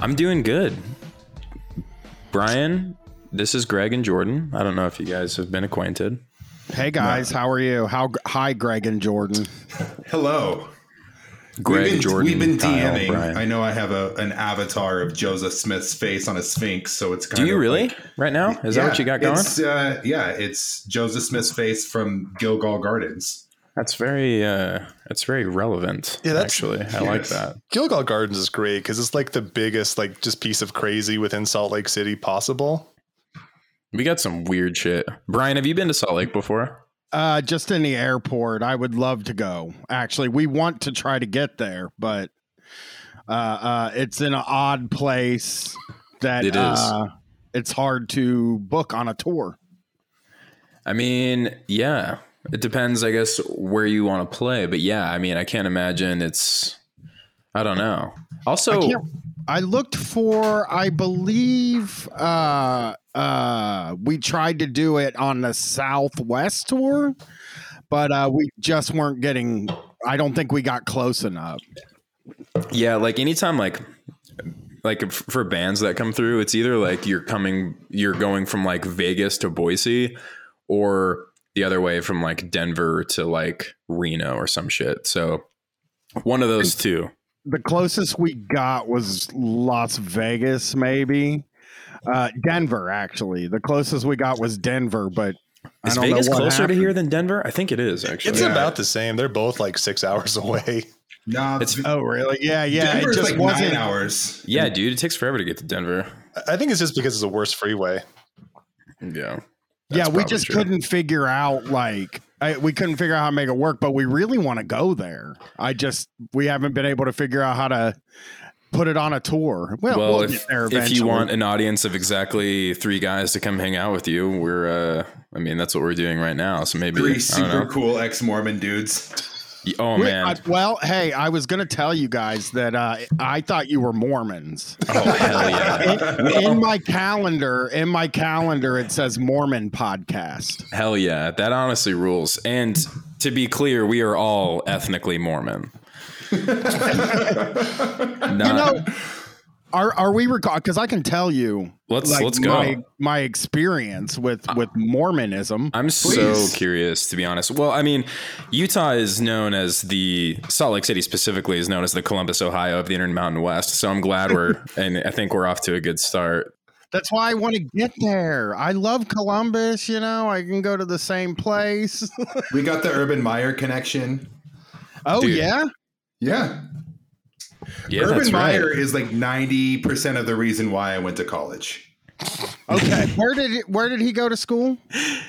I'm doing good. Brian, this is Greg and Jordan. I don't know if you guys have been acquainted. Hey guys, how are you? How hi Greg and Jordan. Hello. Greg, we've been, Jordan, we've been Kyle, DMing. Brian. I know I have a, an avatar of Joseph Smith's face on a sphinx, so it's kind of Do you really? like- right now? Is that what you got going? It's, uh, yeah, it's Joseph Smith's face from Gilgal Gardens. That's very uh that's very relevant. Yeah, that's- actually. I like that. Gilgal Gardens is great because it's like the biggest, like just piece of crazy within Salt Lake City possible. We got some weird shit. Brian, have you been to Salt Lake before? Uh just in the airport. I would love to go. Actually, we want to try to get there, but uh uh it's in an odd place that It is. uh it's hard to book on a tour. I mean, yeah. It depends, I guess, where you want to play. But yeah, I mean, I can't imagine it's I don't know. Also I I looked for I believe uh uh we tried to do it on the Southwest tour, but uh we just weren't getting I don't think we got close enough. Yeah, like anytime like like for bands that come through, it's either like you're coming you're going from like Vegas to Boise or the other way from like Denver to like Reno or some shit. So one of those two. the closest we got was Las Vegas, maybe. Uh, Denver, actually. The closest we got was Denver, but I Is don't Vegas know closer happened. to here than Denver? I think it is actually. It's Yeah. about the same. They're both like six hours away. No, It's- it's Oh, really? Yeah, yeah. Denver's it just like wasn't. nine hours. yeah, dude, it takes forever to get to Denver. I think it's just because it's a worse freeway. Yeah. Yeah, we just true. couldn't figure out like I, we couldn't figure out how to make it work, but we really want to go there. I just we haven't been able to figure out how to put it on a tour. Well, Well, we'll if, get there if you want an audience of exactly three guys to come hang out with you, we're uh I mean that's what we're doing right now. So maybe Three super cool ex Mormon dudes. Oh man. I- well, hey, I was going to tell you guys that uh, I thought you were Mormons. oh hell yeah. in, in my calendar, in my calendar, it says Mormon podcast. Hell yeah, that honestly rules. And to be clear, we are all ethnically Mormon. Not, You know, are are we recall? Because I can tell you, let's like let's go. my my experience with uh, with Mormonism. I'm so curious to be honest. Well, I mean, Utah is known as the Salt Lake City specifically is known as the Columbus, Ohio of the Intermountain West. So I'm glad we're and I think we're off to a good start. That's why I want to get there. I love Columbus. You know, I can go to the same place. We got the Urban Meyer connection. oh Dude. yeah, Yeah. Yeah, Urban that's right. Meyer is like 90% of the reason why I went to college. okay. where did it, where did he go to school?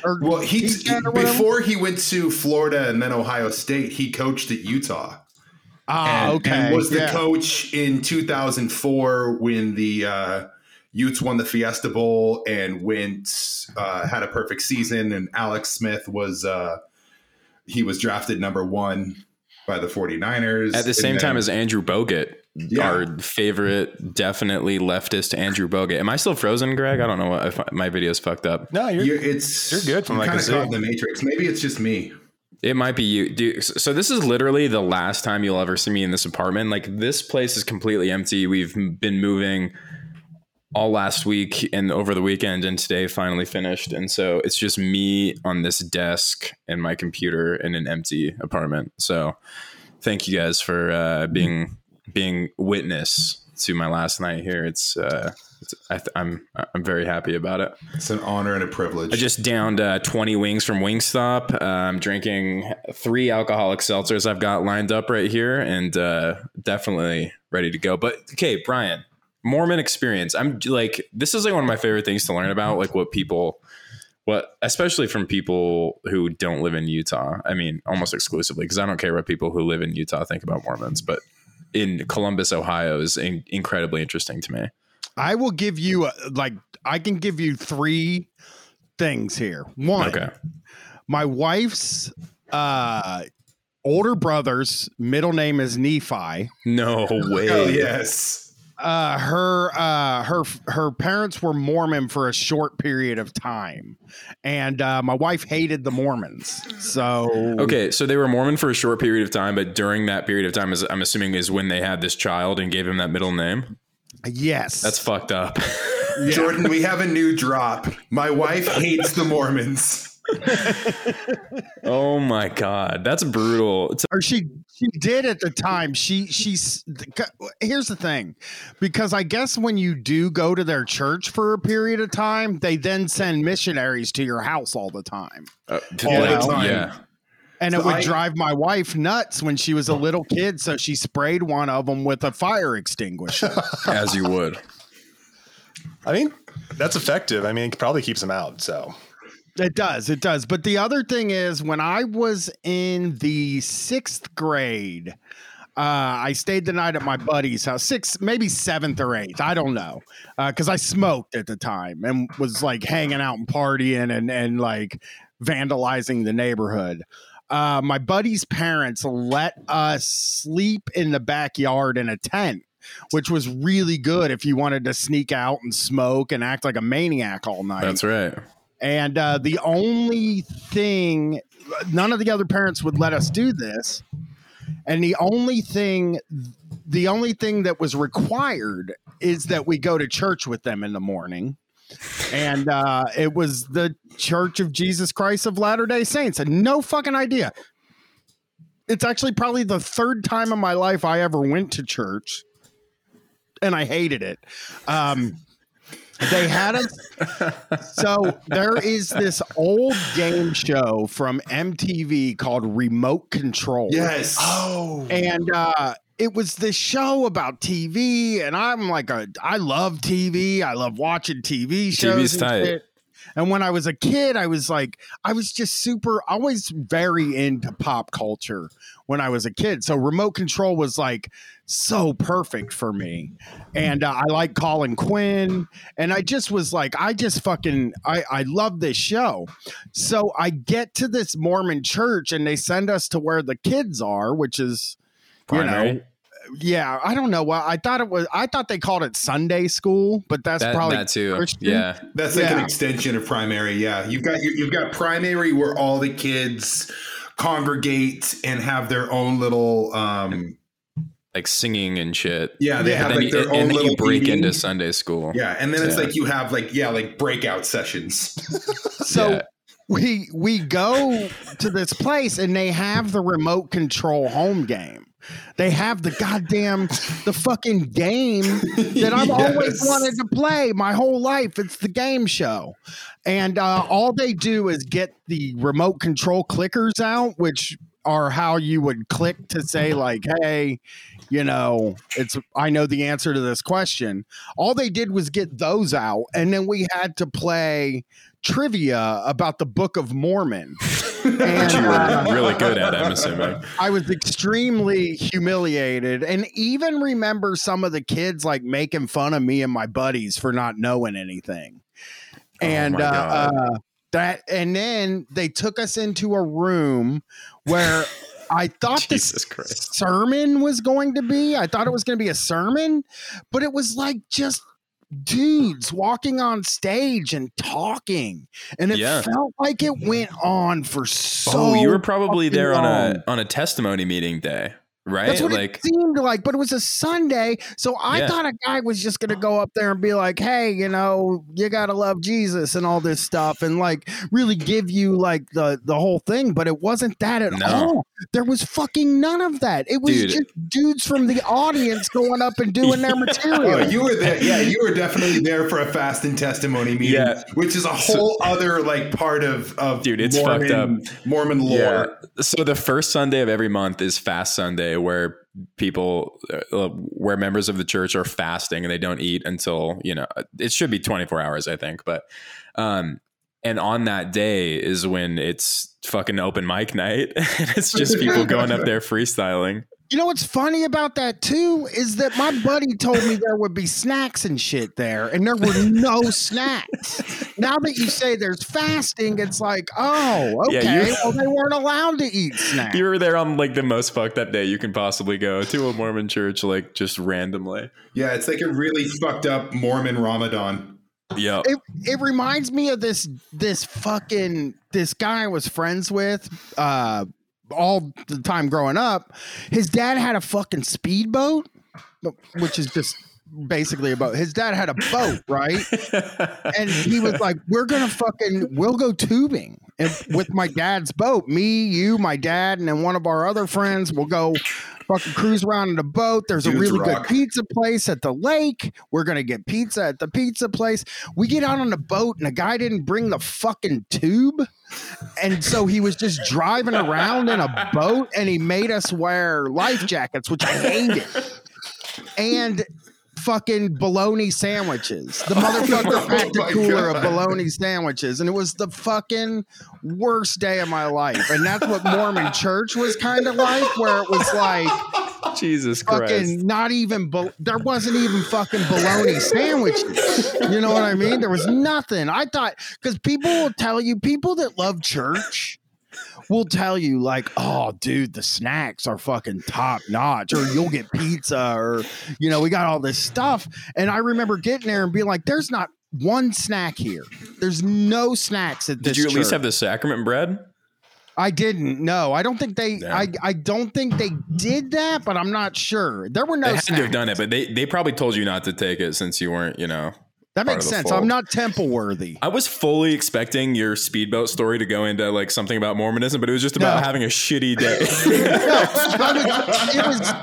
Or Well, he, teach that or whatever? before he went to Florida and then Ohio State, he coached at Utah. ah and, okay and was the yeah. coach in 2004 when the uh, Utes won the Fiesta Bowl and went uh, had a perfect season. And Alex Smith was uh, he was drafted number one by the 49ers At the same And time as Andrew Bogut, Yeah. our favorite, definitely leftist Andrew Bogut. Am I still frozen, Greg? I don't know what if my video's fucked up. No, you're, you're, it's You're good from what I kind can of caught in the matrix. Maybe it's just me. It might be you, dude. So this is literally the last time you'll ever see me in this apartment. Like this place is completely empty. We've been moving all last week and over the weekend, and today finally finished. And so it's just me on this desk and my computer in an empty apartment. So thank you guys for uh, being being witness to my last night here. It's, uh, it's I th- I'm I'm very happy about it. It's an honor and a privilege. I just downed uh, 20 wings from Wingstop. Uh, I'm drinking three alcoholic seltzers I've got lined up right here and uh, definitely ready to go. But okay, Brian, Mormon experience. I'm like, this is like one of my favorite things to learn about, like what people, what, especially from people who don't live in Utah. I mean, almost exclusively, because I don't care what people who live in Utah think about Mormons, but in Columbus, Ohio is in- incredibly interesting to me. I will give you a, like I can give you three things here. One, Okay. my wife's uh older brother's middle name is Nephi. No way. oh yes. Uh, her uh, her her parents were Mormon for a short period of time, and uh, my wife hated the Mormons. So Okay, so they were Mormon for a short period of time, but during that period of time, is I'm assuming is when they had this child and gave him that middle name. yes, That's fucked up. Jordan, we have a new drop. My wife hates the Mormons. Oh my god, that's brutal. It's- or she she did at the time. She she's here's the thing, because I guess when you do go to their church for a period of time, they then send missionaries to your house all the time. uh, All the time. yeah. And So it would I- drive my wife nuts when she was a little kid. So she sprayed one of them with a fire extinguisher. as you would. I mean, that's effective. I mean, it probably keeps them out. So it does. It does. But the other thing is, when I was in the sixth grade, uh, I stayed the night at my buddy's house, six, maybe seventh or eighth. I don't know. Because I smoked at the time and was like hanging out and partying and, and like vandalizing the neighborhood. Uh, my buddy's parents let us sleep in the backyard in a tent, which was really good if you wanted to sneak out and smoke and act like a maniac all night. That's right. And uh, the only thing, none of the other parents would let us do this. And the only thing, the only thing that was required is that we go to church with them in the morning. And uh, it was the Church of Jesus Christ of Latter day Saints. And no fucking idea. It's actually probably the third time in my life I ever went to church. And I hated it. Um, they had us. so there is this old game show from MTV called Remote Control. Yes. oh, And uh, it was this show about TV, and I'm like a I love TV. I love watching TV shows. TV's and tight. shit. And when I was a kid, I was like, I was just super, always very into pop culture when I was a kid. So remote control was like so perfect for me. And uh, I like Colin Quinn. And I just was like, I just fucking, I, I love this show. So I get to this Mormon church and they send us to where the kids are, which is, you Primary. know, yeah, I don't know. Well, I thought it was, I thought they called it Sunday school, but that's that, probably that too. Christian. Yeah. That's like an extension of primary. Yeah, you've got you've got primary where all the kids congregate and have their own little. um Like singing and shit. Yeah, they Yeah. have like you, their own and little you break meeting. into Sunday school. Yeah, and then it's like you have like yeah like breakout sessions. So Yeah. we we go to this place and they have the remote control home game. They have the goddamn the fucking game that I've always wanted to play my whole life. It's the game show. And uh, all they do is get the remote control clickers out, which are how you would click to say, like, hey, you know, it's I know the answer to this question. All they did was get those out, and then we had to play trivia about the Book of Mormon. And, you uh, were really good at, I'm assuming. I was extremely humiliated and even remember some of the kids like making fun of me and my buddies for not knowing anything. Oh And uh, uh that and then they took us into a room where I thought Jesus this Christ. sermon was going to be. I thought it was going to be a sermon, but it was like just dudes walking on stage and talking. And it Yeah. felt like it went on for so oh, you were probably there on long. a on a testimony meeting day, right? That's what like it seemed like, but it was a Sunday, so I Yeah. thought a guy was just going to go up there and be like, "Hey, you know, you got to love Jesus and all this stuff," and like really give you like the the whole thing. But it wasn't that at No. all. There was fucking none of that. It was Dude. just dudes from the audience going up and doing their Oh, material. you were there. Yeah, you were definitely there for a fast and testimony meeting, Yeah. which is a whole other like part of of Dude, it's Mormon, fucked Mormon lore. Yeah. So the first Sunday of every month is Fast Sunday, where people, uh, where members of the church are fasting and they don't eat until you know it should be 24 hours, I think. But, um, and on that day is when it's fucking open mic night, and it's just people going up there freestyling. You know what's funny about that too is that my buddy told me there would be snacks and shit there, and there were no snacks. Now that you say there's fasting, it's like, oh, Yeah, okay. you- well, they weren't allowed to eat snacks. You were there on like the most fucked up day you can possibly go to a Mormon church, like just randomly. Yeah, it's like a really fucked up Mormon Ramadan. Yep. it, it reminds me of this this fucking this guy I was friends with uh all the time growing up. His dad had a fucking speedboat, which is just basically a boat. His dad had a boat, right? and he was like, "We're gonna fucking we'll go tubing with my dad's boat. Me, you, my dad, and then one of our other friends will go fucking cruise around in a boat. There's a really rock. good pizza place at the lake. We're gonna get pizza at the pizza place. We get out on the boat, and the guy didn't bring the fucking tube." And so he was just driving around in a boat and he made us wear life jackets, which I hated. And fucking bologna sandwiches. The motherfucker Oh packed a my cooler of bologna sandwiches. And it was the fucking worst day of my life. And that's what Mormon church was kind of like, where it was like Jesus Christ. fucking not even, there wasn't even fucking bologna sandwiches. You know what I mean? There was nothing. I thought, because people will tell you, people that love church will tell you, like, oh, dude, the snacks are fucking top notch, or you'll get pizza, or, you know, we got all this stuff. And I remember getting there and being like, there's not one snack here. There's no snacks at this Did you at least have the sacrament bread? I didn't. No, I don't think they. Yeah. I I don't think they did that, but I'm not sure. There were no. they had to have done it, but they, they probably told you not to take it since you weren't, you know. That makes sense. fold. I'm not temple worthy. I was fully expecting your speedboat story to go into like something about Mormonism, but it was just about No. having a shitty day. it was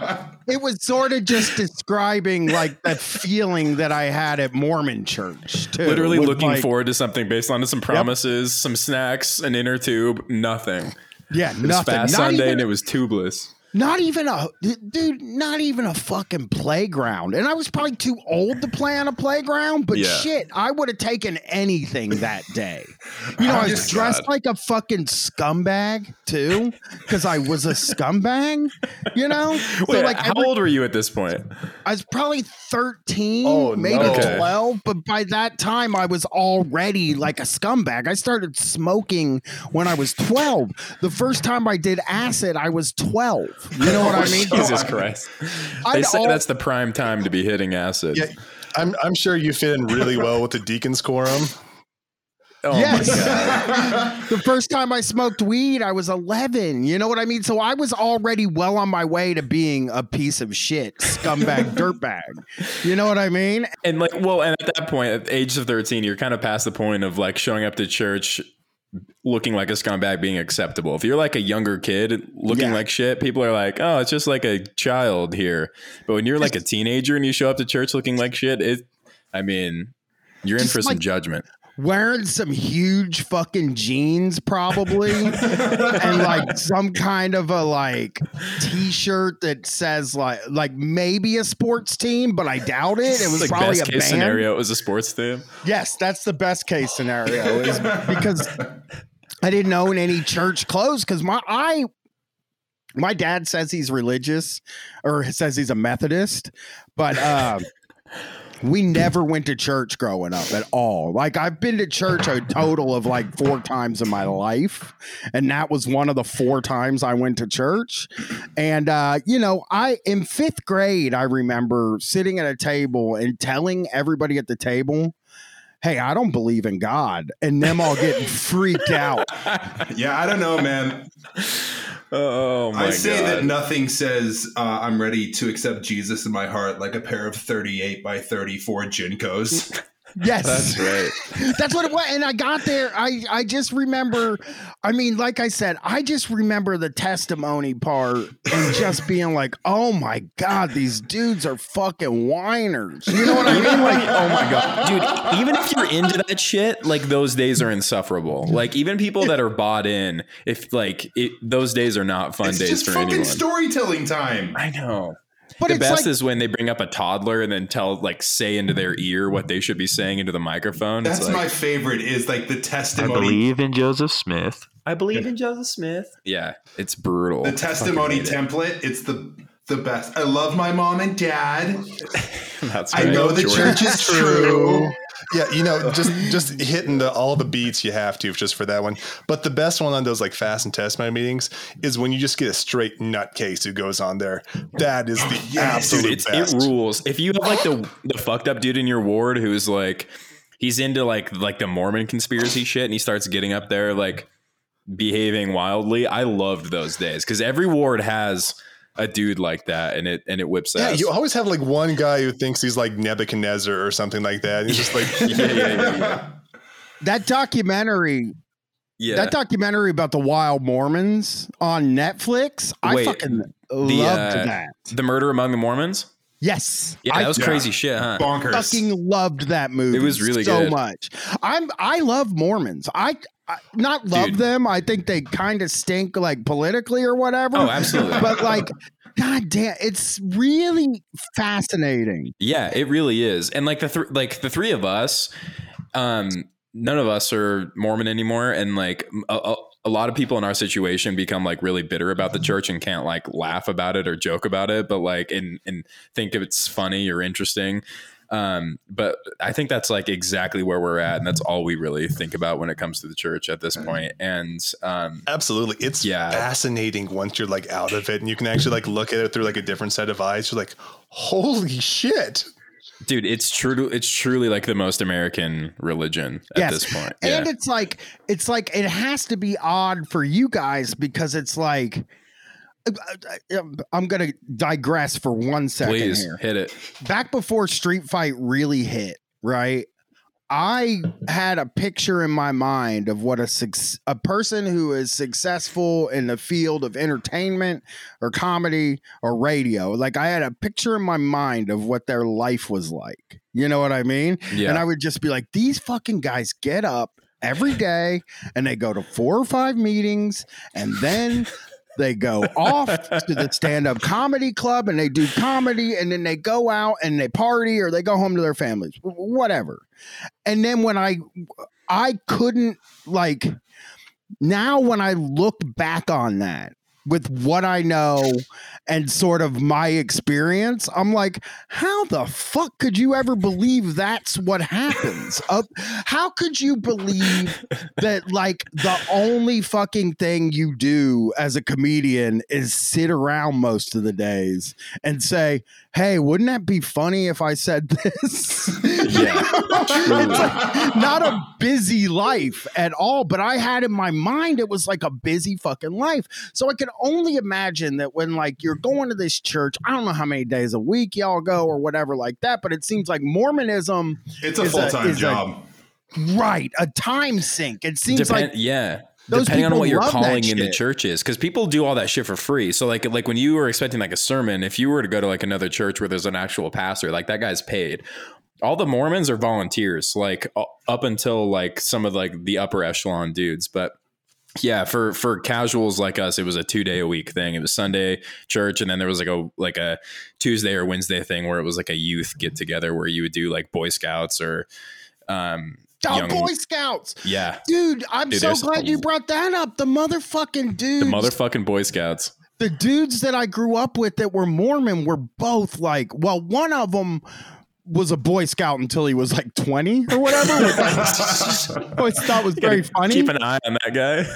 it was sort of just describing like the feeling that I had at Mormon church too. Literally with, looking like- forward to something based on some promises, some snacks, an inner tube, nothing. Yeah, It was nothing. fast Not Sunday even, and it was tubeless. Not even a dude. Not even a fucking playground. And I was probably too old to play on a playground. But Yeah. shit, I would have taken anything that day. You know, oh I was dressed like a fucking scumbag too, because I was a scumbag. You know, Wait, like how every- old were you at this point? I was probably 13, Oh, maybe no. 12, but by that time I was already like a scumbag. I started smoking when I was 12. The first time I did acid, I was 12. You know what I mean? Jesus Christ. They I'd say al- that's the prime time to be hitting acid. Yeah, I'm I'm sure you fit in really well with the deacon's quorum. Oh my yes. God. the first time I smoked weed, I was 11. You know what I mean? So I was already well on my way to being a piece of shit, scumbag, dirtbag. You know what I mean? And like, well, and at that point, at the age of 13, you're kind of past the point of like showing up to church looking like a scumbag being acceptable. If you're like a younger kid looking Yeah. like shit, people are like, oh, it's just like a child here. But when you're like a teenager and you show up to church looking like shit, it, I mean, you're in Just for some judgment. Wearing some huge fucking jeans probably and like some kind of a like t-shirt that says like like maybe a sports team but i doubt it it was like probably best a case band scenario, it was a sports team. yes that's the best case scenario is because i didn't own any church clothes because my i my dad says he's religious or says he's a methodist but um we never went to church growing up at all. Like I've been to church a total of like four times in my life, and that was one of the four times I went to church. And uh, you know, I in fifth grade, I remember sitting at a table and telling everybody at the table, "Hey, I don't believe in God," and them all getting freaked out. yeah, I don't know, man. Oh my I say God. that nothing says uh, I'm ready to accept Jesus in my heart like a pair of 38 by 34 JNCOs. Yes, That's right. That's what it was. And I got there. I, I just remember, I mean, like I said, I just remember the testimony part and just being like, oh my God, these dudes are fucking whiners. You know what I mean? Like, oh my god, dude! Even if you're into that shit, like those days are insufferable. Like even people that are bought in, if like it, those days are not fun it's days just for fucking anyone. storytelling time. I know. But the it's best like, is when they bring up a toddler and then tell like say into their ear what they should be saying into the microphone. That's it's like, my favorite is like the testimony. I believe in Joseph Smith. I believe in Joseph Smith. Yeah, it's brutal. the testimony hate it. template. It's the the best. I love my mom and dad. That's right. I know the Jordan. church is true. Yeah, you know, just just hitting the, all the beats you have to just for that one. But the best one on those like fast and test my meetings is when you just get a straight nutcase who goes on there. That is the Yes. absolute Dude, it rules. If you have like the the fucked up dude in your ward who's like he's into like like the Mormon conspiracy shit and he starts getting up there like behaving wildly. I loved those days because every ward has a dude like that and it and it whips Yeah, ass. you always have like one guy who thinks he's like Nebuchadnezzar or something like that. He's just like, yeah, yeah, yeah, yeah. That documentary, Yeah. that documentary about the wild Mormons on Netflix, I fucking the, loved uh, that. the murder among the Mormons. Yes, Yeah, I that was Yeah. crazy shit, huh? Bonkers. fucking loved that movie. It was really so good. much. I'm I love Mormons. I, I not love Dude. them. I think they kind of stink like politically or whatever. Oh, absolutely. but like, god damn, it's really fascinating. Yeah, it really is. And like the th- like the three of us, um, none of us are Mormon anymore, and like a, a, a lot of people in our situation become like really bitter about the church and can't like laugh about it or joke about it, but like and and think it's funny or interesting. Um, but I think that's like exactly where we're at, and that's all we really think about when it comes to the church at this point. And um, absolutely. It's Yeah. fascinating once you're like out of it and you can actually like look at it through like a different set of eyes. You're like, holy shit. Dude, it's true. It's truly like the most American religion at Yes. this point. Yeah. And it's like it's like it has to be odd for you guys because it's like I'm going to digress for one second Please here. hit it. back before Street Fight really hit, right? I had a picture in my mind of what a suc- a person who is successful in the field of entertainment or comedy or radio. Like I had a picture in my mind of what their life was like. You know what I mean? Yeah. And I would just be like, these fucking guys get up every day and they go to four or five meetings and then they go off to the stand-up comedy club and they do comedy and then they go out and they party or they go home to their families whatever. And then when i i couldn't like now when i look back on that with what i know and sort of my experience i'm like how the fuck could you ever believe that's what happens? Uh, how could you believe that like the only fucking thing you do as a comedian is sit around most of the days and say, "Hey, wouldn't that be funny if I said this?" Yeah, It's like not a busy life at all, but I had in my mind it was like a busy fucking life. So I can only imagine that when like you're going to this church, I don't know how many days a week y'all go or whatever like that, but it seems like Mormonism It's a full time is a- job. right, a time sink. It seems Depend, like yeah. Those Depending on what you're calling in the church is, because people do all that shit for free. So like like when you were expecting like a sermon, if you were to go to like another church where there's an actual pastor, like that guy's paid. All the Mormons are volunteers, like up until like some of like the upper echelon dudes, but yeah, for for casuals like us, it was a two day a week thing. It was Sunday church, and then there was like a like a Tuesday or Wednesday thing where it was like a youth get together where you would do like Boy Scouts or um Oh, young- Boy Scouts. yeah Dude, I'm Dude, so glad you brought that up. The motherfucking dudes. the motherfucking Boy Scouts. the dudes that I grew up with that were Mormon were both like, well, one of them was a Boy Scout until he was like 20 or whatever, which I always thought was very funny. Keep an eye on that guy.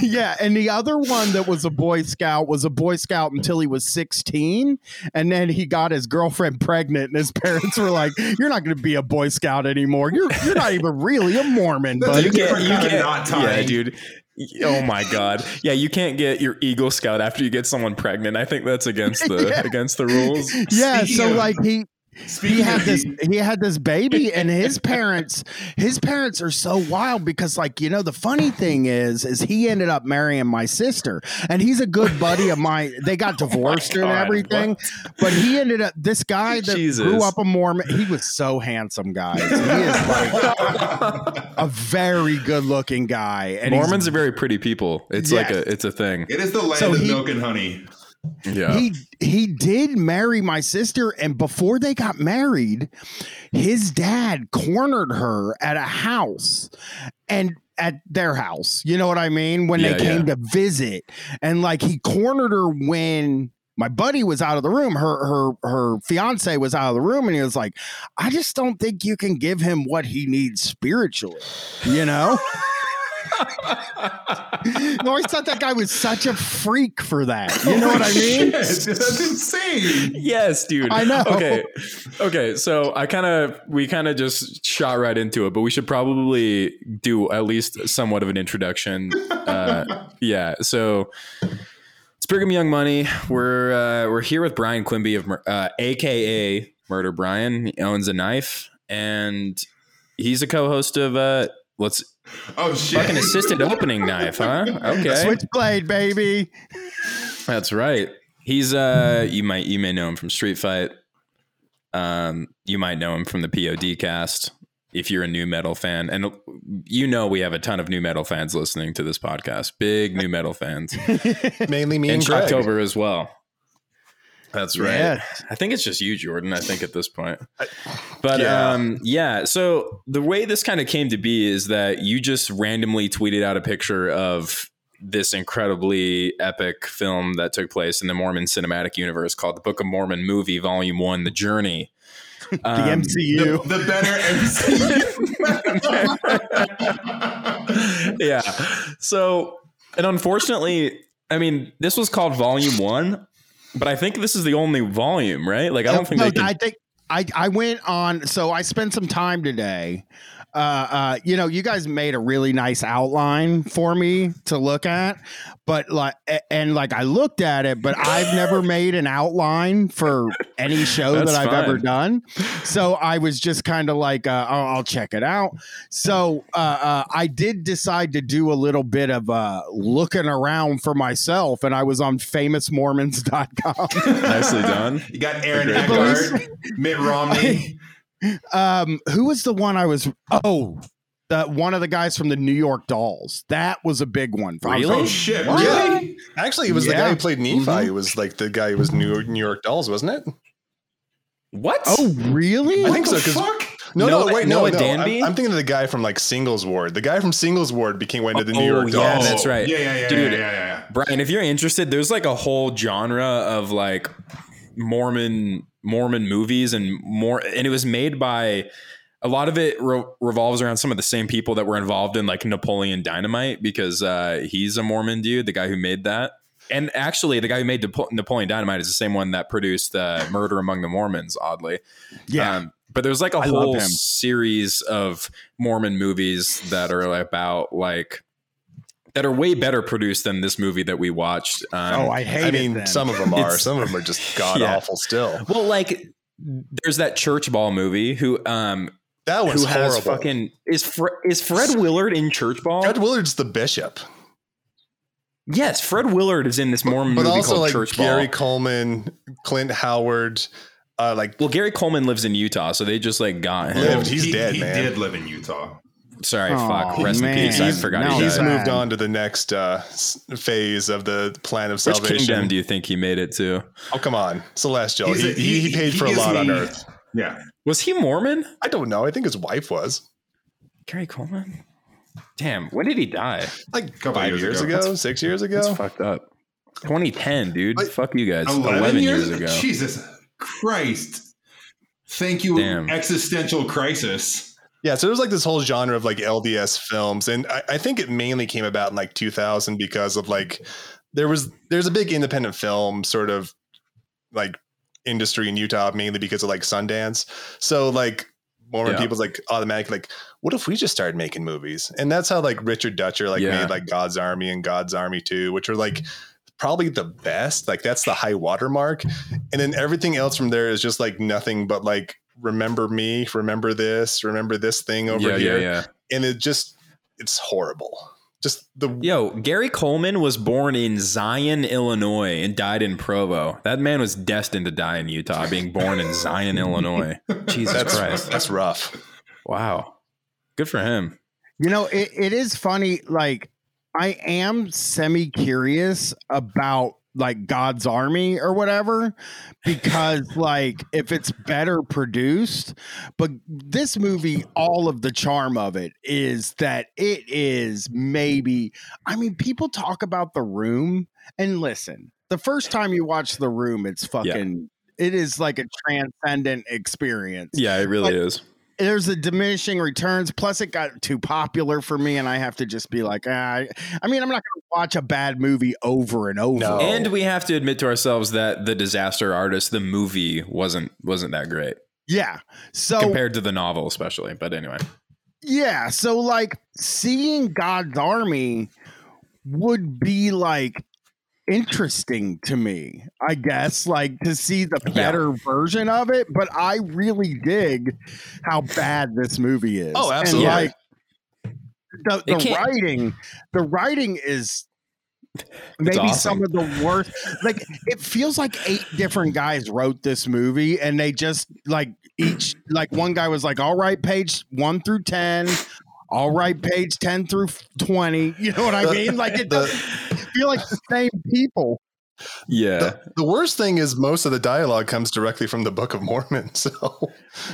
yeah, and the other one that was a Boy Scout was a Boy Scout until he was 16, and then he got his girlfriend pregnant, and his parents were like, "You're not going to be a Boy Scout anymore. You're you're not even really a Mormon, That's but a different kind of knot yeah, dude. Oh my god. Yeah, you can't get your Eagle Scout after you get someone pregnant. I think that's against the Yeah. against the rules. yeah." Speaking So like he Speaking he had this the- he had this baby and his parents his parents are so wild because like you know the funny thing is is he ended up marrying my sister and he's a good buddy of mine they got oh divorced and Oh God, everything but he ended up this guy that Jesus. grew up a mormon he was so handsome guys he is like a very good looking guy and Mormons are very pretty people. It's like a it's a thing. it is the land So of he- milk and honey. Yeah. he he did marry my sister and before they got married his dad cornered her at a house and at their house you know what i mean when Yeah, they came to visit and like he cornered her when my buddy was out of the room. Her her her fiance was out of the room, and he was like, "I just don't think you can give him what he needs spiritually." You know. I thought that guy was such a freak for that. You know what I mean? Shit, that's insane. yes, dude. I know. Okay. Okay. So I kind of, we kind of just shot right into it, but we should probably do at least somewhat of an introduction. Uh, yeah. So it's Brigham Young Money. We're, uh, we're here with Brian Quimby of, uh, AKA Murder Brian. He owns a knife and he's a co host of, uh, let's Oh shit! fucking assisted opening knife, huh? Okay. Switchblade, baby. That's right. He's uh you might you may know him from Street Fight. Um you might know him from the POD cast if you're a new metal fan. And you know we have a ton of new metal fans listening to this podcast. Big new metal fans. Mainly me and, and Greg. October as well. That's right. Yeah. I think it's just you, Jordan. I think at this point, but Yeah. um, yeah. So the way this kind of came to be is that you just randomly tweeted out a picture of this incredibly epic film that took place in the Mormon cinematic universe called the Book of Mormon movie, Volume One, The Journey. The Um, MCU. the, the better MCU. yeah. So, and unfortunately, I mean, this was called Volume One, but I think this is the only volume, right? Like, I don't think No, they can. I think I I went on. So I spent some time today. Uh, uh, you know, you guys made a really nice outline for me to look at, but like, and like I looked at it, but I've never made an outline for any show That's that I've ever done. So I was just kind of like, uh, I'll, I'll check it out. So uh, uh, I did decide to do a little bit of uh, looking around for myself, and I was on famousmormons.com. Nicely done. You got Aaron Eckhart, Mitt Romney. Um who was the one i was oh the one of the guys from the new york dolls that was a big one I was Really? Oh shit! What? Really? Actually, it was the guy who played Nephi. Mhm. It was like the guy who was New York, New York Dolls, wasn't it? What? oh really I think What so. the 'cause- fuck? No, no, wait, no, Noah no. Danby? I'm, I'm thinking of the guy from like Singles Ward. The guy from Singles Ward became went to the Oh, New York Dolls. yeah, that's right. Yeah, yeah, yeah, Dude. yeah, yeah, yeah, yeah. Brian, if you're interested, there's like a whole genre of like Mormon Mormon movies and more, and it was made by a lot of it re- revolves around some of the same people that were involved in like Napoleon Dynamite because uh, he's a Mormon dude, the guy who made that. And actually, the guy who made Napo- Napoleon Dynamite is the same one that produced uh, Murder Among the Mormons. Oddly, yeah Um, but there's like a I whole series of Mormon movies that are about like that are way better produced than this movie that we watched. Um, oh i hate I it mean, then. some of them are. Some of them are just god Yeah. awful still. well, like there's that church ball movie who um That was who has horrible. fucking is Fre- is Fred Willard in church ball? Fred Willard's the bishop, yes, Fred Willard is in this Mormon but movie also called like Church Gary Coleman, Clint Howard, uh, like Well, Gary Coleman lives in Utah, so they just like got him. Lived. He's he, dead, he man. did live in Utah. Sorry, Aw, fuck. Rest man. in peace. I forgot no, he he's died. moved on to the next uh, phase of the plan of salvation. Which salvation. kingdom do you think he made it to? oh, come on, Celestial. He, a- he, he paid he for a gives lot on Earth. Yeah. Was he Mormon? I don't know. I think his wife was Gary Coleman? Damn, when did he die? like a Couple five years years, ago. ago, six years ago. That's fucked up. 2010, dude. But- Fuck you guys. 11, 11, years, years, ago. Jesus Christ. Thank you, Damn. existential crisis. Yeah, so there's like this whole genre of like LDS films, and I, I think it mainly came about in like 2000 because of like mm-hmm. there was there's a big independent film sort of like industry in Utah, mainly because of like Sundance. So like Mormon Yeah. people's like automatically like, what if we just started making movies? And that's how like Richard Dutcher like Yeah. made like God's Army and God's Army 2, which are like mm-hmm. probably the best. Like that's the high watermark. And then everything else from there is just like nothing but like remember me, remember this, remember this thing over yeah, here. yeah, yeah. And it just it's horrible. Just the Yo, Gary Coleman was born in Zion, Illinois, and died in Provo. That man was destined to die in Utah, being born in Zion, Illinois. Jesus that's Christ. that's rough. Wow. Good for him. You know, it, it is funny. Like, I am semi curious about like God's Army or whatever, because like if it's better produced, but this movie, all of the charm of it is that it is maybe. I mean, people talk about the room, and listen, the first time you watch The Room, it's fucking. It is like a transcendent experience. Yeah, it really Like- is. There's a diminishing returns. Plus, it got too popular for me, and I have to just be like, ah, I, I mean, I'm not going to watch a bad movie over and over. No. And we have to admit to ourselves that the Disaster Artist, the movie, wasn't wasn't that great yeah. So compared to the novel, especially. But anyway, Yeah, so like seeing God's army would be like interesting to me, I guess, like to see the Yeah. better version of it. But I really dig how bad this movie is. Oh, And, absolutely. like the, the writing, the writing is maybe awesome. some of the worst. Like it feels like eight different guys wrote this movie, and they just like each like one guy was like, "All right, page one through ten." All right, page 10 through 20. You know what I mean? Like it doesn't feel like the same people. yeah, The, the worst thing is most of the dialogue comes directly from the Book of Mormon. So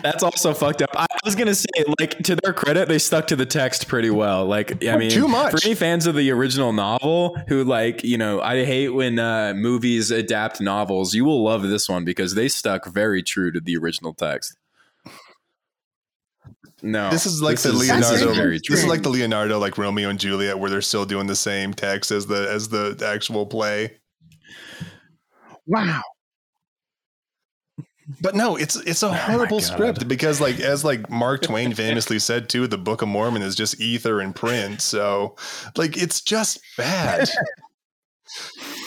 that's also fucked up. I was gonna say, like, to their credit, they stuck to the text pretty well. Like, I mean, too much. for any fans of the original novel who like, you know, I hate when uh, movies adapt novels. You will love this one because they stuck very true to the original text. No, this is like the is- That's Leonardo. This is like the Leonardo, like Romeo and Juliet, where they're still doing the same text as the as the actual play. Wow. But no, it's it's a Oh horrible God. script because like as like Mark Twain famously said too, the Book of Mormon is just ether and print. So like it's just bad.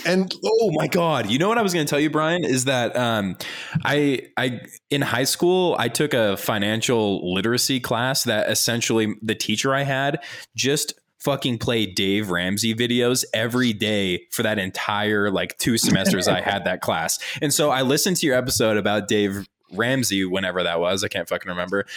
And oh my god, you know what I was going to tell you, Brian, is that um, I I in high school I took a financial literacy class that essentially the teacher I had just fucking played Dave Ramsey videos every day for that entire like two semesters I had that class. And so I listened to your episode about Dave Ramsey whenever that was, I can't fucking remember.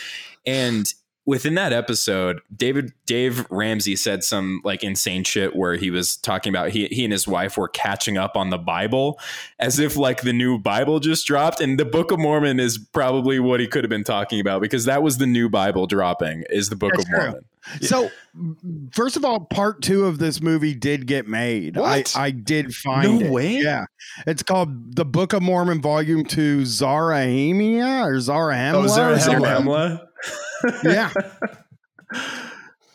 And within that episode, David Dave Ramsey said some like insane shit where he was talking about he he and his wife were catching up on the Bible as if like the new Bible just dropped and the Book of Mormon is probably what he could have been talking about because that was the new Bible dropping is the Book That's of true. Mormon. So, m- first of all, part two of this movie did get made. What? I, I did find No it. way? Yeah. It's called The Book of Mormon, Volume 2, Zarahemia or Zarahemla. Oh, or Zarahemla. Zarahemla? Yeah.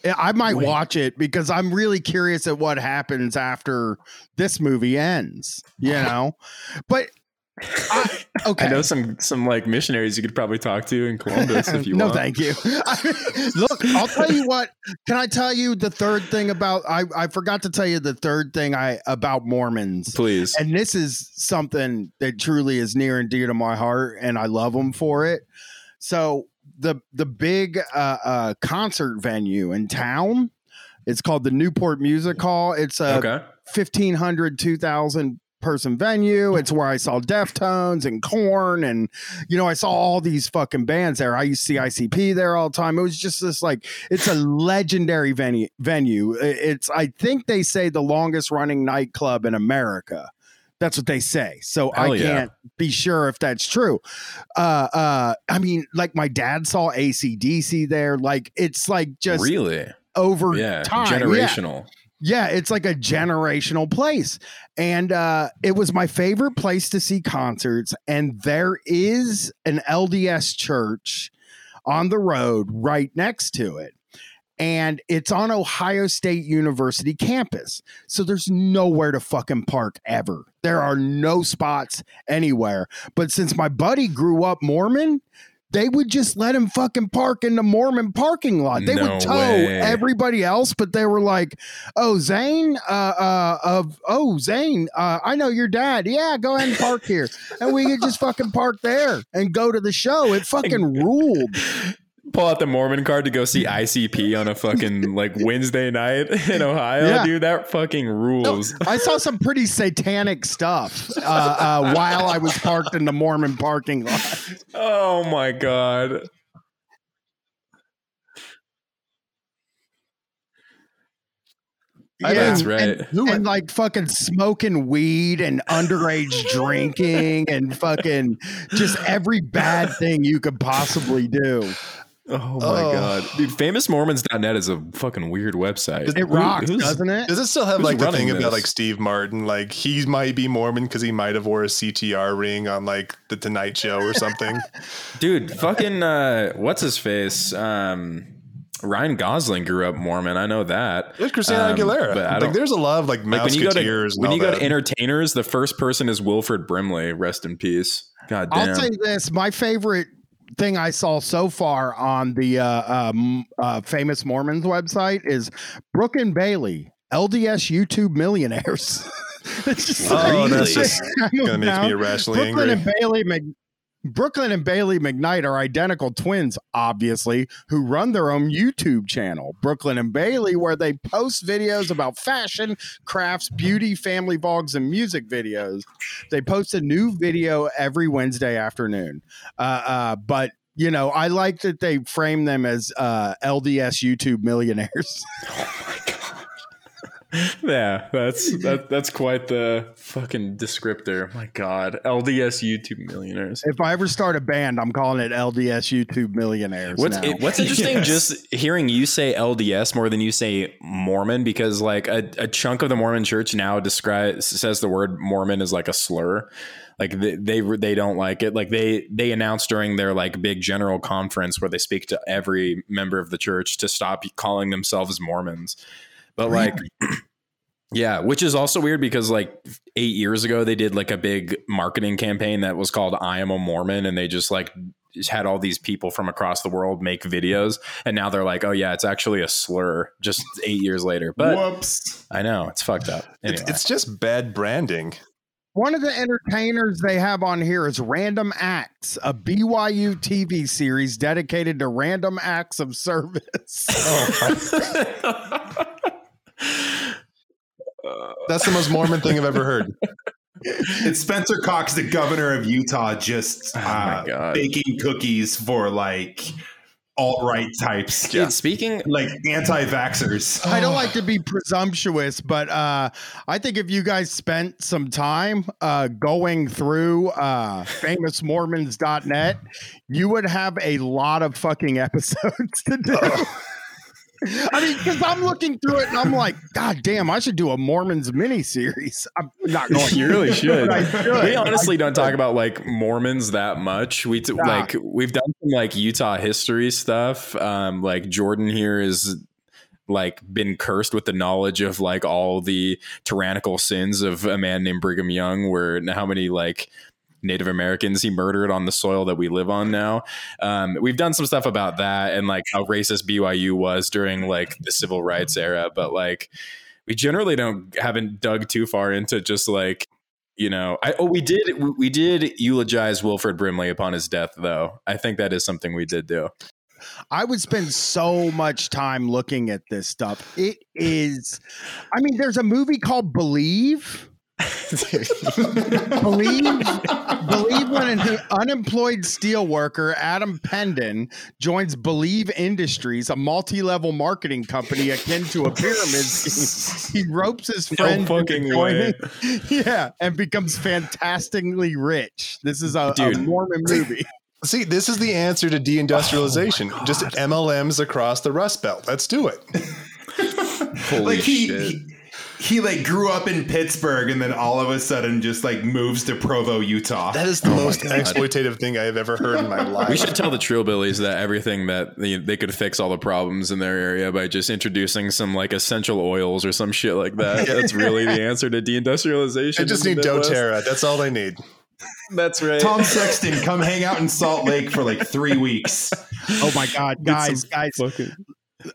Yeah, I might Wait. watch it because I'm really curious at what happens after this movie ends, you know? But, I, okay. I know some some like missionaries you could probably talk to in Columbus if you no, want. No, thank you. Look, I'll tell you what. Can I tell you the third thing about? I I forgot to tell you the third thing I about Mormons, Please. and this is something that truly is near and dear to my heart, and I love them for it. So the the big uh, uh, concert venue in town, it's called the Newport Music Hall. It's a okay. 1500 2000 person venue. It's where i saw deftones and Korn and you know i saw all these fucking bands there. I used to see icp there all the time. It was just this like it's a legendary venue venue. It's i think they say the longest running nightclub in america that's what they say so i Hell yeah. can't be sure if that's true uh uh i mean like my dad saw acdc there like it's like just really? over Yeah. time Yeah. Generational. Yeah, it's like a generational place. And uh, it was my favorite place to see concerts. And there is an LDS church on the road right next to it. And it's on Ohio State University campus. So there's nowhere to fucking park ever. There are no spots anywhere. But since my buddy grew up Mormon, they would just let him fucking park in the Mormon parking lot. They No would tow way. everybody else, but they were like, "Oh, Zane, uh, uh, of oh Zane, uh, I know your dad. Yeah, go ahead and park here, and we could just fucking park there and go to the show. It fucking ruled. Pull out the Mormon card to go see ICP on a fucking like Wednesday night in Ohio, Yeah. dude. That fucking rules. I saw some pretty satanic stuff uh, uh, while I was parked in the Mormon parking lot. Oh my god. Yeah, That's and- right. And, and, like fucking smoking weed and underage drinking and fucking just every bad thing you could possibly do. Oh my Oh. god, dude! FamousMormons.net is a fucking weird website. It Who- rocks, who's- doesn't it? Does it still have Who's like the running thing about like Steve Martin? Like he might be Mormon because he might have wore a CTR ring on like the Tonight Show or something. dude? Fucking uh, what's his face? Um, Ryan Gosling grew up Mormon. I know that. There's Christina Um, Aguilera. but I like don't- there's a lot of like Like when you go to when you go that. to entertainers, the first person is Wilford Brimley. Rest in peace. God damn. I'll say this: my favorite thing I saw so far on the uh, um, uh, famous Mormons website is Brooke and Bailey, LDS YouTube millionaires. it's just Oh, that's just gonna make me irrationally Brooklyn angry. and Bailey Mc, Brooklyn and Bailey McKnight are identical twins, obviously, who run their own YouTube channel, Brooklyn and Bailey, where they post videos about fashion, crafts, beauty, family vlogs, and music videos. They post a new video every Wednesday afternoon. Uh, uh, but you know, I like that they frame them as uh, LDS YouTube millionaires. Oh my god. Yeah, that's that, that's quite the fucking descriptor. My god, LDS YouTube millionaires. if I ever start a band, I'm calling it LDS YouTube millionaires. What's it, what's interesting? Yes. Just hearing you say LDS more than you say Mormon, because like a, a chunk of the Mormon Church now describes says the word Mormon is like a slur. Like they, they they don't like it. Like they they announced during their like big general conference where they speak to every member of the church to stop calling themselves Mormons. But like. Yeah, which is also weird because like eight years ago they did like a big marketing campaign that was called "I Am a Mormon," and they just like had all these people from across the world make videos, and now they're like, "Oh yeah, it's actually a slur." Just eight years later, but Whoops. I know it's fucked up. Anyway, It's, it's just bad branding. One of the entertainers they have on here is Random Acts, a BYU TV series dedicated to random acts of service. Oh, That's the most Mormon thing I've ever heard. It's Spencer Cox, the governor of Utah, just Oh uh, God. baking cookies for like alt right types, Dude, speaking like anti vaxxers. I don't like to be presumptuous, but uh, I think if you guys spent some time uh, going through uh, famousmormons.net, you would have a lot of fucking episodes to do. I mean, because I'm looking through it and I'm like, God damn, I should do a Mormons mini series. I'm not going. you really should. I should. We honestly don't talk about like Mormons that much. We t- Nah. like we've done some like Utah history stuff. Um, like Jordan here is like been cursed with the knowledge of like all the tyrannical sins of a man named Brigham Young, where how many like Native Americans he murdered on the soil that we live on now. Um, we've done some stuff about that and like how racist BYU was during like the civil rights era, but like we generally don't haven't dug too far into just like you know I oh we did we, we did eulogize Wilford Brimley upon his death though. I think that is something we did do. I would spend so much time looking at this stuff. It is, I mean, there's a movie called Believe. Believe, believe when an unemployed steelworker, Adam Pendon, joins Believe Industries, a multi-level marketing company akin to a pyramid scheme. He ropes his friends into fucking joining- yeah, and becomes fantastically rich. This is a, a Dude. Mormon movie. See, this is the answer to deindustrialization. Oh Just MLMs across the Rust Belt. Let's do it. Holy like he, shit. he he like grew up in Pittsburgh and then all of a sudden just like moves to Provo, Utah. That is the oh most exploitative thing I have ever heard in my life. We should tell the Trillbillies that everything that they, they could fix all the problems in their area by just introducing some like essential oils or some shit like that. That's really the answer to deindustrialization. I just need Midwest. doTERRA. That's all I need. That's right. Tom Sexton, come hang out in Salt Lake for like three weeks. Oh my God, guys, guys, fucking-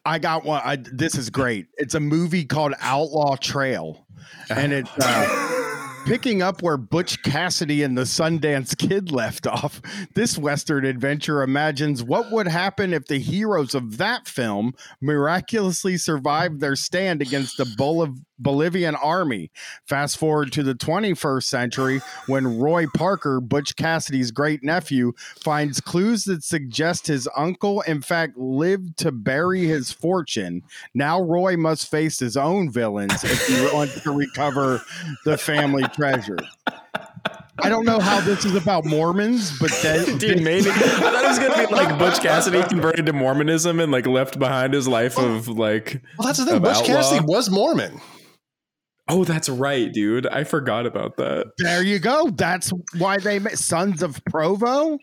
I got one. I, this is great. It's a movie called Outlaw Trail, and it's uh, picking up where Butch Cassidy and the Sundance Kid left off. This Western adventure imagines what would happen if the heroes of that film miraculously survived their stand against the Boliv- Bolivian army. Fast forward to the 21st century when Roy Parker, Butch Cassidy's great nephew, finds clues that suggest his uncle, in fact, lived to bury his fortune. Now Roy must face his own villains if he wants to recover the family treasure. I don't know how this is about Mormons, but then, Dude, maybe I thought it was gonna be like Butch Cassidy converted to Mormonism and like left behind his life of like. Well, that's the thing. Of Butch outlaw. Cassidy was Mormon. Oh, that's right, dude. I forgot about that. there you go. That's why they met Sons of Provo.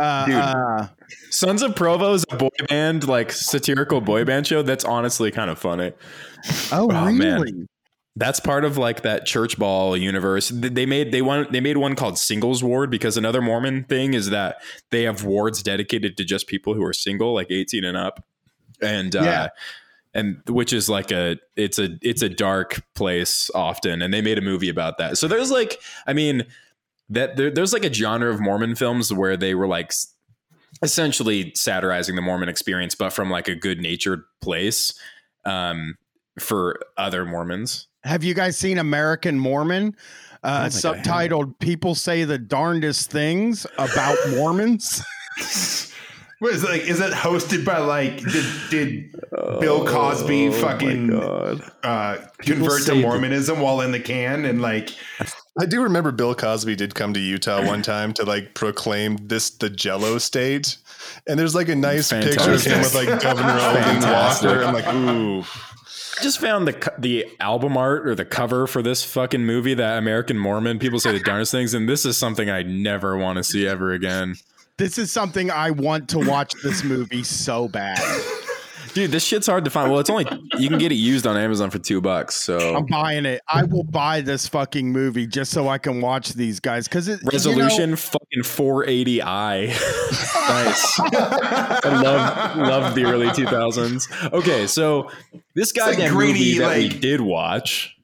Uh, Dude. uh, Sons of Provo is a boy band, like satirical boy band show. That's honestly kind of funny. oh, Oh, man. really? That's part of like that church ball universe. They made they want they made one called Singles Ward because another Mormon thing is that they have wards dedicated to just people who are single, like eighteen and up, and uh, Yeah. And which is like a it's a it's a dark place often, and they made a movie about that. So there's like I mean that there, there's like a genre of Mormon films where they were like essentially satirizing the Mormon experience, but from like a good natured place um, for other Mormons. Have you guys seen American Mormon? Uh, don't think I have. subtitled "People Say the Darndest Things About Mormons." What is it like? Is it hosted by like did, did Bill Cosby Oh, fucking God. uh, convert to say the- Mormonism while in the can and like I do remember Bill Cosby did come to Utah one time to like proclaim this the Jello state, and there's like a nice picture of him with like Governor Eldon Walker. I'm like, ooh, I just found the the album art or the cover for this fucking movie, that American Mormon. People say the darndest things, and this is something I never want to see ever again. This is something I want to watch this movie so bad. Dude, this shit's hard to find. Well, it's only you can get it used on Amazon for two bucks. So I'm buying it. I will buy this fucking movie just so I can watch these guys because it resolution fucking 480i. nice. I love love the early 2000s. Okay, so this like goddamn grainy, movie that we did watch.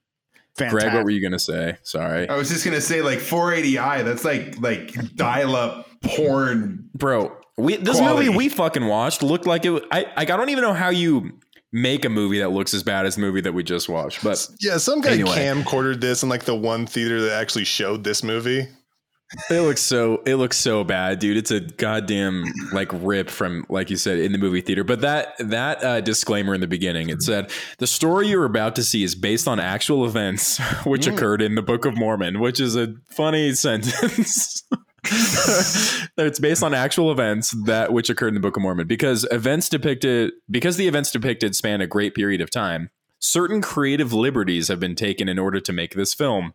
You know, Greg, what were you gonna say? Sorry, I was just gonna say like 480i. That's like like dial up porn. bro. We this Quality. movie we fucking watched looked like it. I like I don't even know how you make a movie that looks as bad as the movie that we just watched. But yeah. Some guy Anyway. camcordered this in like the one theater that actually showed this movie. It looks so it looks so bad, dude. It's a goddamn like rip from like you said in the movie theater. But that that uh, disclaimer in the beginning it said the story you're about to see is based on actual events which occurred in the Book of Mormon, which is a funny sentence. it's based on actual events that which occurred in the Book of Mormon because events depicted because the events depicted span a great period of time. Certain creative liberties have been taken in order to make this film.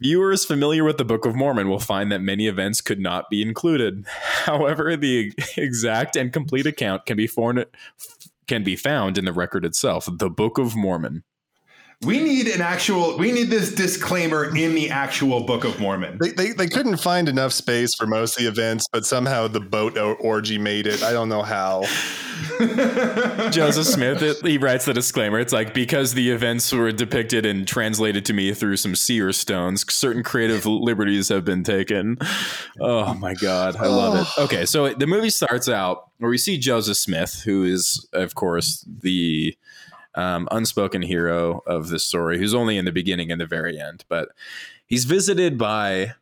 Viewers familiar with the Book of Mormon will find that many events could not be included. However, the exact and complete account can be found, can be found in the record itself, the Book of Mormon. We need an actual. We need this disclaimer in the actual Book of Mormon. They, they, they couldn't find enough space for most of the events, but somehow the boat orgy made it. I don't know how. Joseph Smith, it, he writes the disclaimer. It's like because the events were depicted and translated to me through some seer stones, certain creative liberties have been taken. Oh my god, I love it. Okay, so the movie starts out where we see Joseph Smith, who is, of course, the um, unspoken hero of this story, who's only in the beginning and the very end, but he's visited by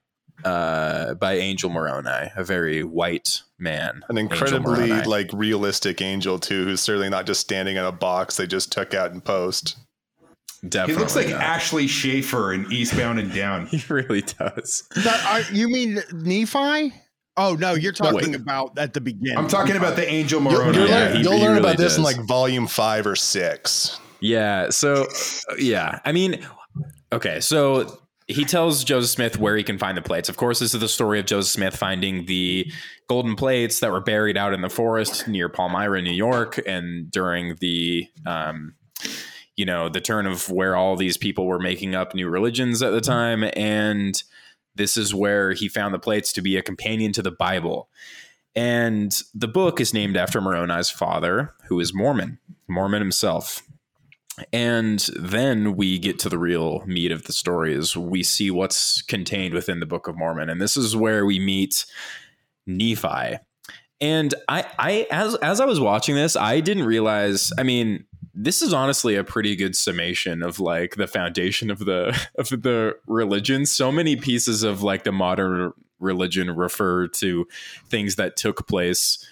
uh, by Angel Moroni, a very white man, An incredibly like realistic angel too, who's certainly not just standing in a box they just took out in post. Definitely He looks like not. Ashley Schaeffer in Eastbound and Down. He really does. That, are, you mean Nephi? Oh no, you're talking Wait. about at the beginning. I'm talking about the Angel You'll, Moroni. you'll Yeah, learn, he- you'll he learn really about this in like volume five or six. Yeah. So, yeah. I mean, okay. So he tells Joseph Smith where he can find the plates. Of course, this is the story of Joseph Smith finding the golden plates that were buried out in the forest near Palmyra, New York, and during the, um, you know, the turn of where all these people were making up new religions at the time. And this is where he found the plates to be a companion to the Bible. And the book is named after Moroni's father, who is Mormon, Mormon himself. And then we get to the real meat of the story is we see what's contained within the Book of Mormon. And this is where we meet Nephi. And I, I as as I was watching this, I didn't realize, I mean, this is honestly a pretty good summation of like the foundation of the of the religion. So many pieces of like the modern religion refer to things that took place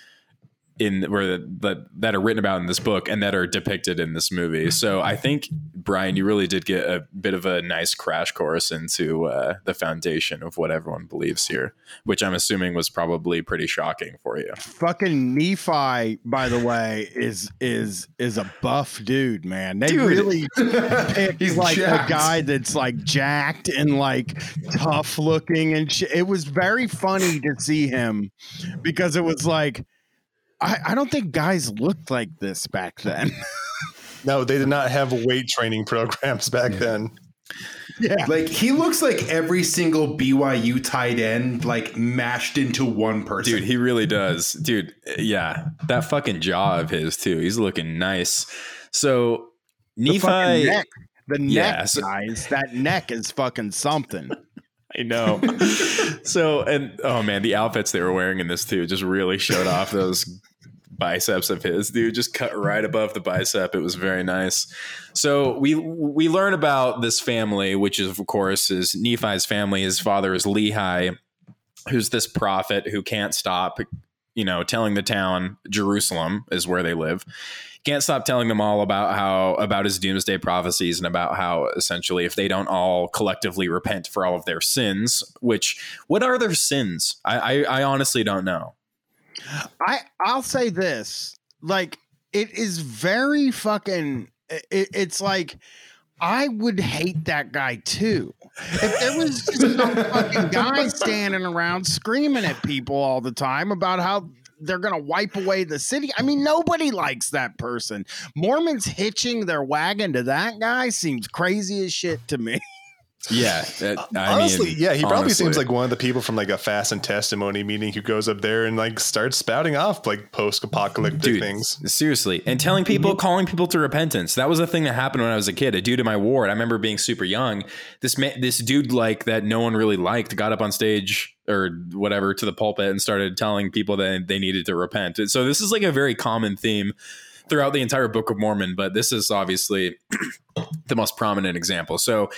in where that that are written about in this book and that are depicted in this movie. So I think Brian, you really did get a bit of a nice crash course into uh, the foundation of what everyone believes here, which I'm assuming was probably pretty shocking for you. Fucking Nephi, by the way, is is is a buff dude, man. They Dude. really picked He's like jacked. a guy that's like jacked and like tough looking and shit. It was very funny to see him because it was like I, I don't think guys looked like this back then. No, they did not have weight training programs back then. yeah. Like he looks like every single BYU tight end like mashed into one person. Dude, he really does. Dude, yeah. That fucking jaw of his, too. He's looking nice. So, The Nephi. neck. The neck, Yeah, so- guys. That neck is fucking something. I know. so, and oh man, the outfits they were wearing in this too just really showed off those biceps of his, dude. Just cut right above the bicep. It was very nice. So we we learn about this family, which is of course is Nephi's family. His father is Lehi, who's this prophet who can't stop, you know, telling the town Jerusalem is where they live. Can't stop telling them all about how about his doomsday prophecies and about how essentially if they don't all collectively repent for all of their sins, which what are their sins? I I, I honestly don't know. I I'll say this, like it is very fucking. It, it's like I would hate that guy too. If there was just some fucking guy standing around screaming at people all the time about how they're gonna wipe away the city. I mean, nobody likes that person. Mormons hitching their wagon to that guy seems crazy as shit to me. Yeah, that- uh, I honestly, mean, yeah, he probably honestly. seems like one of the people from like a fast and testimony meeting who goes up there and like starts spouting off like post-apocalyptic Dude, things. Seriously. And telling people, mm-hmm. calling people to repentance. That was a thing that happened when I was a kid. A dude in my ward, I remember being super young. This ma- this dude like that no one really liked got up on stage or whatever to the pulpit and started telling people that they needed to repent. So this is like a very common theme throughout the entire Book of Mormon, but this is obviously the most prominent example. So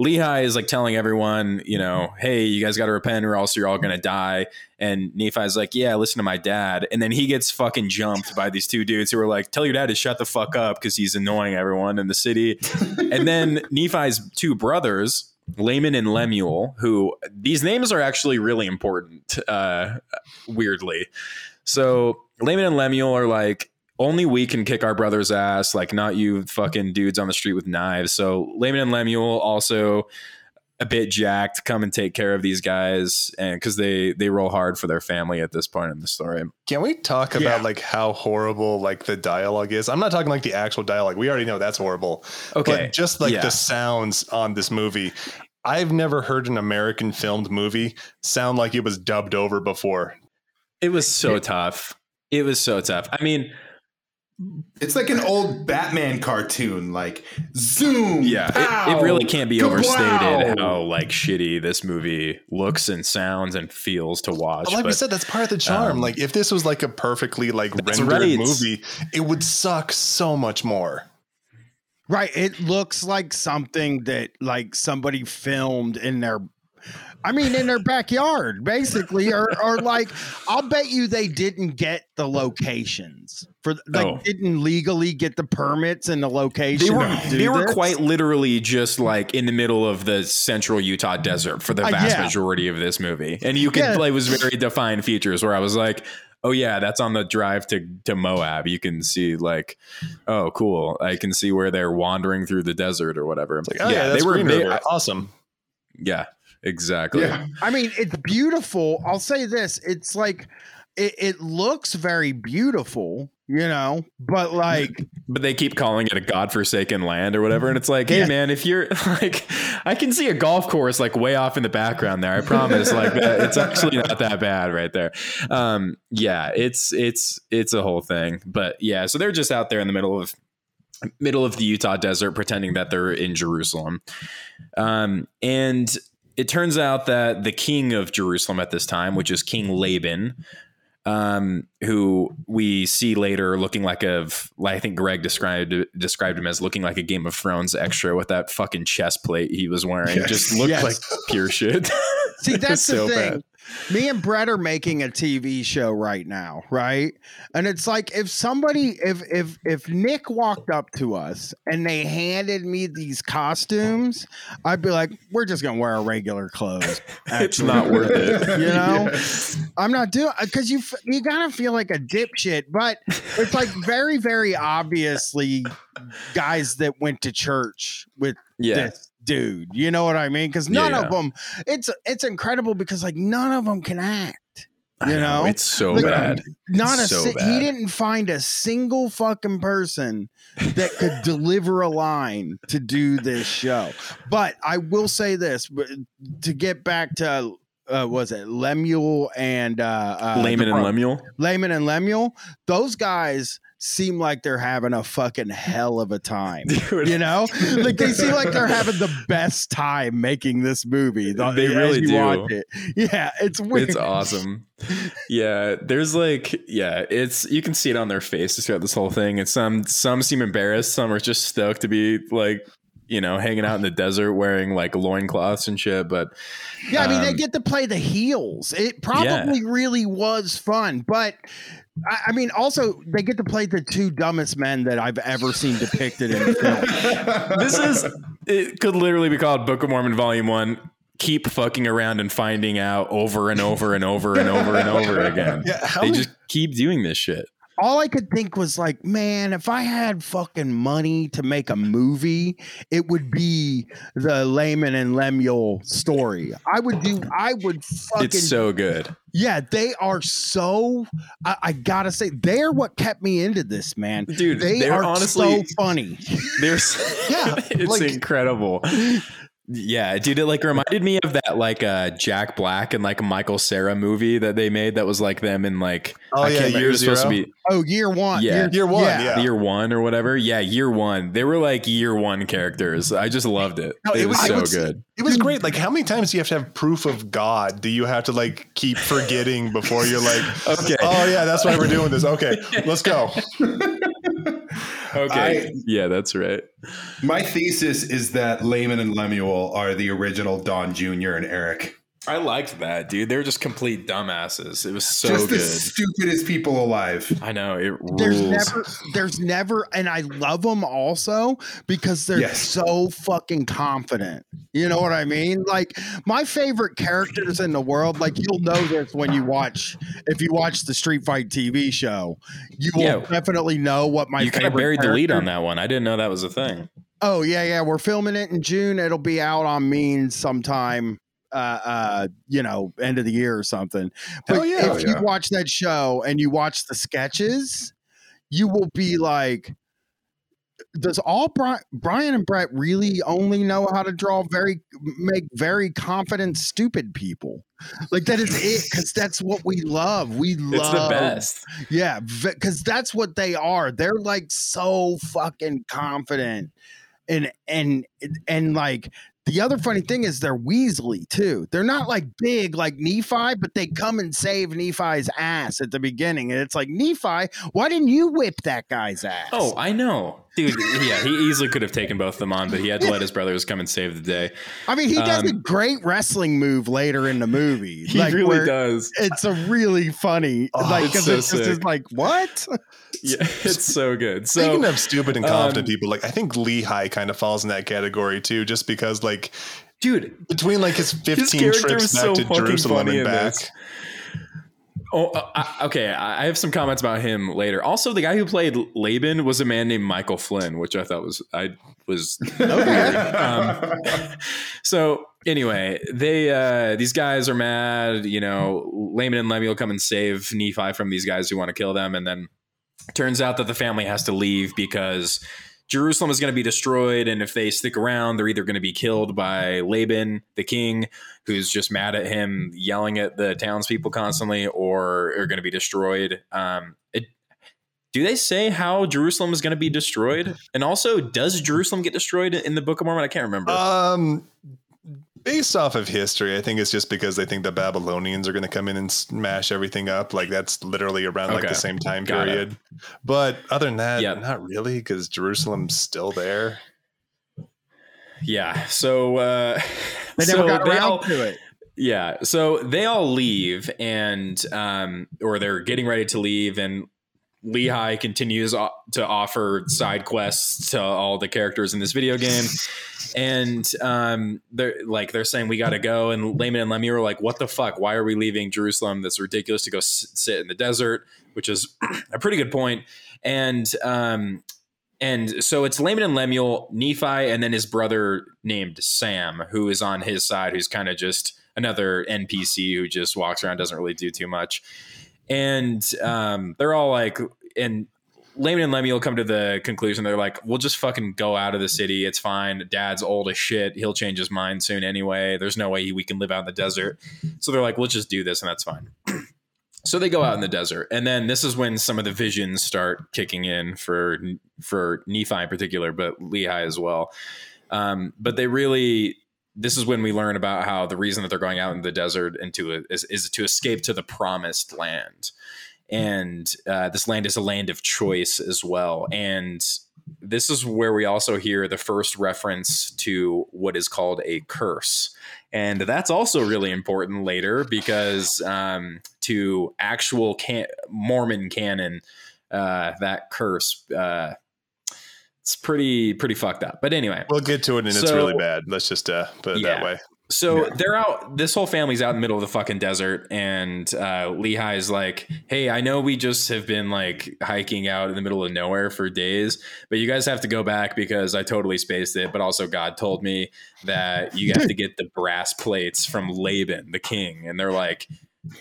Lehi is like telling everyone, you know, hey, you guys got to repent or else you're all going to die. And Nephi's like, yeah, listen to my dad. And then he gets fucking jumped by these two dudes who are like, tell your dad to shut the fuck up because he's annoying everyone in the city. and then Nephi's two brothers, Laman and Lemuel, who these names are actually really important, uh, weirdly. So Laman and Lemuel are like, only we can kick our brother's ass, like not you fucking dudes on the street with knives. So Laman and Lemuel also a bit jacked, come and take care of these guys, and because they they roll hard for their family at this point in the story. Can we talk Yeah. about like how horrible like the dialogue is? I'm not talking like the actual dialogue. We already know that's horrible. Okay, But just like yeah. the sounds on this movie. I've never heard an American filmed movie sound like it was dubbed over before. it was so tough. It was so tough. I mean, It's like an old Batman cartoon, like zoom. yeah, pow, it, it really can't be kablow. overstated how like shitty this movie looks and sounds and feels to watch. Like we said, that's part of the charm. um, like if this was like a perfectly like rendered right. movie, it would suck so much more. Right. It looks like something that like somebody filmed in their I mean in their backyard, basically. Or or like I'll bet you they didn't get the locations for like Oh. didn't legally get the permits and the location. they were they were this. quite literally just like in the middle of the central Utah desert for the Uh, vast yeah. majority of this movie, and you could Yeah. play was very defined features where I was like. Oh yeah, that's on the drive to, to Moab. You can see like, oh cool. I can see where they're wandering through the desert or whatever. Like, oh yeah, that's they were Green they- awesome. yeah, exactly. Yeah. I mean, it's beautiful. I'll say this: it's like it, it looks very beautiful, you know, but like but they keep calling it a godforsaken land or whatever and it's like hey Yeah. man if you're like i can see a golf course like way off in the background there i promise like that, it's actually not that bad right there um yeah it's it's it's a whole thing but yeah so they're just out there in the middle of middle of the utah desert pretending that they're in jerusalem um and it turns out that the king of jerusalem at this time which is king laban um, who we see later looking like a, I think Greg described described him as looking like a Game of Thrones extra with that fucking chest plate he was wearing. Yes. Just looked Yes. like pure shit. See, that's the so thing. bad. Me and Brett are making a TV show right now, right? And it's like if somebody, if if if Nick walked up to us and they handed me these costumes, I'd be like, we're just gonna wear our regular clothes. It's not worth it. You know, I'm not doing because you you gotta feel like a dipshit, but it's like very very obviously guys that went to church with Yeah. this dude. You know what I mean? Because none yeah. of them. It's it's incredible because like none of them can act. You know, it's so Like, bad. Not a so si- he didn't find a single fucking person that could deliver a line to do this show. But I will say this, to get back to uh, was it Lemuel and uh, uh, Laman and Lemuel. Laman and Lemuel, those guys seem like they're having a fucking hell of a time. Dude, You know, like they seem like they're having the best time making this movie. the- They really do. it. Yeah, it's weird. it's awesome. Yeah, there's like yeah, it's you can see it on their faces throughout this whole thing. And some some seem embarrassed, some are just stoked to be like you know hanging out in the desert wearing like loincloths and shit. But Yeah, I mean, they Um, get to play the heels. It probably really was fun, but I, I mean, also they get to play the two dumbest men that I've ever seen depicted in the film. this is it could literally be called Book of Mormon Volume One. Keep fucking around and finding out over and over and over and over and over again. Yeah, They many- just keep doing this shit. All I could think was like, man, if I had fucking money to make a movie, it would be the Laman and Lemuel story. I would do. I would fucking It's so good. yeah. They are so. I, I gotta say, they're what kept me into this, man. Dude, They they're are honestly- so funny. There's Yeah, it's like- incredible. Yeah, dude, it like reminded me of that like uh Jack Black and like Michael Cera movie that they made that was like them in like Oh, I yeah, can't Year was supposed to be Oh, year one. Yeah. Year one, yeah. year one or whatever. Yeah, year one. They were like year one characters. I just loved it. No, it, it was, was- so was- good. It was great. Like, how many times do you have to have proof of God? Do you have to like keep forgetting before you're like, Okay. oh yeah, that's why we're doing this. Okay, let's go. Okay. I- yeah, that's right. My thesis is that Laman and Lemuel are the original Don Jr. and Eric. I liked that, dude. They were just complete dumbasses. It was so Just the good. stupidest people alive. I know it There's never, there's never, and I love them also because they're Yes. so fucking confident. You know what I mean? Like my favorite characters in the world. Like you'll know this when you watch, if you watch the Street Fight TV show, you will Yeah. definitely know what my you kind of favorite buried the lead on that one. I didn't know that was a thing. Oh yeah, yeah. We're filming it in June. It'll be out on Means sometime. Uh, uh, you know, end of the year or something. But Hell yeah, if yeah. you watch that show and you watch the sketches, you will be like, does all Bri- Brian and Brett really only know how to draw very make very confident stupid people? Like that is it because that's what we love. We love It's the best. yeah, because that's what they are. They're like so fucking confident, and and and like the other funny mm-hmm. thing is they're Weasley too. They're not like big like Nephi, but they come and save Nephi's ass at the beginning, and it's like Nephi, why didn't you whip that guy's oh, ass? Oh, I know. Dude, yeah, he easily could have taken both of them on, but he had to let his brothers come and save the day. I mean, he does a um, great wrestling move later in the movie. He like, really does. It's a really funny, Oh, like it's because so it's just sick. like what? Yeah, it's so good. So, Speaking So of stupid and confident um, people, like I think Lehi kind of falls in that category too, just because like dude, between like his 15 his trips was back so to Jerusalem and back. this. Oh, uh, okay. I have some comments about him later. Also, the guy who played Laban was a man named Michael Flynn, which I thought was I was. Um, so anyway, they uh, these guys are mad. You know, Laman and Lemuel come and save Nephi from these guys who want to kill them, and then turns out that the family has to leave because Jerusalem is going to be destroyed, and if they stick around, they're either going to be killed by Laban, the king, who's just mad at him, yelling at the townspeople constantly, or are going to be destroyed. Um, it, do they say how Jerusalem is going to be destroyed? And also, does Jerusalem get destroyed in the Book of Mormon? I can't remember. Um, based off of history, I think it's just because they think the Babylonians are going to come in and smash everything up. Like that's literally around like the same time Got it. period. But other than that, Yeah. not really, because Jerusalem's still there. Yeah. So uh They so never got they around all- to it. yeah. So they all leave, and um, or they're getting ready to leave, and Lehi continues to offer side quests to all the characters in this video game, and um, they're like they're saying we got to go, and Laman and Lemmy are like, "What the fuck? Why are we leaving Jerusalem? That's ridiculous to go sit in the desert," which is a pretty good point, and um, and so it's Laman and Lemuel, Nephi, and then his brother named Sam, who is on his side, who's kind of just another NPC who just walks around, doesn't really do too much. And um, they're all like, and Laman and Lemuel come to the conclusion they're like, we'll just fucking go out of the city. It's fine. Dad's old as shit. He'll change his mind soon anyway. There's no way we can live out in the desert. So they're like, we'll just do this, and that's fine. so they go out in the desert and then this is when some of the visions start kicking in for for nephi in particular but lehi as well um, but they really this is when we learn about how the reason that they're going out in the desert into it is, is to escape to the promised land. And uh, this land is a land of choice as well. And this is where we also hear the first reference to what is called a curse. And that's also really important later because um, to actual can- Mormon canon, uh, that curse uh, it's pretty pretty fucked up. But anyway, We'll get to it, and it's really bad. Let's just uh, put it that way. so they're out. This whole family's out in the middle of the fucking desert, and uh, Lehi is like, "Hey, I know we just have been like hiking out in the middle of nowhere for days, but you guys have to go back because I totally spaced it. But also, God told me that you have to get the brass plates from Laban, the king." And they're like,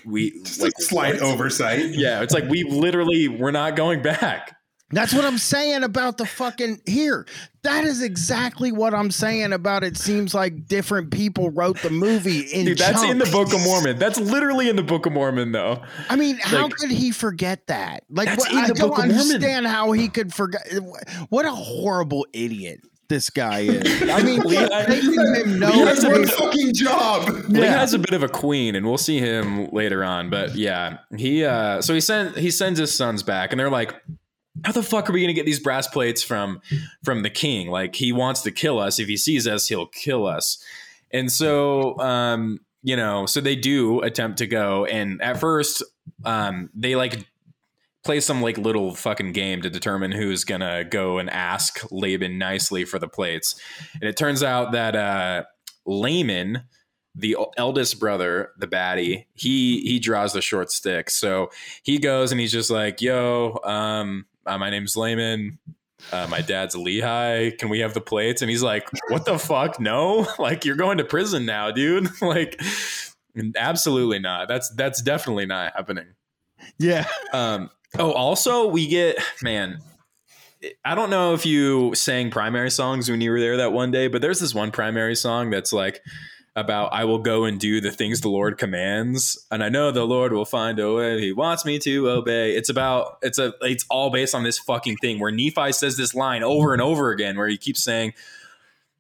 "We Just like a slight what? oversight. Yeah, it's like we literally we're not going back. That's what I'm saying about the fucking here. That is exactly what I'm saying about it. Seems like different people wrote the movie in Dude, that's in the. Book of Mormon. That's literally in the Book of Mormon, though. I mean, how could he forget that? Like, what, I don't Mormon. understand how he could forget. What a horrible idiot this guy is. I mean, Lehi- making him know. He has a fucking job. Lee has a bit of a queen, and we'll see him later on. But yeah, he uh so he sent he sends his sons back, and they're like, "How the fuck are we gonna get these brass plates from from the king? Like he wants to kill us. If he sees us, he'll kill us." And so um you know, so they do attempt to go, and at first um they like play some like little fucking game to determine who's gonna go and ask Laban nicely for the plates. And it turns out that uh Laman, the eldest brother, the baddie, he he draws the short stick. So he goes and he's just like, "Yo, um, uh, my name's Laman. Uh, my dad's Lehi. Can we have the plates?" And he's like, "What the fuck? No! Like you're going to prison now, dude. like, absolutely not. That's that's definitely not happening." Yeah. Um, oh, also we get man. I don't know if you sang primary songs when you were there that one day, but there's this one primary song that's like about I will go and do the things the Lord commands, and I know the Lord will find a way. He wants me to obey. It's about it's a it's all based on this fucking thing where Nephi says this line over and over again, where he keeps saying,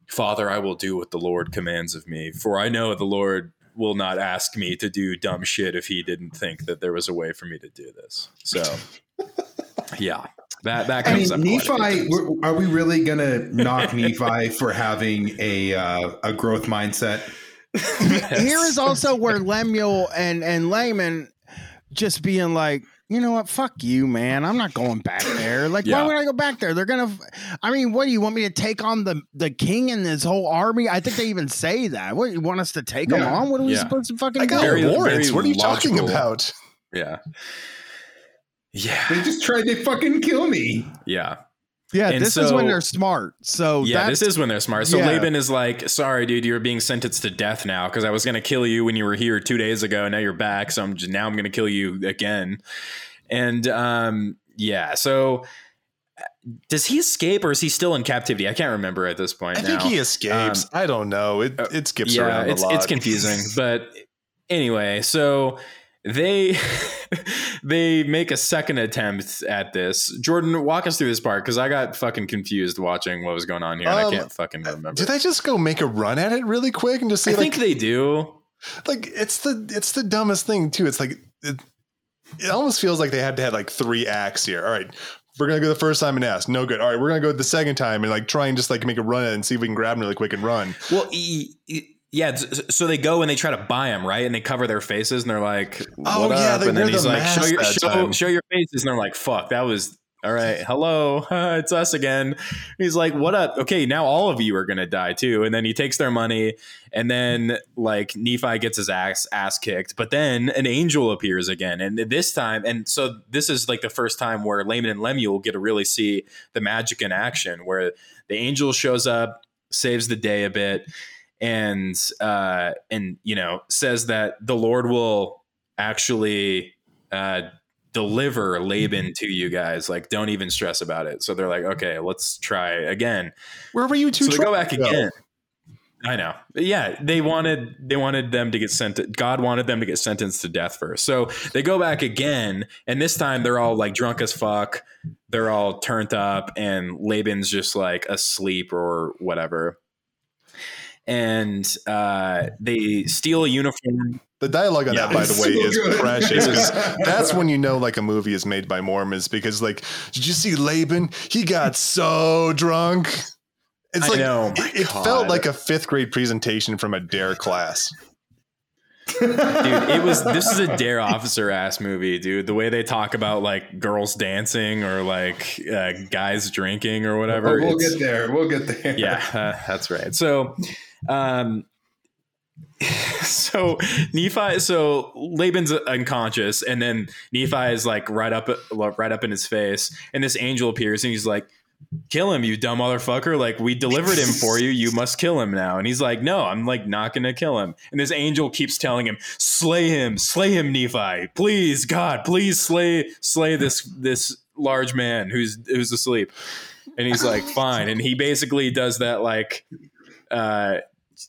"Father, I will do what the Lord commands of me, for I know the Lord." Will not ask me to do dumb shit if he didn't think that there was a way for me to do this. So, yeah, that that I mean, comes a few Nephi. Are we really gonna knock Nephi for having a uh, a growth mindset? Here is also where Lemuel and and Laman just being like, you know what, fuck you, man. I'm not going back there. Like, Yeah. why would I go back there? They're gonna. I mean, what do you want me to take on the the king and his whole army? I think they even say that. What you want us to take them on? What are we Yeah. supposed to fucking I got do? Very- warrants. very What are you talking about? yeah, yeah, They just tried to fucking kill me. yeah. Yeah, And this is when they're smart. So Yeah, that's, this is when they're smart. So yeah. Laban is like, "Sorry, dude, you're being sentenced to death now because I was going to kill you when you were here two days ago, and now you're back. So I'm just now I'm going to kill you again." And um, yeah, so uh, does he escape or is he still in captivity? I can't remember at this point. I think he escapes. I don't know. It it skips yeah, around it's a lot. it's confusing, but anyway, so they they make a second attempt at this. Jordan, walk us through this part because I got fucking confused watching what was going on here, and I Um, can't fucking remember. Did I just go make a run at it really quick and just I say like, I think they do. like it's the it's the dumbest thing too. It's like it, it almost feels like they had to have like three acts here. All right, we're gonna go the first time and ask, no good. All right, we're gonna go the second time and like try and just like make a run and see if we can grab him really quick and run. Well, y- y- yeah, so they go and they try to buy him, right? And they cover their faces and they're like, "What Oh, yeah, up?" and then he's the like, "Show your show, show your faces," and they're like, "Fuck, that was all right. Hello, it's us again." He's like, "What up?" Okay, now all of you are gonna die too. And then he takes their money, and then like Nephi gets his ass ass kicked, but then an angel appears again, and this time, and so this is like the first time where Laman and Lemuel get to really see the magic in action, where the angel shows up, saves the day a bit and uh and you know says that the lord will actually uh deliver laban to you guys. Like don't even stress about it. So they're like okay let's try again. Where were you two? so they go back to again. I know. Yeah they wanted they wanted them to get sent god wanted them to get sentenced to death first. So they go back again and this time they're all like drunk as fuck. They're all turned up and laban's just like asleep or whatever and uh, they steal a uniform The dialogue on Yeah. that, by the way, so is good. precious. 'cause That's when you know like a movie is made by Mormons because like, did you see Laban? He got so drunk. It's I like know, it, it felt like a fifth grade presentation from a dare class. dude it was this is a dare officer ass movie dude the way they talk about like girls dancing or like uh, guys drinking or whatever we'll it's- get there. We'll get there. yeah uh, that's right so um so nephi so laban's unconscious and then nephi is like right up right up in his face and this angel appears and he's like kill him you dumb motherfucker. Like we delivered him for you. You must kill him now. And he's like no i'm like not gonna kill him. And this angel keeps telling him slay him slay him nephi. Please god please slay slay this this large man who's who's asleep. And he's like fine. And he basically does that like uh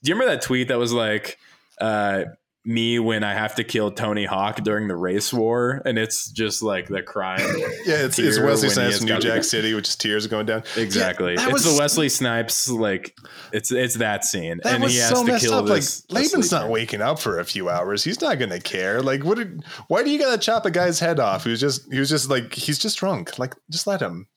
do you remember that tweet that was like uh me when i have to kill tony hawk during the race war and it's just like the crime Yeah, it's, it's Wesley Snipes New Jack City, which is tears going down. exactly that it's was- the wesley snipes like it's it's that scene That and he has so to kill up. Like this Laban's not waking up for a few hours. He's not gonna care. Like, what? Did, why do you gotta chop a guy's head off? He was just, he was just like, he's just drunk. Like, just let him.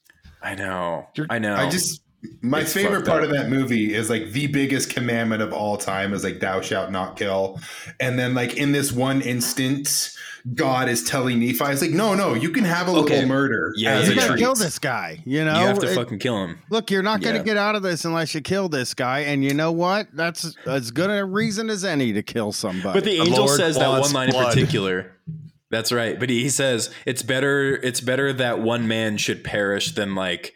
i know You're- i know I just my It's favorite part up. of that movie is like the biggest commandment of all time is like thou shalt not kill. And then like in this one instant, God is telling Nephi, it's like, no, no, you can have a Okay. little murder. Yeah, you a gotta treat. kill this guy. You know, you have to It- fucking kill him look, you're not going to Yeah. get out of this unless you kill this guy. And you know what? That's as good a reason as any to kill somebody. But the The angel Lord says that one line blood. in particular. That's right. But he, he says it's better it's better that one man should perish than like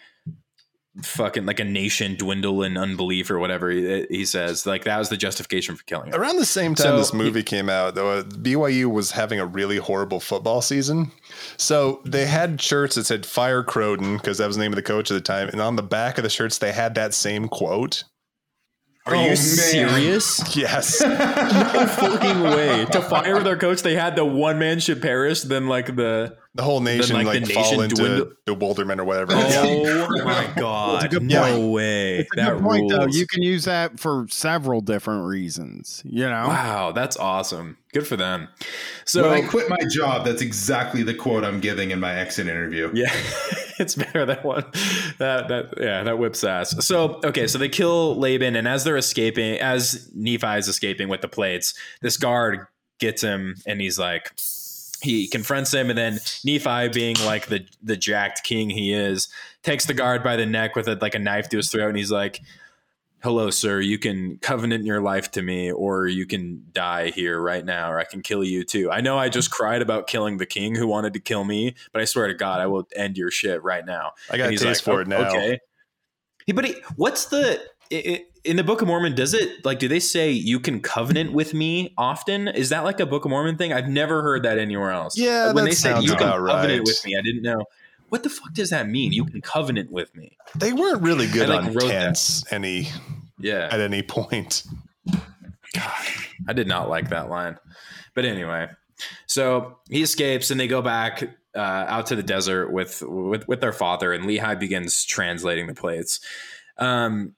fucking like a nation dwindle in unbelief or whatever he, he says. Like that was the justification for killing him. Around the same time So- this movie came out, though, uh, BYU was having a really horrible football season. So they had shirts that said "Fire Crowton" because that was the name of the coach at the time, and on the back of the shirts they had that same quote. Are Oh, you man. serious? Yes, No fucking way. To fire their coach, they had the one man should perish, then like the the whole nation like, like, fall nation into dwindle- bewilderment or whatever. Oh my god. good No way. It's a that good point, though. You can use that for several different reasons. You know, Wow, that's awesome. Good for them. when So I quit my job, that's exactly the quote I'm giving in my exit interview. Yeah, it's better that one. That that yeah, that whips ass. So okay, so they kill Laban, and as they're escaping, as Nephi is escaping with the plates, this guard gets him, and he's like, he confronts him, and then Nephi, being like the the jacked king he is, takes the guard by the neck with a, like a knife to his throat, and he's like. Hello, sir. You can covenant your life to me, or you can die here right now, or I can kill you too. I know I just cried about killing the king who wanted to kill me, but I swear to God, I will end your shit right now. I got And a he's taste like, for it "Oh, now. Okay. Hey, but he, what's the i- i- in the Book of Mormon? Does it like do they say you can covenant with me often? Is that like a Book of Mormon thing? I've never heard that anywhere else. Yeah, when they said you can about covenant right. with me, I didn't know. What the fuck does that mean? You can covenant with me? They weren't really good I, like, on that. tense any Yeah, at any point. God, I did not like that line. But anyway, so he escapes and they go back uh, out to the desert with, with with their father, and Lehi begins translating the plates. Um,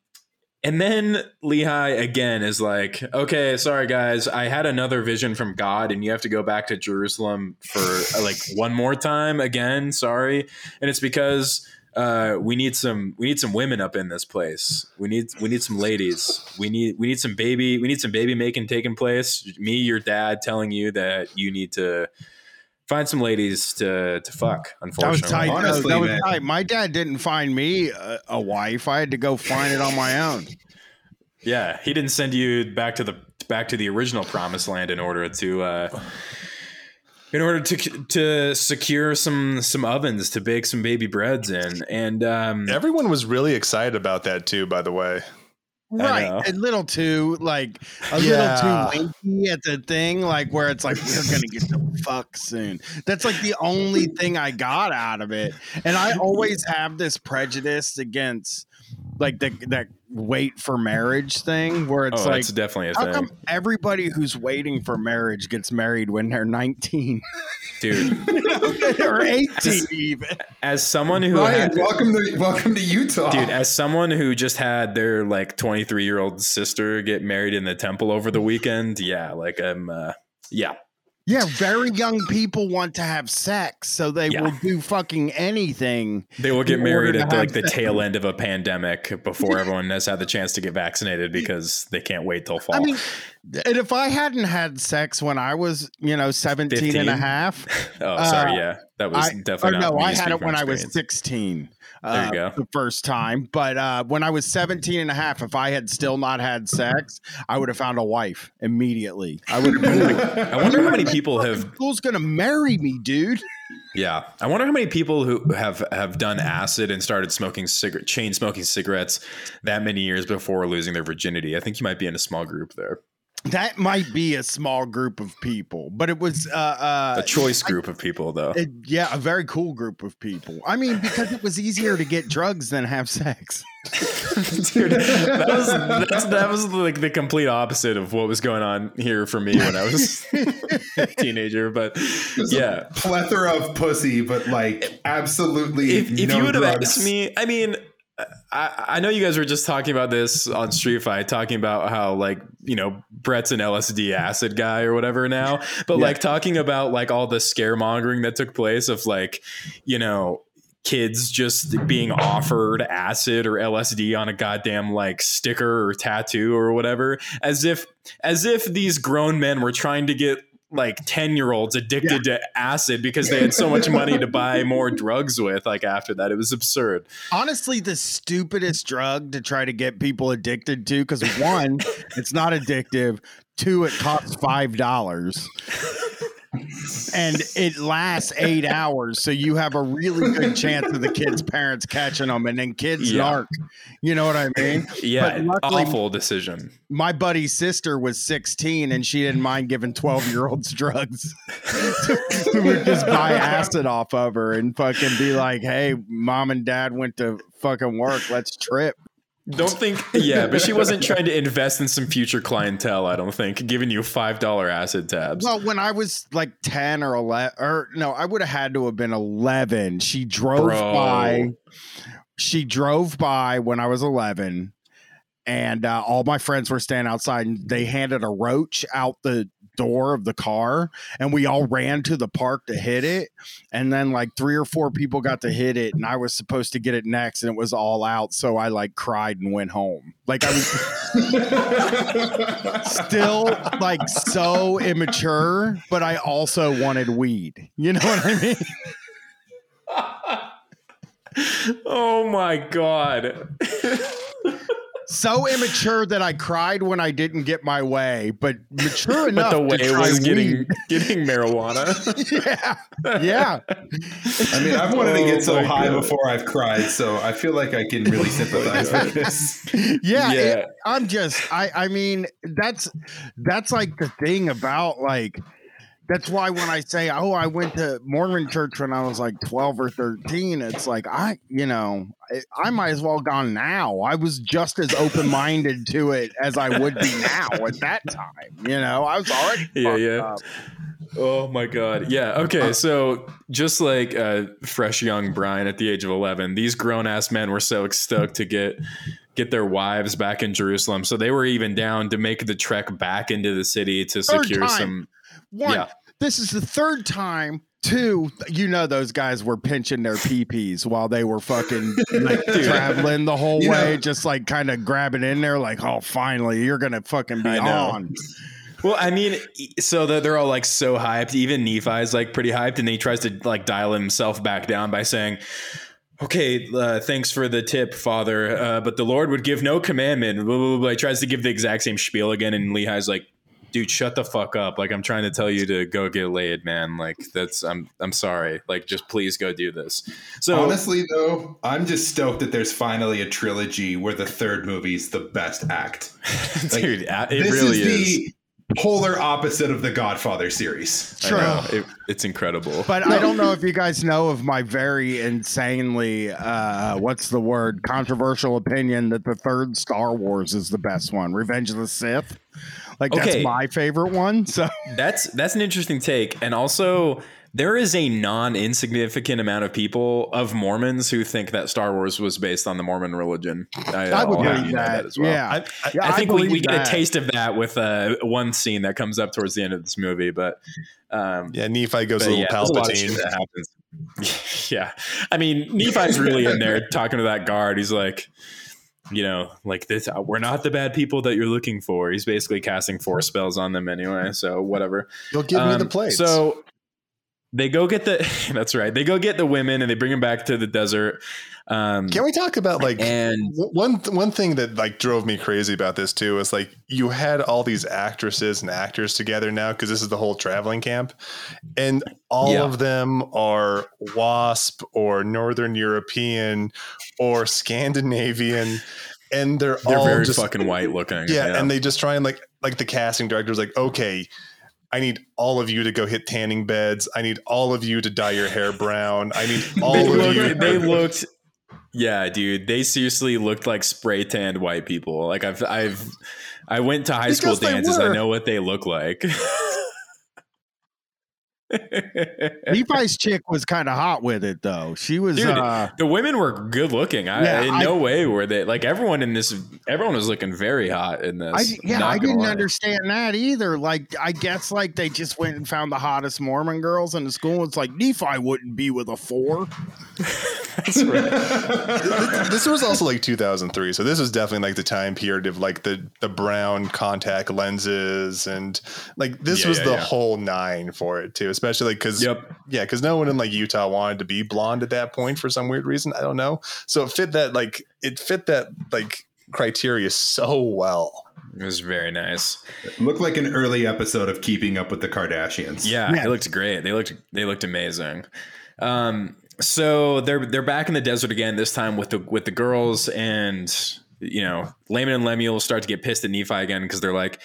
and then Lehi again is like, "Okay, sorry guys, I had another vision from God, and you have to go back to Jerusalem for like one more time again. Sorry, and it's because." uh, we need some we need some women up in this place. We need we need some ladies. We need we need some baby we need some baby making taking place. Me, your dad, telling you that you need to find some ladies to to fuck. That was Unfortunately, tight. Honestly, that was man. tight. My dad didn't find me a, a wife. I had to go find it on my own. yeah, he didn't send you back to the back to the original promised land in order to. Uh, in order to to secure some some ovens to bake some baby breads in, and um, Everyone was really excited about that too, by the way. Right. A little too like a Yeah. little too winky at the thing, like where it's like we're gonna get the fuck soon. That's like the only thing I got out of it. And I always have this prejudice against like the that wait for marriage thing where it's oh, like that's definitely a how thing, come everybody who's waiting for marriage gets married when they're 19 dude. or 18 even? As someone who Ryan, had, welcome to welcome to Utah, dude, as someone who just had their like 23 year old sister get married in the temple over the weekend, yeah, like I'm, uh, yeah, Yeah, very young people want to have sex, so they Yeah. will do fucking anything. they will get married at the, like the tail end of a pandemic before everyone has had the chance to get vaccinated because they can't wait till fall. I mean, and if I hadn't had sex when I was, you know, 17 and a half, oh, sorry, uh, yeah, that was I, definitely not no, I had it when I was 16. Uh. The first time. But uh, when I was 17 and a half, if I had still not had sex, I would have found a wife immediately. I would have been like, I wonder how many people have who's going to marry me, dude? Yeah, I wonder how many people who have have done acid and started smoking cigarette, chain smoking cigarettes that many years before losing their virginity. I think you might be in a small group there, That might be a small group of people, but it was uh, uh, a choice group of people though. It, yeah, a very cool group of people. I mean, because it was easier to get drugs than have sex. Dude, that was that's, that was like the complete opposite of what was going on here for me when I was a teenager. But There's a yeah, plethora of pussy, but like absolutely. if, if no you would have drugs. asked me, I mean, I, I know you guys were just talking about this on Street Fight, talking about how like you know Brett's an LSD acid guy or whatever now, but Yeah. like talking about like all the scaremongering that took place of like you know kids just being offered acid or LSD on a goddamn like sticker or tattoo or whatever, as if as if these grown men were trying to get like 10 year olds addicted to acid because they had so much money to buy more drugs with like after that it was absurd Honestly, the stupidest drug to try to get people addicted to, because one, it's not addictive. Two, it costs five dollars. And it lasts eight hours, so you have a really good chance of the kids' parents catching them, and then kids Yeah. narc. You know what I mean? yeah luckily- awful decision my buddy's sister was 16 and she didn't mind giving 12 year olds drugs. we would just buy acid off of her and fucking be like, hey, mom and dad went to fucking work. Let's trip. Don't think yeah but she wasn't trying to invest in some future clientele i don't think giving you five dollar acid tabs Well, when I was like 10 or 11, or no, I would have had to have been 11. She drove Bro. by. She drove by when I was 11 and uh, all my friends were standing outside and they handed a roach out the door of the car and we all ran to the park to hit it. And then like three or four people got to hit it and i was supposed to get it next and it was all out. So i like cried and went home. Like i was still like so immature but i also wanted weed. You know what i mean? Oh my god so immature that i cried when i didn't get my way but mature enough but the way to it try was getting weed. getting marijuana yeah yeah I mean, I've wanted to Oh get so oh high God. before I've cried, so I feel like I can really oh sympathize with this. yeah, Yeah. it- i'm just i i mean that's that's like the thing about like that's why when i say oh i went to mormon church when i was like 12 or 13 it's like i you know i, I might as well gone now i was just as open-minded to it as i would be now at that time you know i was already Yeah, yeah. up. Oh my god. Yeah. Okay. So just like uh, fresh young Brian at the age of eleven, these grown ass men were so stoked to get get their wives back in Jerusalem. So they were even down to make the trek back into the city to Third secure time. some. One, Yeah. This is the third time two, you know, those guys were pinching their peepees while they were fucking like traveling the whole You way, know- just like kind of grabbing in there, like, oh, finally, you're gonna fucking be on. Well, I mean, so that they're all like so hyped. Even Nephi's like pretty hyped, and he tries to like dial himself back down by saying, "Okay, uh, thanks for the tip, Father, uh, but the Lord would give no commandment." Blah, blah, blah. He tries to give the exact same spiel again, and Lehi's like, "Dude, shut the fuck up! Like, I'm trying to tell you to go get laid, man. Like, that's I'm I'm sorry. Like, just please go do this." So Honestly, though, I'm just stoked that there's finally a trilogy where the third movie's the best act. Like, dude, it this really is is. the polar opposite of the Godfather series. I know. It- it's incredible. But I don't know if you guys know of my very insanely, uh, what's the word, controversial opinion that the third Star Wars is the best one, Revenge of the Sith. Like Okay. that's my favorite one. So That's that's an interesting take, and also there is a non insignificant amount of people of Mormons who think that Star Wars was based on the Mormon religion. I, I would believe you know that. as well. Yeah. I, I, Yeah, I think we, we get a taste of that with uh, one scene that comes up towards the end of this movie, but um, yeah, Nephi goes but a little yeah, there's a lot of shit Palpatine. that happens. yeah, I mean Nephi's really in there talking to that guard. He's like, you know, like this. We're not the bad people that you're looking for. He's basically casting four spells on them anyway. So whatever. You'll give me the Um, plates. So they go get the. That's right. They go get the women and they bring them back to the desert. Um, Can we talk about like and one one thing that like drove me crazy about this too is like you had all these actresses and actors together now because this is the whole traveling camp, and all Yeah. of them are WASP or Northern European or Scandinavian, and they're, they're all very just fucking white looking. yeah, and they just try and like like the casting director's like okay. I need all of you to go hit tanning beds. I need all of you to dye your hair brown. I need all of looked, you. they looked. Yeah, dude, they seriously looked like spray tanned white people. Like I've, I've, I went to high school Because they dances. I know what they look like. Levi's chick was kind of hot with it though. She was Dude, uh the women were good looking. I, Yeah, in I- no way were they like everyone in this. Everyone was looking very hot in this. I, yeah, I didn't lie. understand that either. Like, I guess like they just went and found the hottest Mormon girls in the school. It's like Nephi wouldn't be with a four. That's right. this this was also like 2003 so this was definitely like the time period of like the the brown contact lenses and like this Yeah, was yeah, the yeah. whole nine for it too especially like because Yep. yeah because no one in like utah wanted to be blonde at that point for some weird reason i don't know so it fit that like it fit that like criteria so well It was very nice. Looked like an early episode of Keeping Up with the Kardashians. Yeah, Yeah. it looked great. They looked they looked amazing. Um, so they're they're back in the desert again. This time with the with the girls and you know Laman and Lemuel start to get pissed at Nephi again because they're like,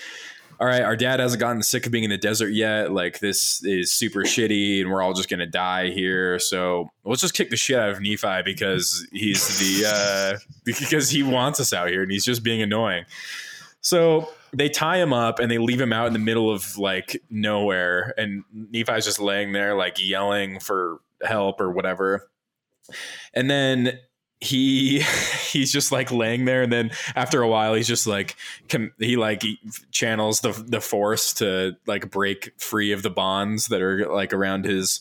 "All right, our dad hasn't gotten sick of being in the desert yet. Like this is super shitty, and we're all just gonna die here. So let's just kick the shit out of Nephi because he's the uh, because he wants us out here and he's just being annoying." So they tie him up and they leave him out in the middle of like nowhere. And Nephi's just laying there, like yelling for help or whatever. And then he he's just like laying there and then after a while he's just like he like channels the the force to like break free of the bonds that are like around his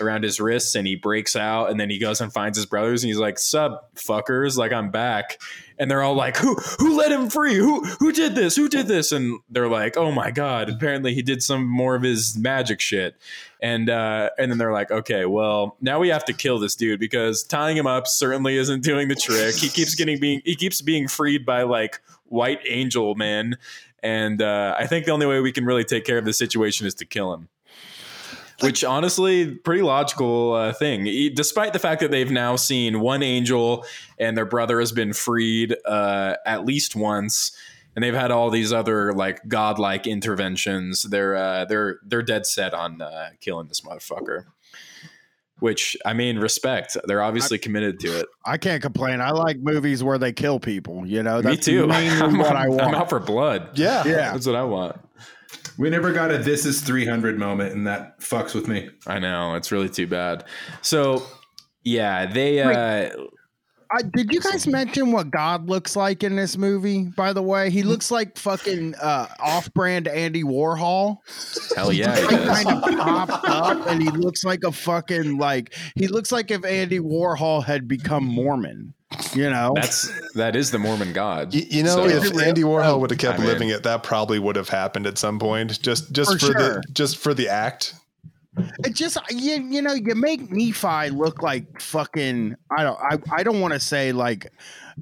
around his wrists and he breaks out and then he goes and finds his brothers and he's like sub fuckers like i'm back and they're all like who who let him free? Who who did this? Who did this? And they're like oh my god apparently he did some more of his magic shit. And uh and then they're like okay well now we have to kill this dude because tying him up certainly isn't doing the trick. He keeps getting being he keeps being freed by like white angel men. And uh i think the only way we can really take care of the situation is to kill him which honestly pretty logical uh, thing. Despite the fact that they've now seen one angel and their brother has been freed uh, at least once and they've had all these other like godlike interventions they're uh, they're they're dead set on uh, killing this motherfucker. Which i mean respect. They're obviously committed to it. I can't complain. I like movies where they kill people. You know, me that's too. mainly I'm, what I I'm out for blood. Yeah yeah, that's what i want We never got a "This is 300" moment, and that fucks with me. i know it's really too bad so yeah they uh I, did you guys mention what God looks like in this movie? By the way, he looks like fucking uh, off-brand Andy Warhol. Hell yeah, he does. kind of popped up, and he looks like a fucking like he looks like if Andy Warhol had become Mormon. You know, That's that is the Mormon God. You, you know, So- if Andy Warhol would have kept I mean- living it, that probably would have happened at some point. Just just For for, sure. the just for the act. It just you, you know you make Nephi look like fucking I don't I, I don't want to say like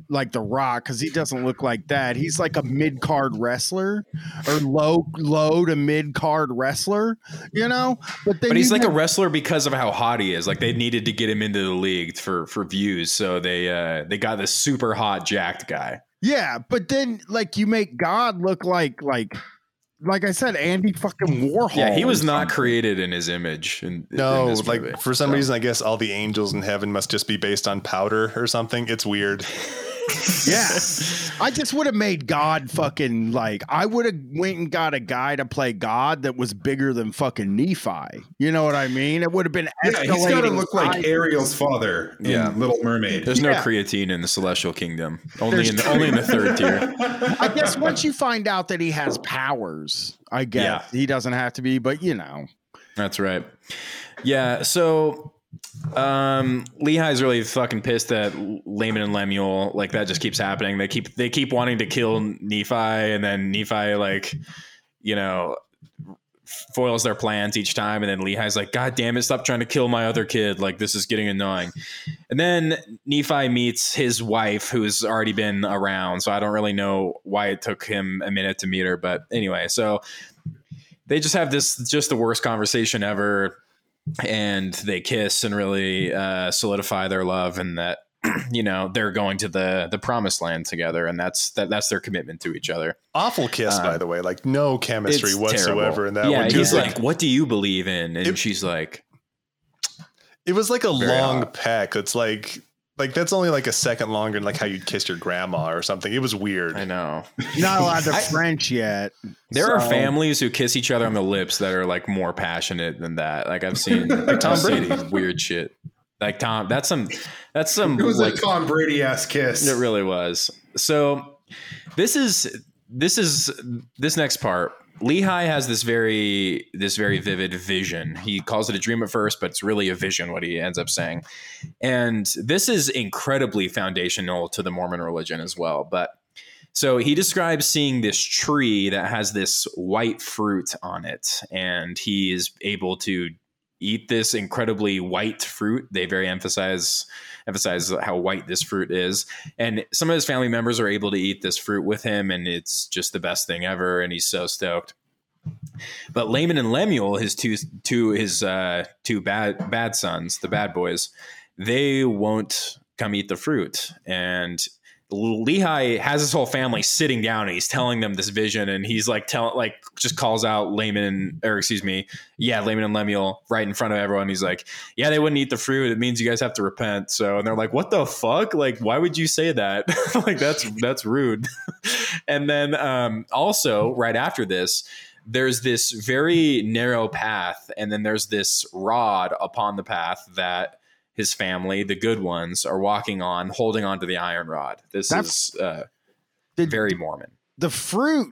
like the Rock because he doesn't look like that. He's like a mid card wrestler or low low to mid card wrestler, you know. But But he's like a wrestler because of how hot he is. Like they needed to get him into the league for for views, so they uh they got this super hot jacked guy. yeah. But then like you make God look like like like I said, Andy fucking Warhol. Yeah, he was not created in his image. In, No, in this movie. like for some So- reason, I guess all the angels in heaven must just be based on powder or something. It's weird. Yeah. I just would have made God fucking like I would have went and got a guy to play God that was bigger than fucking Nephi. You know what I mean? It would have been Yeah, he's got to escalating look like. Ariel's father in Yeah. Mm. Little Mermaid. There's no Yeah. creatine in the celestial kingdom. Only There's in the, only in the third tier. I guess once you find out that he has powers, I guess Yeah. he doesn't have to be, but you know. That's right. Yeah. So um Lehi's really fucking pissed that Laman and Lemuel like that just keeps happening. They keep they keep wanting to kill Nephi and then Nephi like you know foils their plans each time and then Lehi's like god damn it stop trying to kill my other kid like this is getting annoying. And then Nephi meets his wife who's already been around so I don't really know why it took him a minute to meet her but anyway so they just have this just the worst conversation ever and they kiss and really uh, solidify their love and that you know they're going to the the promised land together and that's that that's their commitment to each other Awful kiss, Uh, by the way. Like no chemistry whatsoever terrible. in that yeah one. he's Just like what do you believe in and It- she's like it was like a long peck. It's like like that's only like a second longer than like how you'd kiss your grandma or something. It was weird. i know You're not allowed to I- French yet. there are families who kiss each other on the lips that are like more passionate than that like i've seen like Tom I've Brady. weird shit like tom that's some that's some It was like a Tom Brady ass kiss. It really was. So this is this is this next part. Lehi has this very this very vivid vision. He calls it a dream at first, but it's really a vision. What he ends up saying, and this is incredibly foundational to the Mormon religion as well. But so he describes seeing this tree that has this white fruit on it, and he is able to eat this incredibly white fruit. They very emphasize emphasize how white this fruit is. And some of his family members are able to eat this fruit with him, and it's just the best thing ever. And he's so stoked. But Laman and Lemuel, his two two his uh, two bad bad sons, the bad boys, they won't come eat the fruit. And Lehi has his whole family sitting down and he's telling them this vision and he's like telling like just calls out Laman or excuse me, yeah, Laman and Lemuel right in front of everyone. He's like, Yeah, they wouldn't eat the fruit. It means you guys have to repent. So and they're like, What the fuck? Like, why would you say that? like that's that's rude. and then um also right after this, there's this very narrow path, and then there's this rod upon the path that his family, the good ones, are walking on, holding on to the iron rod. This That's- is uh, Did- very Mormon. The fruit.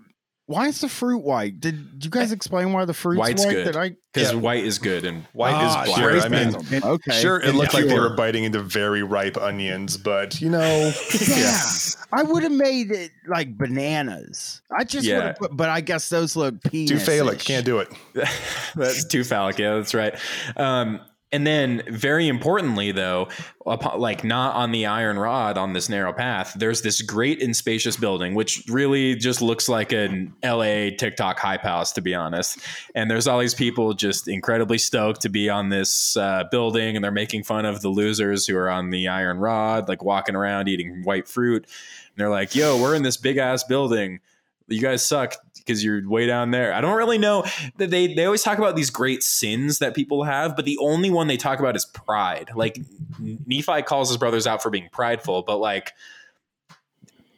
Why is the fruit white? Did you guys explain why the fruit's White's white? good. Because Yeah. white is good and White Ah, is sure, I mean, bad. okay. sure, it And looked like they were biting into very ripe onions, but you know, Yeah. I would have made it like bananas. I just Yeah. would have put, but I guess those look penis. too phallic, can't do it. that's too phallic. Yeah, that's right. Um, and then, very importantly, though, upon, like not on the iron rod on this narrow path, there's this great and spacious building, which really just looks like an LA TikTok hype house, to be honest. And there's all these people just incredibly stoked to be on this uh, building, and they're making fun of the losers who are on the iron rod, like walking around eating white fruit. And they're like, "Yo, we're in this big ass building." you guys suck because you're way down there. I don't really know that they they always talk about these great sins that people have, but the only one they talk about is pride. Like Nephi calls his brothers out for being prideful, but like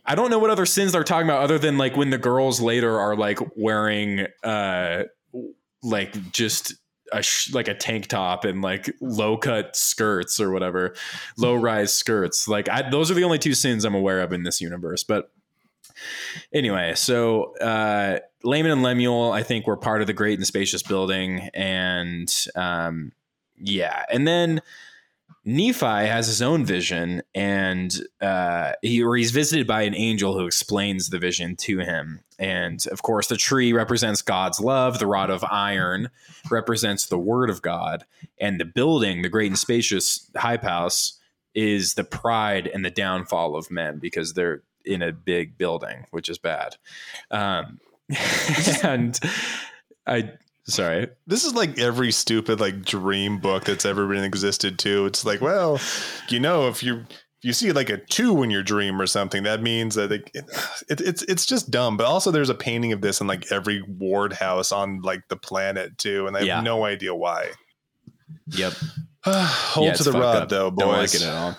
I don't know what other sins they're talking about other than like when the girls later are like wearing uh like just a sh- like a tank top and like low cut skirts or whatever, low rise skirts. Like I, those are the only two sins I'm aware of in this universe. But anyway, so uh, and Lemuel, I think, were part of the great and spacious building, and um, yeah, and then Nephi has his own vision, and uh, he or he's visited by an angel who explains the vision to him. And of course, the tree represents God's love. The rod of iron represents the word of God, and the building, the great and spacious high house, is the pride and the downfall of men because they're in a big building, which is bad. Um, and I sorry. This is like every stupid like dream book that's ever been existed too. It's like well you know if you if you see like a two in your dream or something that means that it, it, it's it's just dumb. But also there's a painting of this in like every ward house on like the planet too and i have no idea why. Yep. Hold Yeah, to the rod up. though boys Don't like it at all.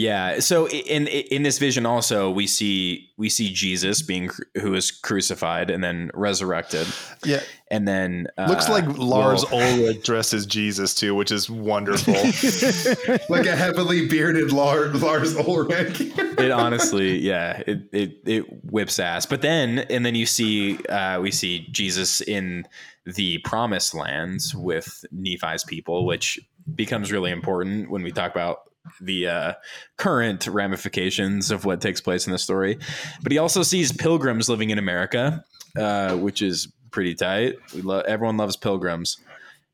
Yeah. So in in this vision also we see we see Jesus being cru- who is crucified and then resurrected, yeah and then uh, looks like lars well, ulrich dresses jesus too which is wonderful like a heavily bearded Lars, Lars Ulrich. it honestly, yeah, it, it it whips ass. But then and then you see uh, we see Jesus in the promised lands with Nephi's people, which becomes really important when we talk about the uh, current ramifications of what takes place in the story. But he also sees pilgrims living in America, uh, which is pretty tight. We lo- everyone loves pilgrims.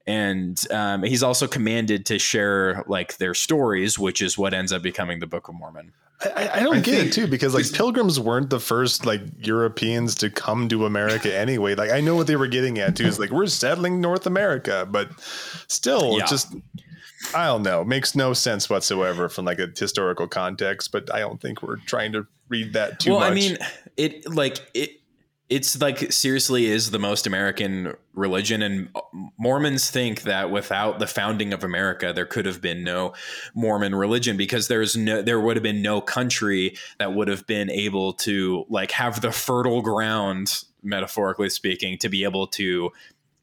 And um, he's also commanded to share like their stories, which is what ends up becoming the Book of Mormon. I, I don't I get it too because like pilgrims weren't the first like Europeans to come to America anyway. Like I know what they were getting at too is like we're settling North America, but still, Yeah. it's just I don't know, makes no sense whatsoever from like a historical context. But I don't think we're trying to read that too well, much. I mean, it like it. It's like seriously is the most American religion, and uh, Mormons think that without the founding of America, there could have been no Mormon religion because there's no, there would have been no country that would have been able to like have the fertile ground, metaphorically speaking, to be able to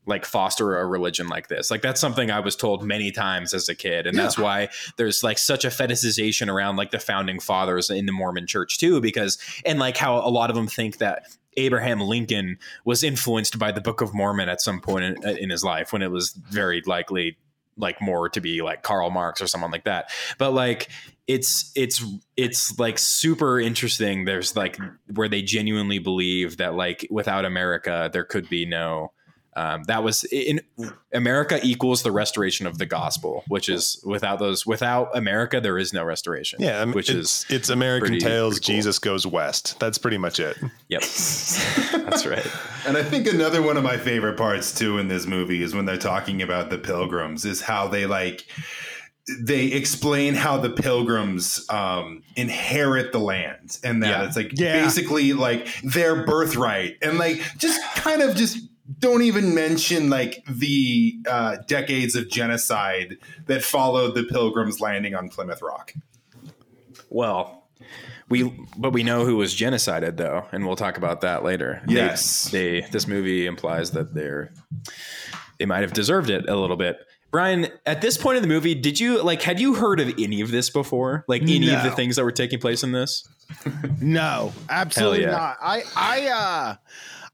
like foster a religion like this. Like that's something I was told many times as a kid. And that's why there's like such a fetishization around like the founding fathers in the Mormon church too, because and like how a lot of them think that Abraham Lincoln was influenced by the Book of Mormon at some point in, in his life when it was very likely like more to be like Karl Marx or someone like that. But like it's it's it's like super interesting. There's like where they genuinely believe that like without America there could be no um, that was in America equals the restoration of the gospel, which is without those without America there is no restoration. yeah, I mean, which it's, is it's American pretty- Tales. pretty cool. Jesus goes west. That's pretty much it. yep, that's right. And I think another one of my favorite parts too in this movie is when they're talking about the pilgrims, is how they like they explain how the pilgrims um, inherit the land and that Yeah. it's like Yeah. basically like their birthright and like just kind of just don't even mention like the uh, decades of genocide that followed the pilgrims landing on Plymouth Rock. Well, we but we know who was genocided though, and we'll talk about that later. Yes. they, this movie implies that they're they might have deserved it a little bit. Brian, at this point in the movie, did you like had you heard of any of this before? Like any of the things that were taking place in this? No, absolutely yeah. not. I I uh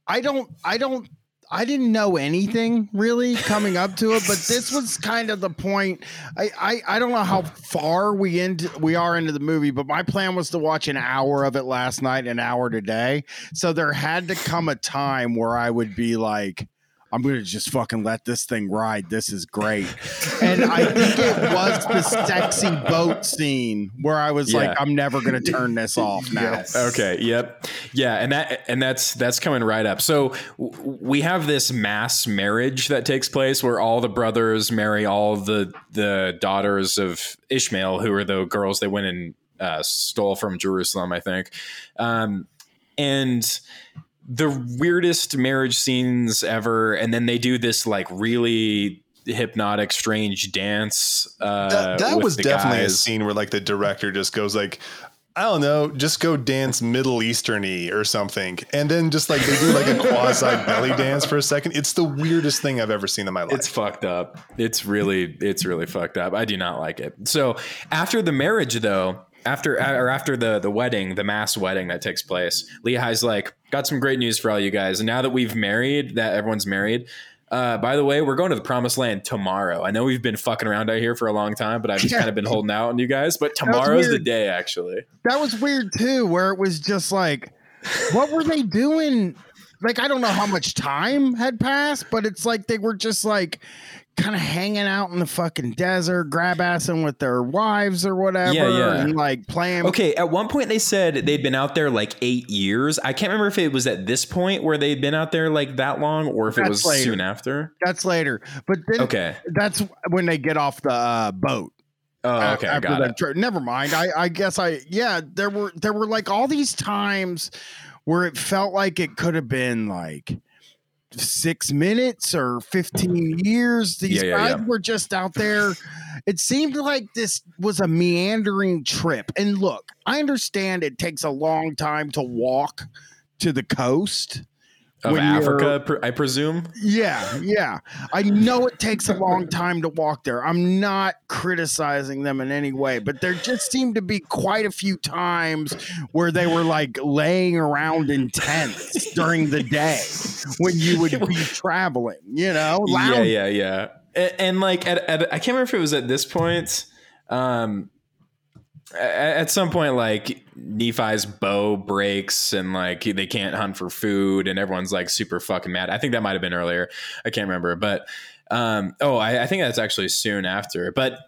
I don't I don't I didn't know anything really coming up to it, but this was kind of the point. I, I, I don't know how far we into we are into the movie, but my plan was to watch an hour of it last night, an hour today. So there had to come a time where I would be like, I'm gonna just fucking let this thing ride. This is great. And I think it was the sexy boat scene where I was Yeah. like, I'm never gonna turn this off now. Yes. Okay. Yep. Yeah, and that and that's that's coming right up. So w- we have this mass marriage that takes place where all the brothers marry all the the daughters of Ishmael, who are the girls they went and uh, stole from Jerusalem, I think. Um, and the weirdest marriage scenes ever, and then they do this like really hypnotic, strange dance. Uh, that that was definitely a scene where like the director just goes like I don't know, just go dance Middle Easterny or something, and then just like they do like a quasi belly dance for a second. It's the weirdest thing I've ever seen in my life. It's fucked up. It's really, it's really fucked up. I do not like it. So after the marriage, though, after or after the the wedding, the mass wedding that takes place, Lehi's like, got some great news for all you guys. And now that we've married, that everyone's married. Uh, by the way, we're going to the promised land tomorrow. I know we've been fucking around out here for a long time, but I've just Yeah. kind of been holding out on you guys. But tomorrow's the day, actually. That was weird too, where it was just like, what were they doing? Like, I don't know how much time had passed, but it's like they were just like kind of hanging out in the fucking desert, grab assing with their wives or whatever, Yeah, yeah. and like playing. Okay, at one point they said they'd been out there like eight years. I can't remember if it was at this point where they'd been out there like that long, or if it was later. soon after. That's later, but then Okay. that's when they get off the uh, boat. Oh, okay, after got that it. trip. Never mind. I, I guess I yeah. There were there were like all these times where it felt like it could have been like six minutes or 15 years these Yeah, yeah, guys yeah. were just out there it seemed like this was a meandering trip and look i understand it takes a long time to walk to the coast Of when Africa, I presume. yeah, yeah. I know it takes a long time to walk there. I'm not criticizing them in any way, but there just seemed to be quite a few times where they were like laying around in tents during the day when you would be traveling, you know? Yeah, yeah, yeah. And, and like at, at I can't remember if it was at this point. Um, at some point, like Nephi's bow breaks and like they can't hunt for food, and everyone's like super fucking mad. I think that might have been earlier. I can't remember, but um, oh, I, I think that's actually soon after. But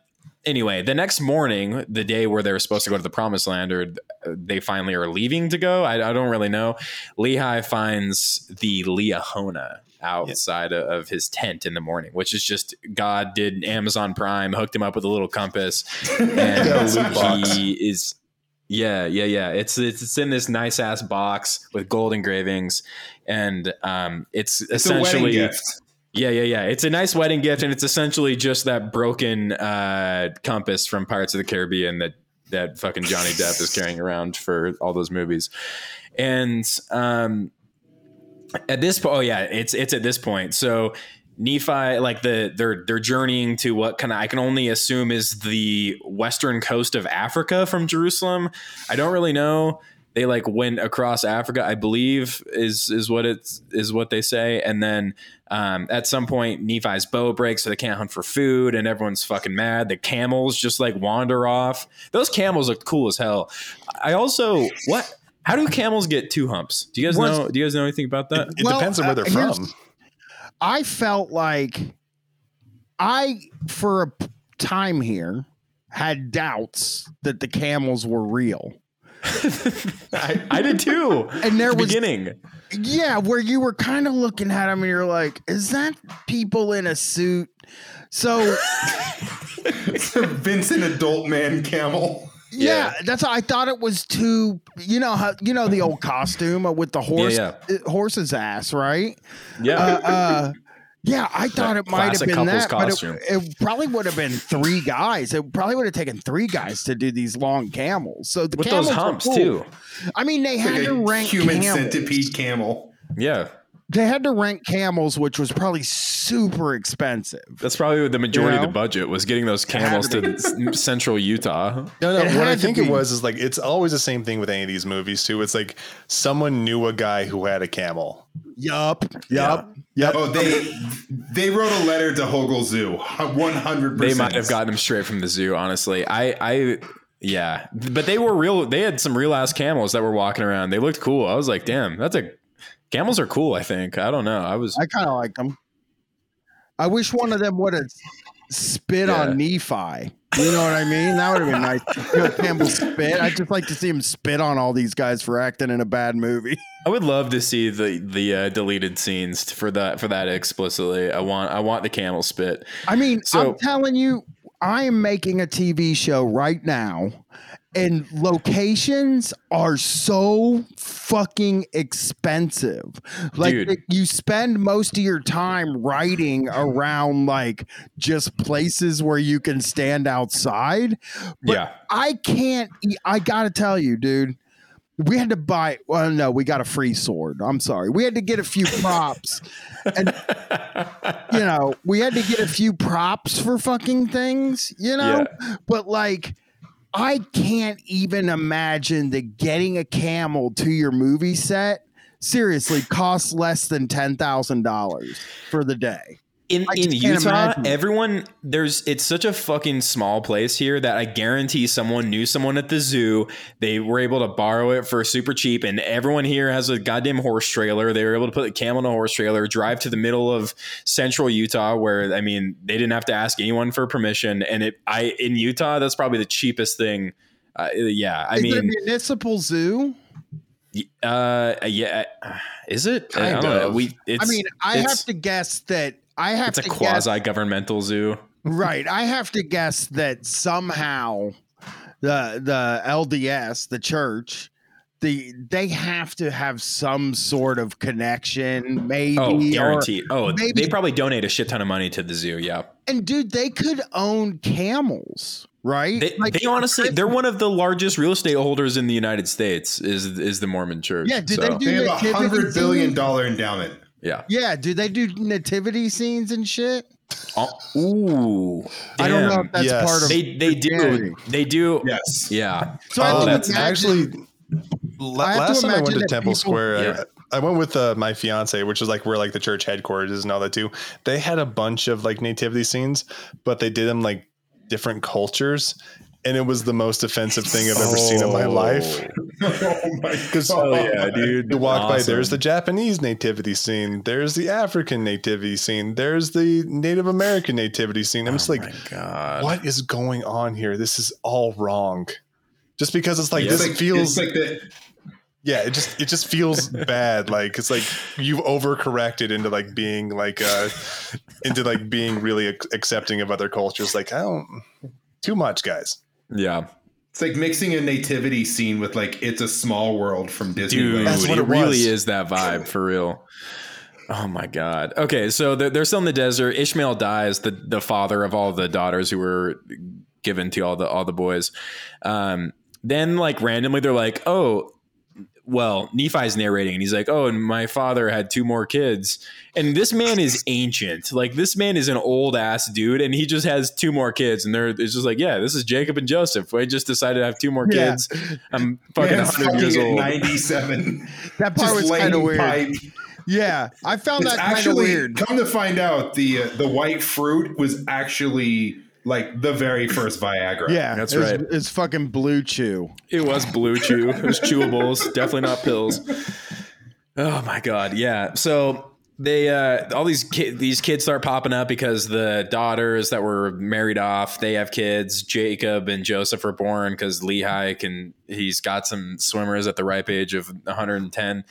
anyway, the next morning, the day where they were supposed to go to the promised land, or they finally are leaving to go, I, I don't really know. Lehi finds the Liahona outside of- of his tent in the morning, which is just God did Amazon Prime, hooked him up with a little compass, and Yeah, he is. Yeah, yeah, yeah. It's, it's it's in this nice ass box with gold engravings, and um, it's, It's essentially yeah, yeah, yeah. It's a nice wedding gift, and it's essentially just that broken uh, compass from Pirates of the Caribbean that that fucking Johnny Depp is carrying around for all those movies. And um, at this point, oh yeah, it's it's at this point. So Nephi, like the they're they're journeying to what of I can only assume is the western coast of Africa from Jerusalem. I don't really know. They like went across Africa, I believe, is is what it's is what they say. And then um, at some point, Nephi's bow breaks, so they can't hunt for food, and everyone's fucking mad. The camels just like wander off. Those camels look cool as hell. I also what? How do camels get two humps? Do you guys Was- know? Do you guys know anything about that? It Well, depends on where uh, they're here's- from. I felt like I, for a time here, had doubts that the camels were real. I, I did too. And there At the was beginning. Yeah, where you were kind of looking at them and you're like, is that people in a suit? So it's a Vincent adult man camel. Yeah, that's I thought it was too. You know how you know the old costume uh, with the horse Yeah, uh, horse's ass, right? Yeah. Uh, uh, yeah, I thought That it might have been couple's that, but it, it probably would have been three guys. It probably would have taken three guys to do these long camels. So the With camels those humps cool. too. I mean, they had Like to a rank human camels. centipede camel. Yeah. They had to rent camels, which was probably super expensive. That's probably the majority You of the budget was getting those camels to to central Utah. No, no. It What I had to think it was is like it's always the same thing with any of these movies too. It's like someone knew a guy who had a camel. Yup. Yup. Yep. Oh, they they wrote a letter to Hogle Zoo. One hundred They might have gotten them straight from the zoo, honestly. I I yeah. But they were real they had some real ass camels that were walking around. They looked cool. I was like, damn, that's a camels are cool, I think. I don't know. I was I kind of like them. I wish one of them would have spit Yeah. on Nephi. You know what I mean? That would have been nice. You know, Campbell spit. I'd just like to see him spit on all these guys for acting in a bad movie. I would love to see the the uh, deleted scenes for that for that explicitly. I want I want the camel spit. I mean, So- I'm telling you, I am making a TV show right now, and locations are so fucking expensive. Like Dude. you spend most of your time writing around like just places where you can stand outside. But yeah. I can't. I gotta tell you, dude. We had to buy. Well, no, we got a free sword. I'm sorry. We had to get a few props, and you know, we had to get a few props for fucking things. You know, but like. I can't even imagine that getting a camel to your movie set seriously costs less than ten thousand dollars for the day. In in Utah, everyone there's it's such a fucking small place here that I guarantee someone knew someone at the zoo. They were able to borrow it for super cheap, and everyone here has a goddamn horse trailer. They were able to put a camel in a horse trailer, drive to the middle of central Utah, where I mean they didn't have to ask anyone for permission. And it I in Utah, that's probably the cheapest thing. Uh, yeah, I Is it a mean, municipal zoo? uh, yeah, is it? I Kind don't know. of. We, it's, I mean, I it's- have to guess that I have it's a to guess quasi governmental zoo. right. I have to guess that somehow the the LDS, the church, the they have to have some sort of connection, maybe. Oh, or- Oh, maybe- they probably donate a shit ton of money to the zoo. Yeah, and dude, they could own camels, right? they, Like, they honestly they're one of the largest real estate holders in the United States. Is is the Mormon Church? Yeah, Did So, they do They have a hundred billion dollar endowment. Yeah. Yeah, do they do nativity scenes and shit? Oh, ooh. I don't know if that's Yes. part of. They they do Christianity. they do. Yes. Yeah. so I have Oh, that's imagine- actually la- I last time I went to Temple people- Square. Yeah. I, I went with uh, my fiance, which is like where like the church headquarters is and all that too. They had a bunch of like nativity scenes, but they did them like different cultures, and it was the most offensive thing I've ever seen in my life. oh my Because Oh yeah, dude. you walk by, there's the Japanese nativity scene, there's the African nativity scene, there's the Native American nativity scene. I'm just oh like, god. what is going on here? This is all wrong. Just because it's like Yeah. this It's like, feels it's like the yeah, it just it just feels bad. Like it's like you've overcorrected into like being like uh into like being really accepting of other cultures. Like I don't too much, guys. Yeah. it's like mixing a nativity scene with like it's a small world from Disneyland. Dude, That's what it, it really was. is that vibe for real. Oh my god. Okay, so they're, they're still in the desert. Ishmael dies, the the father of all the daughters who were given to all the all the boys. Um, then like randomly they're like, oh, well, Nephi's narrating, and he's like, oh, and my father had two more kids, and this man is ancient. Like this man is an old ass dude, and he just has two more kids, and they're it's just like, yeah, this is Jacob and Joseph. I just decided to have two more Yeah. kids. I'm fucking Man's 100 years old. 97. that part Just was kind of weird. pipe. Yeah, I found It's that kind of actually weird. come to find out the uh, the white fruit was actually like the very first Viagra. Yeah, That's it was- right. It's fucking blue chew. It was blue chew. It was chewables. Definitely not pills. Oh my god. Yeah. So they uh all these ki- these kids start popping up because the daughters that were married off they have kids jacob and joseph are born because lehi can he's got some swimmers at the ripe age of 110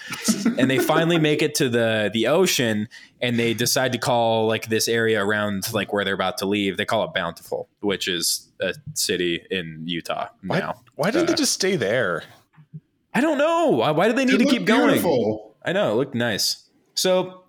and they finally make it to the the ocean and they decide to call like this area around like where they're about to leave they call it bountiful which is a city in utah Why, now why didn't Uh, they just stay there? I don't know. Why, why do they It need to looked keep going? I know. It looked nice. So,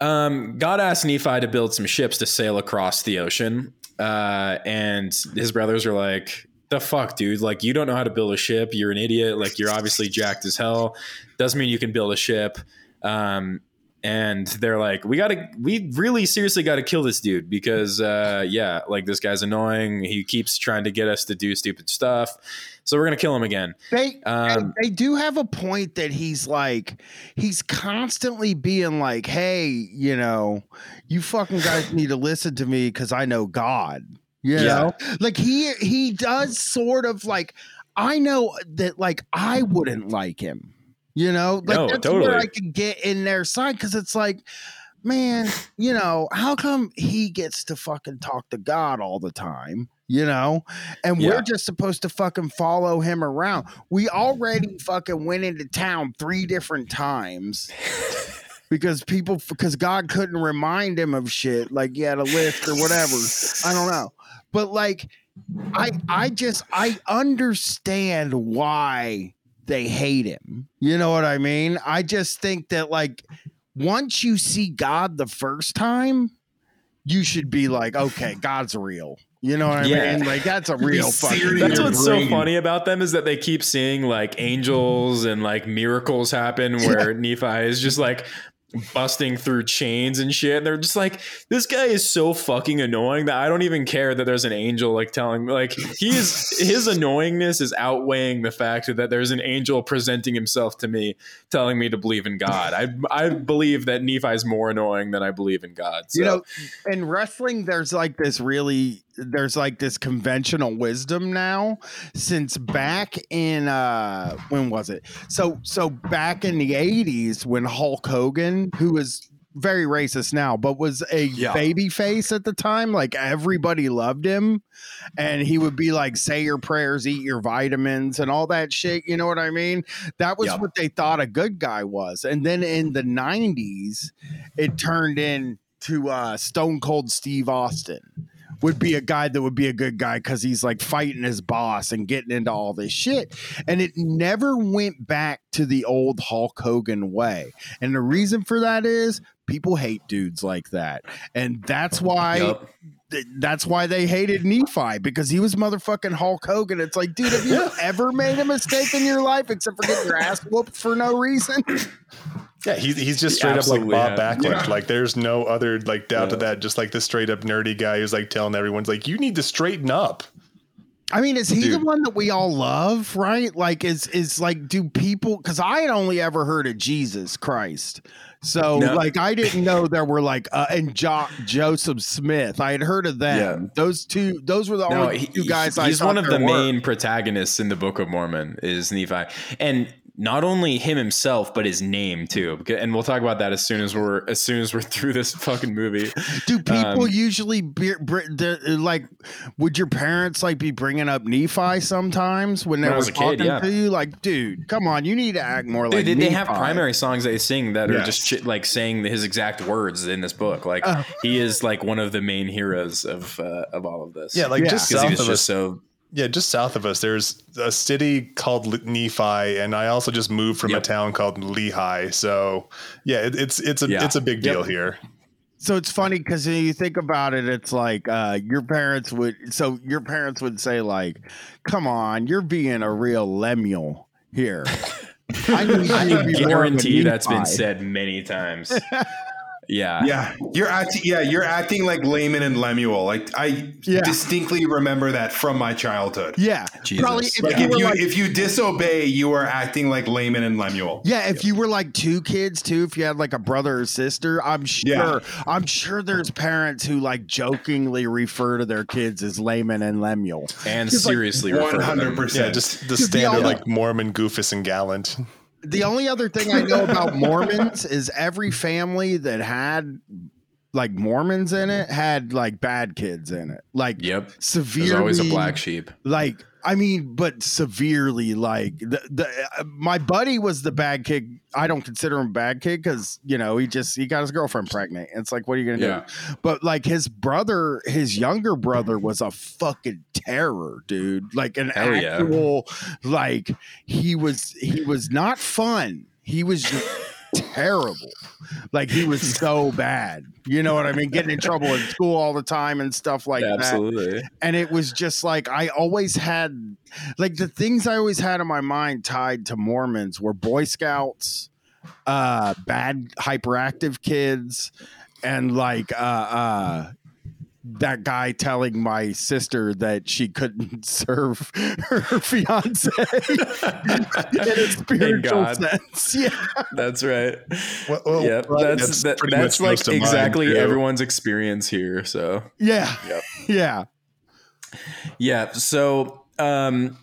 um, God asked Nephi to build some ships to sail across the ocean. Uh, and his brothers are like, the fuck, dude? Like, you don't know how to build a ship. You're an idiot. Like, you're obviously jacked as hell. Doesn't mean you can build a ship. Um, and they're like, we gotta, we really seriously gotta kill this dude because, uh, yeah, like this guy's annoying. He keeps trying to get us to do stupid stuff. So we're gonna kill him again. They Um, they do have a point that he's like he's constantly being like, "Hey, you know, you fucking guys need to listen to me because I know God." You Yeah. know, like he he does sort of like I know that like I wouldn't like him. You know, like No, that's totally. where I could get in their side because it's like. Man, you know, how come he gets to fucking talk to God all the time? You know, and Yeah. we're just supposed to fucking follow him around. We already fucking went into town three different times because people, because God couldn't remind him of shit, like he had a lift or whatever. I don't know, but like I I just I understand why they hate him. You know what I mean? I just think that like once you see God the first time, you should be like, okay, God's real. You know what I Yeah. mean? Like that's a real fucking. That's what's brain. so funny about them is that they keep seeing like angels and like miracles happen where Nephi is just like busting through chains and shit. And they're just like, this guy is so fucking annoying that I don't even care that there's an angel like telling like he is his annoyingness is outweighing the fact that there's an angel presenting himself to me telling me to believe in God. I I believe that Nephi is more annoying than I believe in God. So. You know, in wrestling, there's like this really, there's like this conventional wisdom now. Since back in, uh when was it? So, so back in the '80s, when Hulk Hogan, who was very racist now, but was a Yeah. baby face at the time, like everybody loved him, and he would be like, "Say your prayers, eat your vitamins, and all that shit." You know what I mean? That was Yeah. what they thought a good guy was, and then in the '90s it turned into uh, Stone Cold Steve Austin would be a guy that would be a good guy because he's like fighting his boss and getting into all this shit. And it never went back to the old Hulk Hogan way. And the reason for that is people hate dudes like that. And that's why Yup. Th- that's why they hated Nephi because he was motherfucking Hulk Hogan. It's like, dude, have you ever made a mistake in your life except for getting your ass whooped for no reason? Yeah, he's he's just straight up like Bob yeah. Backlund. Yeah. Like there's no other like doubt to that. Just like the straight up nerdy guy who's like telling everyone's like, you need to straighten up. I mean, is he the one that we all love, right? Like, is is like, do people? Because I had only ever heard of Jesus Christ, so No. like, I didn't know there were like, uh, and jo- Joseph Smith. I had heard of them. Yeah. Those two, those were the No, only he- two guys. I he's one of the were. main protagonists in the Book of Mormon is Nephi, and not only him himself, but his name too. And we'll talk about that as soon as we're as soon as we're through this fucking movie. Do people Um, usually be, br- the, like? Would your parents like be bringing up Nephi sometimes when they When were was a kid, talking yeah. to you? Like, dude, come on, you need to act more Dude, like. they, they have primary songs they sing that are just shit, like saying his exact words in this book. Like Oh. he is like one of the main heroes of uh, of all of this. Yeah, like Yeah. just because he south was just us. so Yeah, just south of us, there's a city called Nephi, and I also just moved from Yep. a town called Lehi. So yeah, it, it's it's a Yeah. it's a big Yep. deal here. So it's funny because you think about it, it's like uh, your parents would. So your parents would say, like, "Come on, you're being a real Lemuel here." I need I you to be more of a guarantee that's been said many times. Yeah. Yeah, you're acting. Yeah, you're acting like Laman and Lemuel. Like I Yeah. distinctly remember that from my childhood. Yeah, Jesus. probably. If Like you if you like, if you disobey, you are acting like Laman and Lemuel. yeah, if you were like two kids too, if you had like a brother or sister, I'm sure, Yeah. I'm sure there's parents who like jokingly refer to their kids as Laman and Lemuel. And Just like seriously, refer One to them. hundred Yeah, percent. just the Because standard other- like Mormon, Goofus, and Gallant. The only other thing I know about Mormons is every family that had like Mormons in it had like bad kids in it, like Yep. severely. There's always a black sheep. Like I mean, but severely. Like the, the uh, my buddy was the bad kid. I don't consider him bad kid because you know he just he got his girlfriend pregnant. It's like what are you gonna Yeah. do? But like his brother, his younger brother was a fucking terror, dude. Like an Hell yeah. actual, like he was he was not fun. He was terrible. Like he was so bad. You know what I mean? Getting in trouble in school all the time and stuff like that Absolutely. and it was just like I always had like the things I always had in my mind tied to Mormons were Boy Scouts, uh bad hyperactive kids, and like uh uh that guy telling my sister that she couldn't serve her fiance in a spiritual God. sense. Yeah. That's right. Well, well, yeah, well, that's that, that's like most of mine, exactly everyone's experience here. So Yeah. Yep. Yeah. yeah, so um,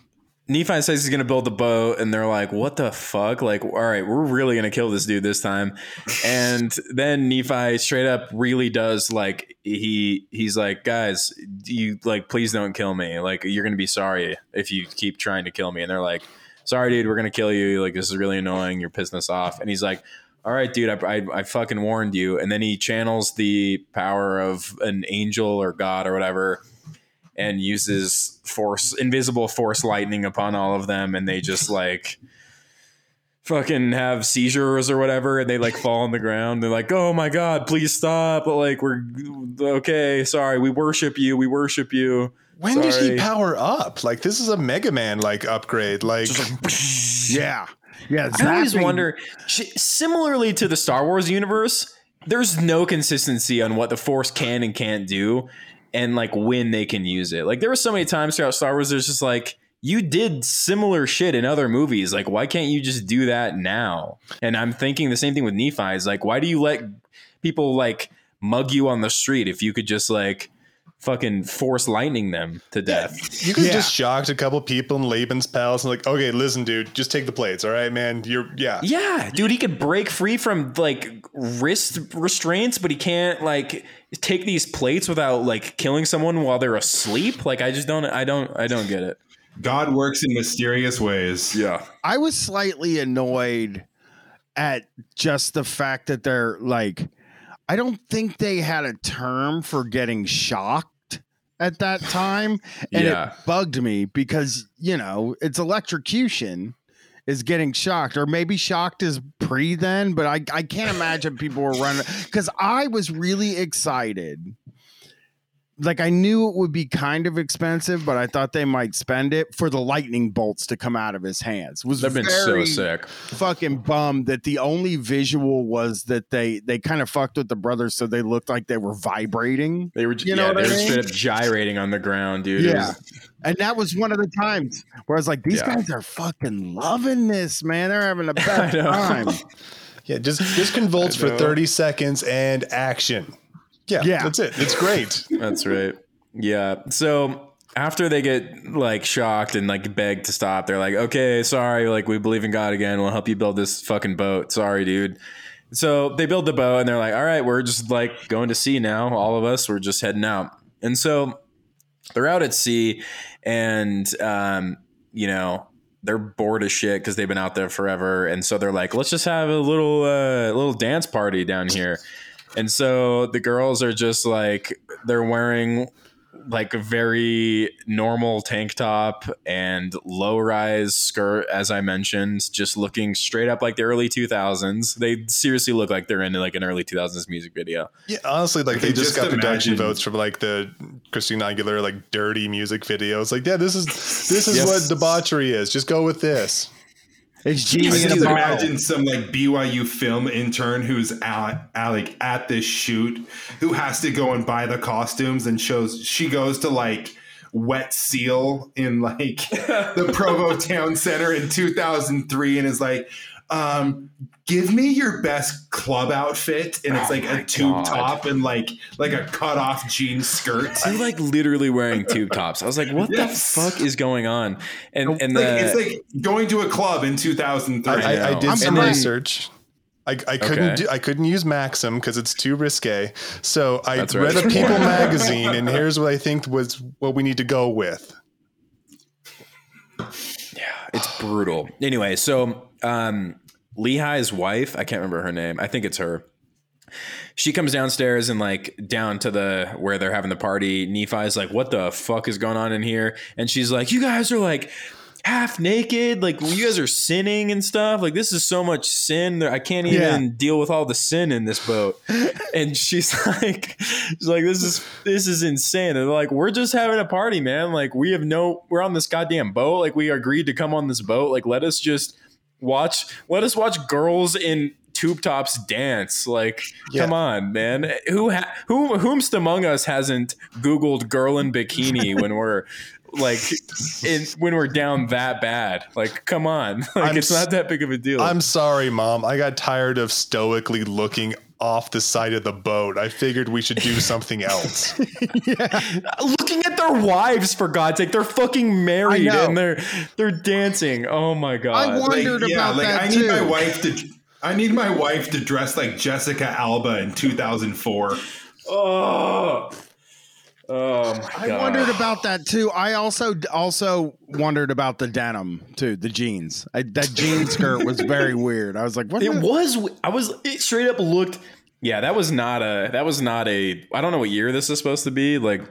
Nephi says he's gonna build the boat, and they're like, "What the fuck? Like, all right, we're really gonna kill this dude this time." And then Nephi straight up really does like he he's like, "Guys, you like please don't kill me. Like, you're gonna be sorry if you keep trying to kill me." And they're like, "Sorry, dude, we're gonna kill you. Like, this is really annoying. You're pissing us off." And he's like. All right, dude, I, I, I fucking warned you. And then he channels the power of an angel or God or whatever and uses force invisible force lightning upon all of them and they just like fucking have seizures or whatever and they like fall on the ground they're like oh my god please stop but like we're okay sorry we worship you we worship you When did he power up? Like this is a Mega Man like upgrade. Like, Yeah. Yeah. I always wonder, similarly to the Star Wars universe, there's no consistency on what the Force can and can't do, and like when they can use it. Like there were so many times throughout Star Wars, there's just like you did similar shit in other movies. Like why can't you just do that now? And I'm thinking the same thing with Nephi. Is like why do you let people like mug you on the street if you could just like fucking force lightning them to death? you could Yeah. just shocked a couple people in Laban's palace and like, okay, listen, dude, just take the plates, all right, man. You're yeah. Yeah, dude, he could break free from like wrist restraints, but he can't like take these plates without like killing someone while they're asleep. Like I just don't I don't I don't get it. God works in mysterious ways. Yeah. I was slightly annoyed at just the fact that they're like, I don't think they had a term for getting shocked at that time. And Yeah. it bugged me because, you know, it's electrocution is getting shocked, or maybe shocked is pre then, but I, I can't imagine people were running because I was really excited. Like I knew it would be kind of expensive, but I thought they might spend it for the lightning bolts to come out of his hands. Was They've been so sick. fucking bummed that the only visual was that they they kind of fucked with the brothers, so they looked like they were vibrating. They were You know yeah, what they I were mean? straight up gyrating on the ground, dude. Yeah. was- And that was one of the times where I was like, these Yeah. guys are fucking loving this, man. They're having a best know. time. Yeah, just just convulse for 30 seconds and action. Yeah, Yeah. that's it. It's great. That's right. Yeah. So after they get like shocked and like begged to stop, they're like, okay, sorry, like we believe in God again. We'll help you build this fucking boat. Sorry, dude. So they build the boat and they're like, all right, we're just like going to sea now. All of us, we're just heading out. And so they're out at sea and, um, you know, they're bored as shit because they've been out there forever. And so they're like, let's just have a little, uh, little dance party down here. And so the girls are just like, they're wearing like a very normal tank top and low rise skirt, as I mentioned, just looking straight up like the early 2000s. They seriously look like they're in like an early 2000s music video. Yeah, honestly, like Okay, they just, just got production votes from like the Christina Aguilera like dirty music videos. Like, yeah, this is this is Yes. what debauchery is. Just go with this. It's I genie in just imagine some like BYU film intern who's at, at like at this shoot who has to go and buy the costumes and shows she goes to like wet seal in like the Provo Town Center in 2003 and is like um give me your best club outfit and it's Oh like my a tube God. top and like like a cut off jean skirt They're like literally wearing tube tops. I was like, what Yes. the fuck is going on? And and like, the, it's like going to a club in 2003 I, I, I did I'm some surprised. research. I, I couldn't Okay. do, I couldn't use Maxim because it's too risque. So I That's read right. a People magazine, and here's what I think was what we need to go with. Yeah, it's brutal. Anyway, so um Lehi's wife, I can't remember her name. I think it's her. She comes downstairs and like down to the where they're having the party. Nephi's like, "What the fuck is going on in here?" And she's like, "You guys are like half naked. Like you guys are sinning and stuff. Like this is so much sin. I can't even Yeah. deal with all the sin in this boat." and she's like, "She's like, this is this is insane." And they're like, "We're just having a party, man. Like we have no, we're on this goddamn boat. Like we agreed to come on this boat. Like let us just." Watch let us watch girls in tube tops dance. Like Yeah. come on man. Who ha- who whomst among us hasn't googled girl in bikini when we're like in when we're down that bad? Like come on. Like I'm it's not that big of a deal. I'm sorry, mom. I got tired of stoically looking off the side of the boat. I figured we should do something else. yeah. looking at their wives for god's sake they're fucking married and they're they're dancing oh my god I want- wondered about that I need my wife to. I need my wife to dress like Jessica Alba in 2004. oh oh my I god wondered about that too. I also also wondered about the denim too, the jeans. I, that jean skirt was very weird. I was like, what? It the- was. I was. It straight up looked. Yeah, that was not a. That was not a. I don't know what year this is supposed to be. Like,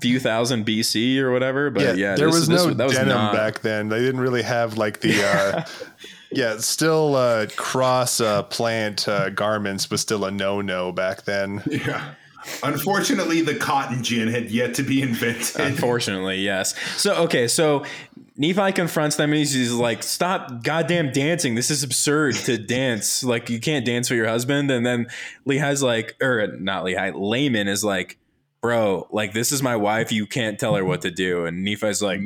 few thousand BC or whatever. But yeah, there this- was this no that was denim not- back then. They didn't really have like the uh, yeah, still uh, cross uh, plant uh, garments was still a no no back then. Yeah. Unfortunately, the cotton gin had yet to be invented. Unfortunately, yes. So okay, so Nephi confronts them and he's, like, "Stop, goddamn dancing! This is absurd to dance. Like you can't dance for your husband." And then Lehi's like, or not Lehi, Laman is like, "Bro, like this is my wife. You can't tell her what to do." And Nephi's like.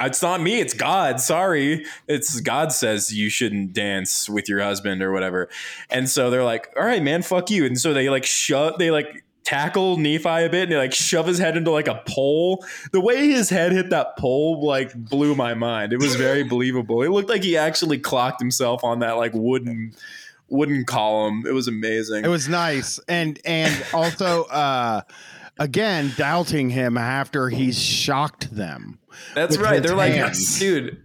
It's not me. It's God. Sorry. It's God says you shouldn't dance with your husband or whatever. And so they're like, all right, man, fuck you. And so they like shut, they like tackle Nephi a bit and they like shove his head into like a pole. The way his head hit that pole like blew my mind. It was very believable. It looked like he actually clocked himself on that like wooden wooden column. It was amazing. It was nice, and and also uh, again doubting him after he's shocked them. That's right. They're like, dude,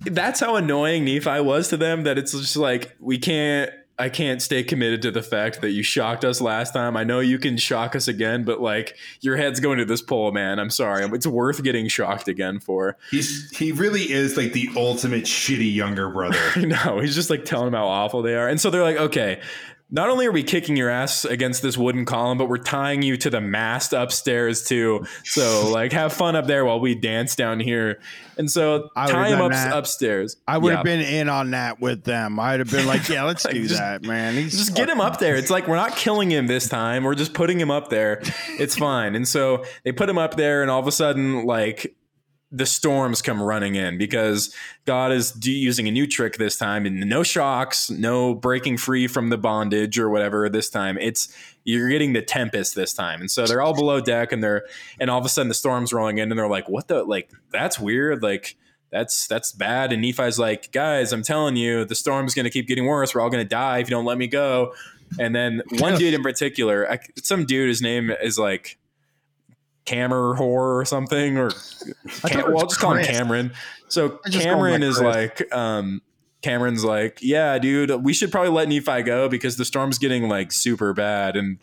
that's how annoying Nephi was to them that it's just like, we can't, I can't stay committed to the fact that you shocked us last time. I know you can shock us again, but like, your head's going to this pole, man. I'm sorry. It's worth getting shocked again for. He's he really is like the ultimate shitty younger brother. no. He's just like telling them how awful they are. And so they're like, okay, not only are we kicking your ass against this wooden column, but we're tying you to the mast upstairs too. So like, have fun up there while we dance down here. And so I tie him up that. upstairs. I would Yeah. have been in on that with them. I'd have been like, yeah, let's Like, do just- that, man. He's just get him up there. It's like we're not killing him this time. We're just putting him up there. It's fine. And so they put him up there, and all of a sudden, like the storms come running in because God is using a new trick this time, and no shocks, no breaking free from the bondage or whatever. This time, it's you're getting the tempest this time, and so they're all below deck, and they're and all of a sudden the storm's rolling in, and they're like, "What the? Like that's weird. Like." That's that's bad. And Nephi's like, guys, I'm telling you, the storm's going to keep getting worse. We're all going to die if you don't let me go. And then one dude in particular, I, some dude, his name is like Camer Whore or something, or Cam, well, I'll just call him Cameron. So I just call him, Cameron is Chris. like, um, Cameron's like, yeah, dude, we should probably let Nephi go because the storm's getting like super bad. And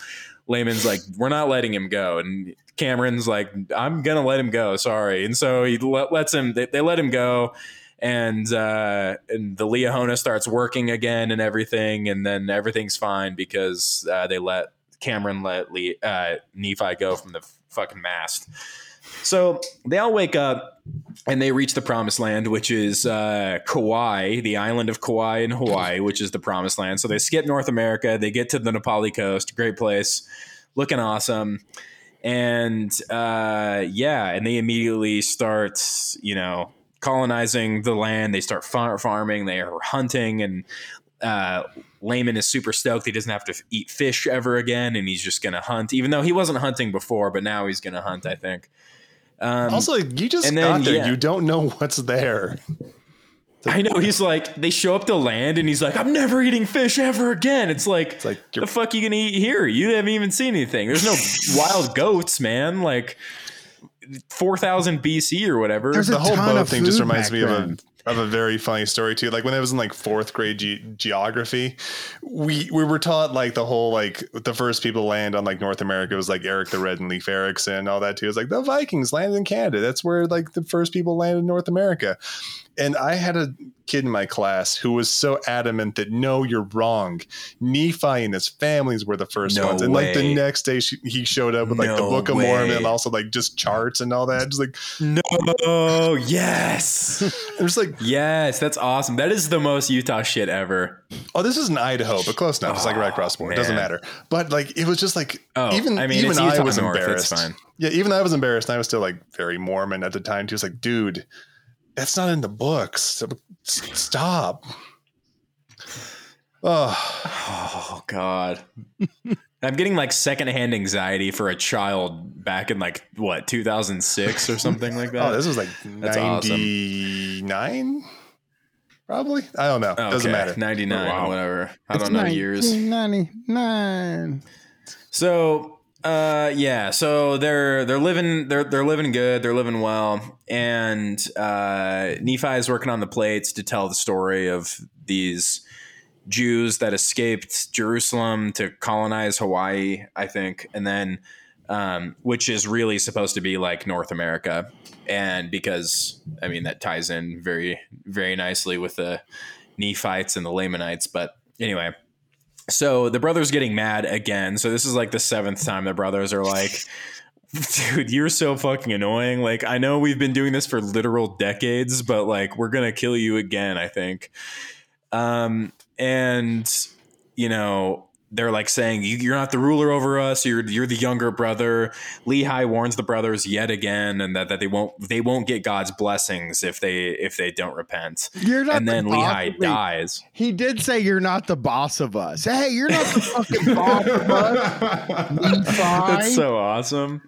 Laman's like, we're not letting him go. And Cameron's like, I'm gonna let him go. Sorry. And so he let, lets him. They, they let him go. And uh, and the Liahona starts working again and everything, and then everything's fine because uh, they let Cameron let Le- uh, Nephi go from the fucking mast. So they all wake up and they reach the promised land, which is uh, Kauai, the island of Kauai in Hawaii, which is the promised land. So they skip North America, they get to the Napali coast, great place, looking awesome. And uh, yeah, and they immediately start, you know, colonizing the land. They start far- farming, they are hunting, and uh, Laman is super stoked. He doesn't have to f- eat fish ever again, and he's just going to hunt, even though he wasn't hunting before, but now he's going to hunt, I think. Um, Also, you just and got then, there. yeah. You don't know what's there. I know he's like they show up to land and he's like I'm never eating fish ever again. It's like, it's like the you're- fuck you gonna eat here? You haven't even seen anything. There's no wild goats, man. Like four thousand BC or whatever. There's the a whole ton boat of thing just reminds back me of a of a very funny story too. Like when I was in like fourth grade ge- geography, we we were taught like the whole like the first people land on like North America was like Eric the Red and Leif Erikson and all that too. It's like the Vikings landed in Canada. That's where like the first people landed in North America. And I had a kid in my class who was so adamant that no, you're wrong. Nephi and his families were the first No ones. And like the next day, she, he showed up with like the Book of Mormon and also like just charts and all that. Just like no, yes, I'm just like, yes, that's awesome. That is the most Utah shit ever. oh, this is in Idaho, but close enough. It's like right across the border. Doesn't oh, matter. But like, it was just like Oh, even I mean, even I was North, embarrassed. fine. Yeah, even I was embarrassed. And I was still like very Mormon at the time too. It's like, dude, that's not in the books. So, Stop. Oh, Oh God. I'm getting like secondhand anxiety for a child back in like what 2006 or something like oh, that. oh, this was like That's awesome. ninety nine, probably. I don't know. Doesn't matter. 99 Wow. whatever. I don't know years. 99. So uh yeah, so they're they're living they're they're living good, they're living well, and uh Nephi is working on the plates to tell the story of these Jews that escaped Jerusalem to colonize Hawaii, I think, and then um, which is really supposed to be like North America. And because, I mean, that ties in very, very nicely with the Nephites and the Lamanites. But anyway, so the brothers getting mad again. So this is like the seventh time the brothers are like, dude, you're so fucking annoying. Like, I know we've been doing this for literal decades, but like, we're to kill you again, I think. Um, and, you know, they're like saying you're not the ruler over us. You're you're the younger brother. Lehi warns the brothers yet again, and that, that they won't they won't get God's blessings if they if they don't repent. You're not and the then boss Lehi of dies. He did say you're not the boss of us. Hey, you're not the fucking boss of us. Nephi. That's so awesome.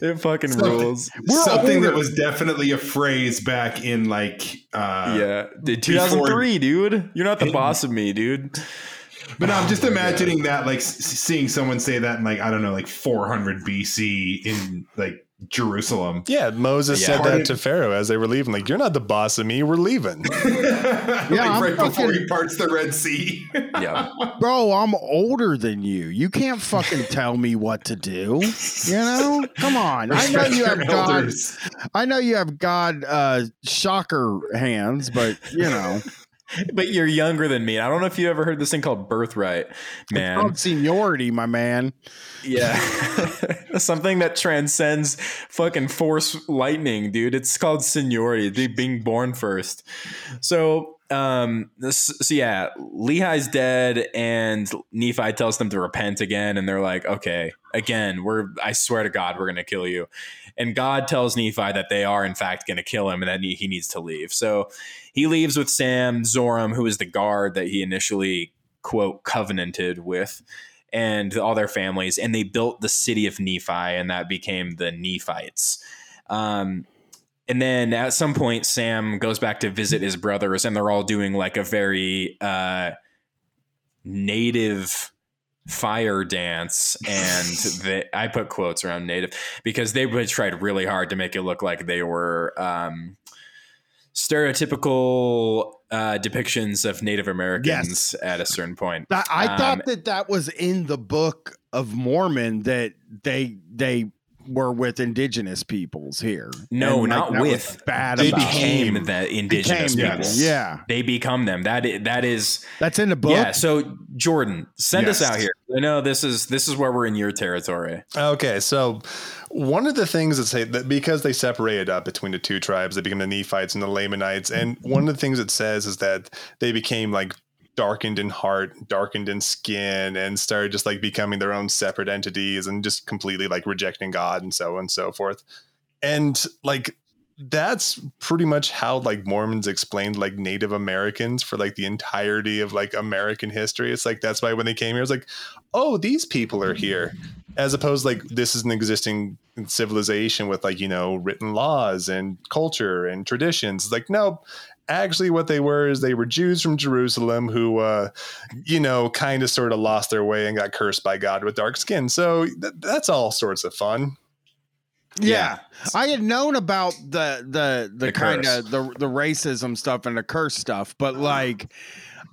It fucking rules. We're Something older. that was definitely a phrase back in like uh yeah, dude, 2003, dude. You're not the boss of me, dude. But no, I'm Oh just imagining that, like seeing someone say that in like I don't know, like 400 BC in like Jerusalem. Yeah, Moses Yeah. said Pardon? that to Pharaoh as they were leaving. Like, you're not the boss of me. We're leaving. like I'm right before he parts the Red Sea. Yeah, Bro, I'm older than you. You can't fucking tell me what to do. You know? Come on. I know you have God. I know you have God uh shocker hands, but you know, but you're younger than me. I don't know if you ever heard this thing called birthright, man. It's called seniority, my man. Yeah. Something that transcends fucking force lightning, dude. It's called seniority, the being born first. So, um, this, so yeah, Lehi's dead and Nephi tells them to repent again. And they're like, okay, again, we're, I swear to God, we're going to kill you. And God tells Nephi that they are, in fact, going to kill him and that he he needs to leave. So he leaves with Sam, Zoram, who is the guard that he initially, quote, covenanted with and all their families, and they built the city of Nephi, and that became the Nephites. Um, and then at some point, Sam goes back to visit his brothers, and they're all doing like a very uh, native fire dance and they, i put quotes around native because they tried really hard to make it look like they were um, stereotypical uh, depictions of native americans at a certain point. That- I Um, thought that that was in the book of Mormon that they they were with indigenous peoples here. No, And, like, not that with. bad. they about became became- the indigenous became people. yes. Yeah, They become them. That is, that is that's in the book. yeah. So Jordan, send us out here. I know this is this is where we're in your territory. Okay, so one of the things that say that because they separated up between the two tribes, they became the Nephites and the Lamanites, and one of the things it says is that they became like darkened in heart, darkened in skin, and started just like becoming their own separate entities and just completely like rejecting God and so on and so forth. And like that's pretty much how like Mormons explained like Native Americans for like the entirety of like American history. It's like that's why when they came here, it's like, oh, these people are here as opposed like this is an existing civilization with like you know written laws and culture and traditions It's like no actually what they were is they were jews from jerusalem who uh you know kind of sort of lost their way and got cursed by god with dark skin. So th- that's all sorts of fun. Yeah. I had known about the the the, The kind of the the racism stuff and the curse stuff, but like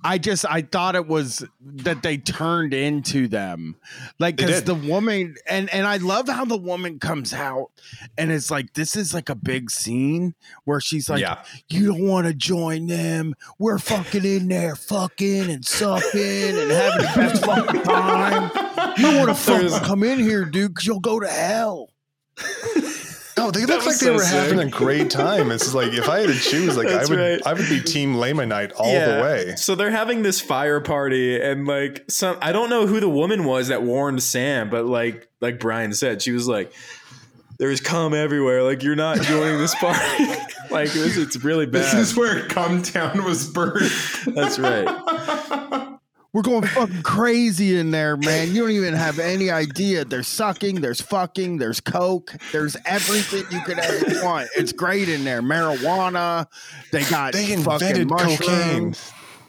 I just I thought it was that they turned into them. Like cuz the woman and and I love how the woman comes out and it's like this is like a big scene where she's like yeah, you don't want to join them. We're fucking in there fucking and sucking and having the best fucking time. You want to fucking come in here, dude, cuz you'll go to hell. Oh they That look like they so were having a great time it's just like if i had to choose like i would right. i would be team lamanite all Yeah. the way So they're having this fire party, and like some I don't know who the woman was that warned Sam, but like like Brian said, she was like. There's cum everywhere. Like you're not joining this party. like this, it's really bad. This is where Come Town was birthed. That's right. We're going fucking crazy in there, man. You don't even have any idea. There's sucking, there's fucking, there's coke, there's everything you could ever want. It's great in there. Marijuana. They got they fucking invented mushrooms. cocaine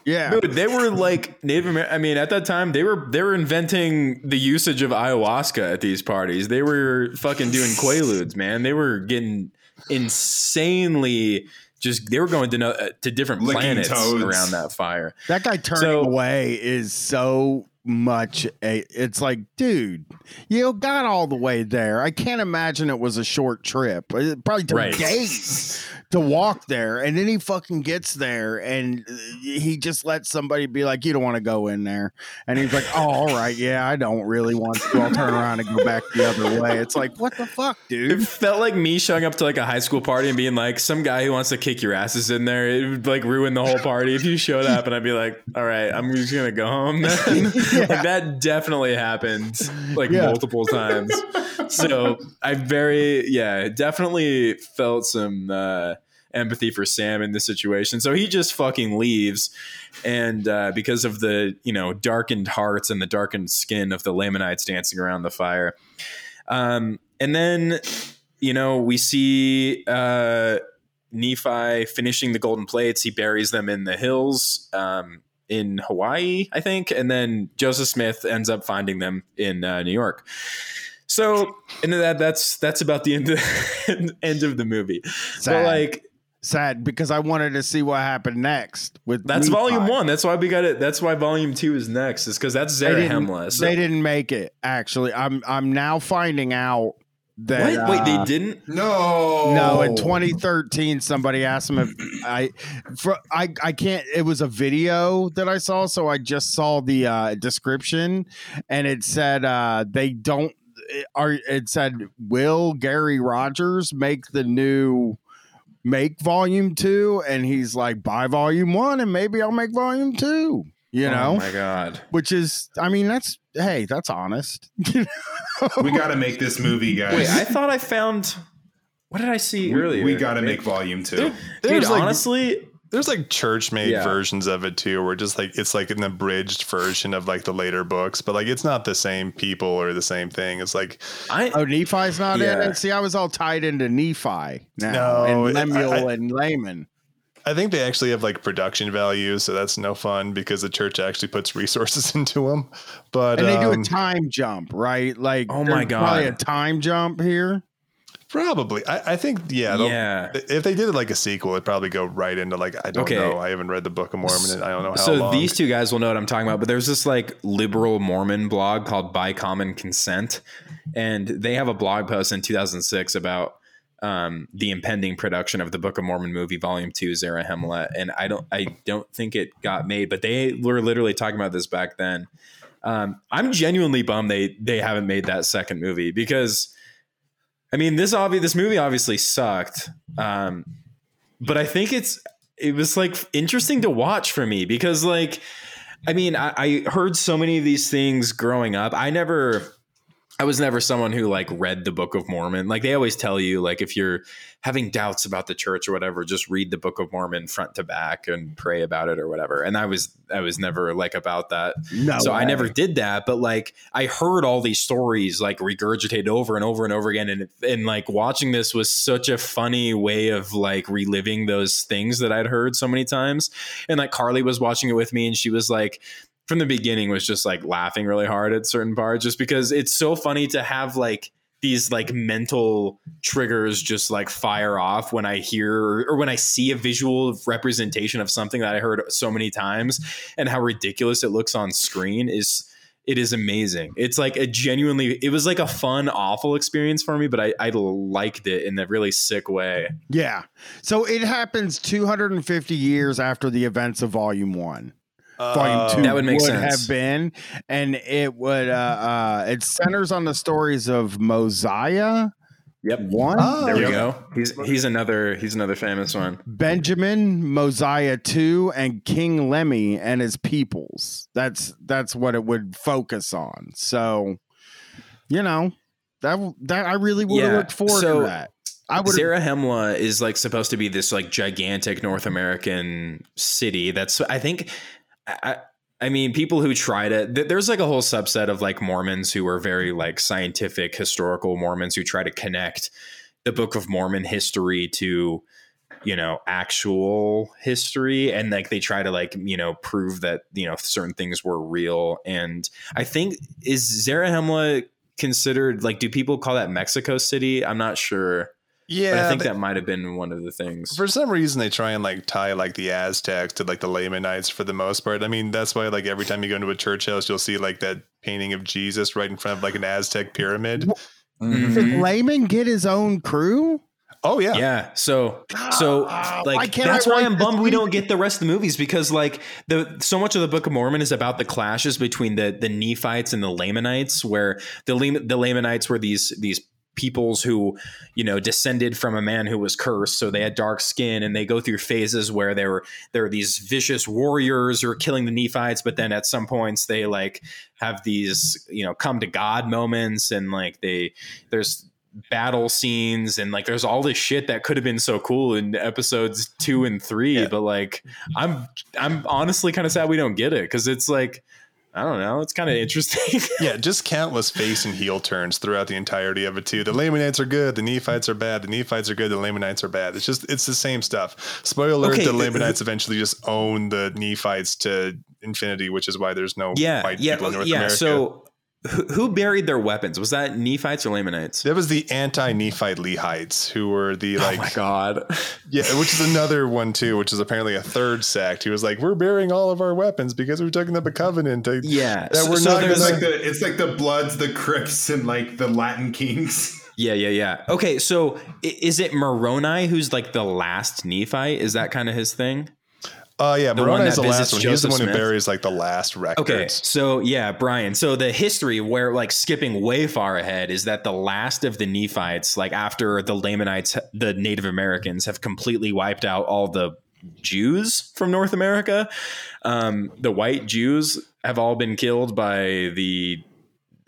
Yeah. Dude, they were like Native American. I mean, at that time, they were they were inventing the usage of ayahuasca at these parties. They were fucking doing quaaludes, man. They were getting insanely just. They were going to know, uh, to different Licking planets toads. around that fire. That guy turning So- away is so much a it's like dude you got all the way there i can't imagine it was a short trip it probably took Right. days to walk there and then he fucking gets there and uh, he just lets somebody be like you don't want to go in there and he's like oh all right yeah i don't really want to i'll turn around and go back the other way it's like what the fuck dude? It felt like me showing up to like a high school party and being like, some guy who wants to kick your asses in there. It would like ruin the whole party if you showed up and I'd be like, all right, I'm just gonna go home then. Like that definitely happened like Yeah. multiple times. So I very yeah, definitely felt some uh empathy for Sam in this situation. So he just fucking leaves and uh, because of the you know darkened hearts and the darkened skin of the Lamanites dancing around the fire. Um, and then, you know, we see uh, Nephi finishing the golden plates. He buries them in the hills um, in Hawaii, I think. And then Joseph Smith ends up finding them in uh, New York. So, and that that's that's about the end of, end of the movie. sad, But like sad because i wanted to see what happened next with that's Nephi. volume one. That's why we got it. That's why volume two is next. Is because that's didn't, So- they didn't make it actually i'm i'm now finding out that what? Wait, they uh, didn't. No, no in 2013 somebody asked him if i for i i can't it was a video that i saw so i just saw the uh description and it said uh they don't are it said will gary rogers make the new make volume two and he's like buy volume one and maybe i'll make volume two you know Oh my god. which is i mean that's hey that's honest we got to make this movie, guys. Wait, I thought I found. What did I see we, earlier? we got to make volume two. Dude, like honestly, there's like church made Yeah. versions of it too, where just like it's like an abridged version of like the later books, but like it's not the same people or the same thing. It's like I oh nephi's not in Yeah. it see i was all tied into nephi now No, and I- lemuel I- and Laman I think they actually have like production value, so that's no fun because the church actually puts resources into them. But and they do a um, time jump right like Oh my there's probably a time jump here probably, I, I think yeah, yeah. If they did it like a sequel, it'd probably go right into like I don't Okay. know. I haven't read the Book of Mormon. And I don't know how So long. these two guys will know what I'm talking about, but there's this like liberal Mormon blog called By Common Consent, and they have a blog post in 2006 about um, the impending production of the Book of Mormon movie, Volume Two, Zarahemla, and I don't, I don't think it got made, but they were literally talking about this back then. Um, I'm genuinely bummed they they haven't made that second movie because, I mean, this obvi- this movie obviously sucked, um, but I think it's it was like interesting to watch for me because like I mean I, I heard so many of these things growing up. I never I was never someone who like read the Book of Mormon. Like they always tell you, like if you're having doubts about the church or whatever, just read the Book of Mormon front to back and pray about it or whatever. And I was I was never like about that. no so I never did that, but like I heard all these stories like regurgitated over and over and over again, and and like watching this was such a funny way of like reliving those things that I'd heard so many times. And like Carly was watching it with me, and she was like, from the beginning, was just like laughing really hard at certain parts, just because it's so funny to have like these like mental triggers just like fire off when I hear or when I see a visual representation of something that I heard so many times and how ridiculous it looks on screen is it is amazing. It's like a genuinely it was like a fun, awful experience for me, but I, I liked it in a really sick way. yeah so it happens 250 years after the events of volume one volume Uh, two That would make sense. have been and it would uh uh it centers on the stories of mosiah Yep. one Oh, There we Yep. go. He's he's another he's another famous one. benjamin mosiah 2 and king lemmy and his peoples that's that's what it would focus on so you know that that i really would have Yeah, looked forward so to that i would Zarahemla is like supposed to be this like gigantic North American city. That's I think I I mean people who try to th- there's like a whole subset of like Mormons who are very like scientific historical Mormons who try to connect the Book of Mormon history to you know actual history and like they try to like you know prove that you know certain things were real and I think is Zarahemla considered like do people call that Mexico City? I'm not sure. Yeah, but I think they- that might have been one of the things. for some reason they try and like tie like the Aztecs to like the Lamanites for the most part. I mean, that's why like every time you go into a church house, you'll see like that painting of Jesus right in front of like an Aztec pyramid. Mhm. Did Laman get his own crew? Oh yeah. Yeah. So so Ah, why like that's why I'm this bummed we don't get the rest of the movies because like the so much of the Book of Mormon is about the clashes between the the Nephites and the Lamanites, where the Lam- the Lamanites were these these peoples who you know descended from a man who was cursed. So they had dark skin and they go through phases where they were there are these vicious warriors who are killing the nephites. But then at some points they like have these you know come to god moments and like they there's battle scenes and like there's all this shit that could have been so cool in episodes two and three. Yeah. but like i'm i'm honestly kind of sad we don't get it. Because it's like i don't know it's kind of interesting Yeah, just countless face and heel turns throughout the entirety of it too. The Lamanites are good, the Nephites are bad, the Nephites are good, the Lamanites are bad. It's just it's the same stuff. Spoiler alert, Okay, the Lamanites eventually just own the Nephites to infinity, which is why there's no yeah white yeah people in North yeah America. so who, who buried their weapons? Was that nephites or lamanites? That was the anti-Nephite Lehites, who were the like oh my god. Yeah, which is another one too, which is apparently a third sect. Who was like, "We're burying all of our weapons because we're taking up a covenant." To, yeah That we're so not there's It's gonna- like the it's like the Bloods, the Crips, and like the Latin Kings. yeah yeah yeah. Okay so is it moroni who's like the last nephite? Is that kind of his thing Oh yeah, The Moroni is the last one. He's the Joseph one who buries like the last records. Okay, so yeah, Brian. So the history, where like skipping way far ahead, is that the last of the Nephites, like after the Lamanites, the Native Americans, have completely wiped out all the Jews from North America. Um, the white Jews have all been killed by the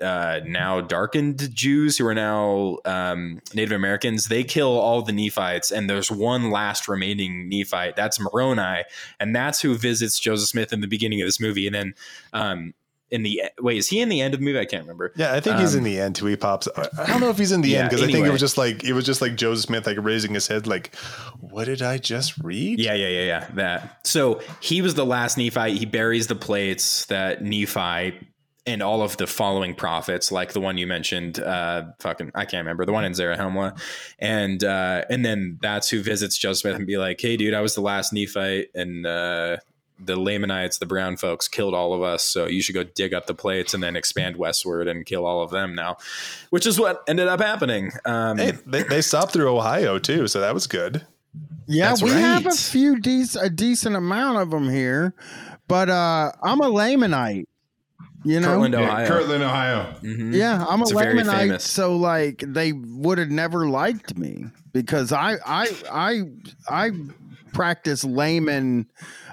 uh, now darkened Jews who are now um, Native Americans. They kill all the Nephites, and there's one last remaining Nephite. That's Moroni, and that's who visits Joseph Smith in the beginning of this movie. And then um, in the wait, is he in the end of the movie? I can't remember. Yeah, I think he's Um, in the end too. He pops. I don't know if he's in the Yeah, end because I think it was just like it was just like Joseph Smith like raising his head, like, "What did I just read?" Yeah, yeah, yeah, yeah. That. So he was the last Nephite. He buries the plates that Nephi and all of the following prophets, like the one you mentioned, uh, fucking, I can't remember the one in Zarahemla, and uh, and then that's who visits Joseph and be like, "Hey, dude, I was the last Nephite, and uh, the Lamanites, the brown folks, killed all of us. So you should go dig up the plates and then expand westward and kill all of them now," which is what ended up happening. Um, Hey, they, they stopped through Ohio too, so that was good. Yeah, That's we have a few dec- a decent amount of them here, but uh, I'm a Lamanite. You know, Kirtland, Yeah, Ohio. Kirtland, Ohio. Mhm. yeah, I'm a It's very Lamanite. So like, they would have never liked me because I I I I practice Laman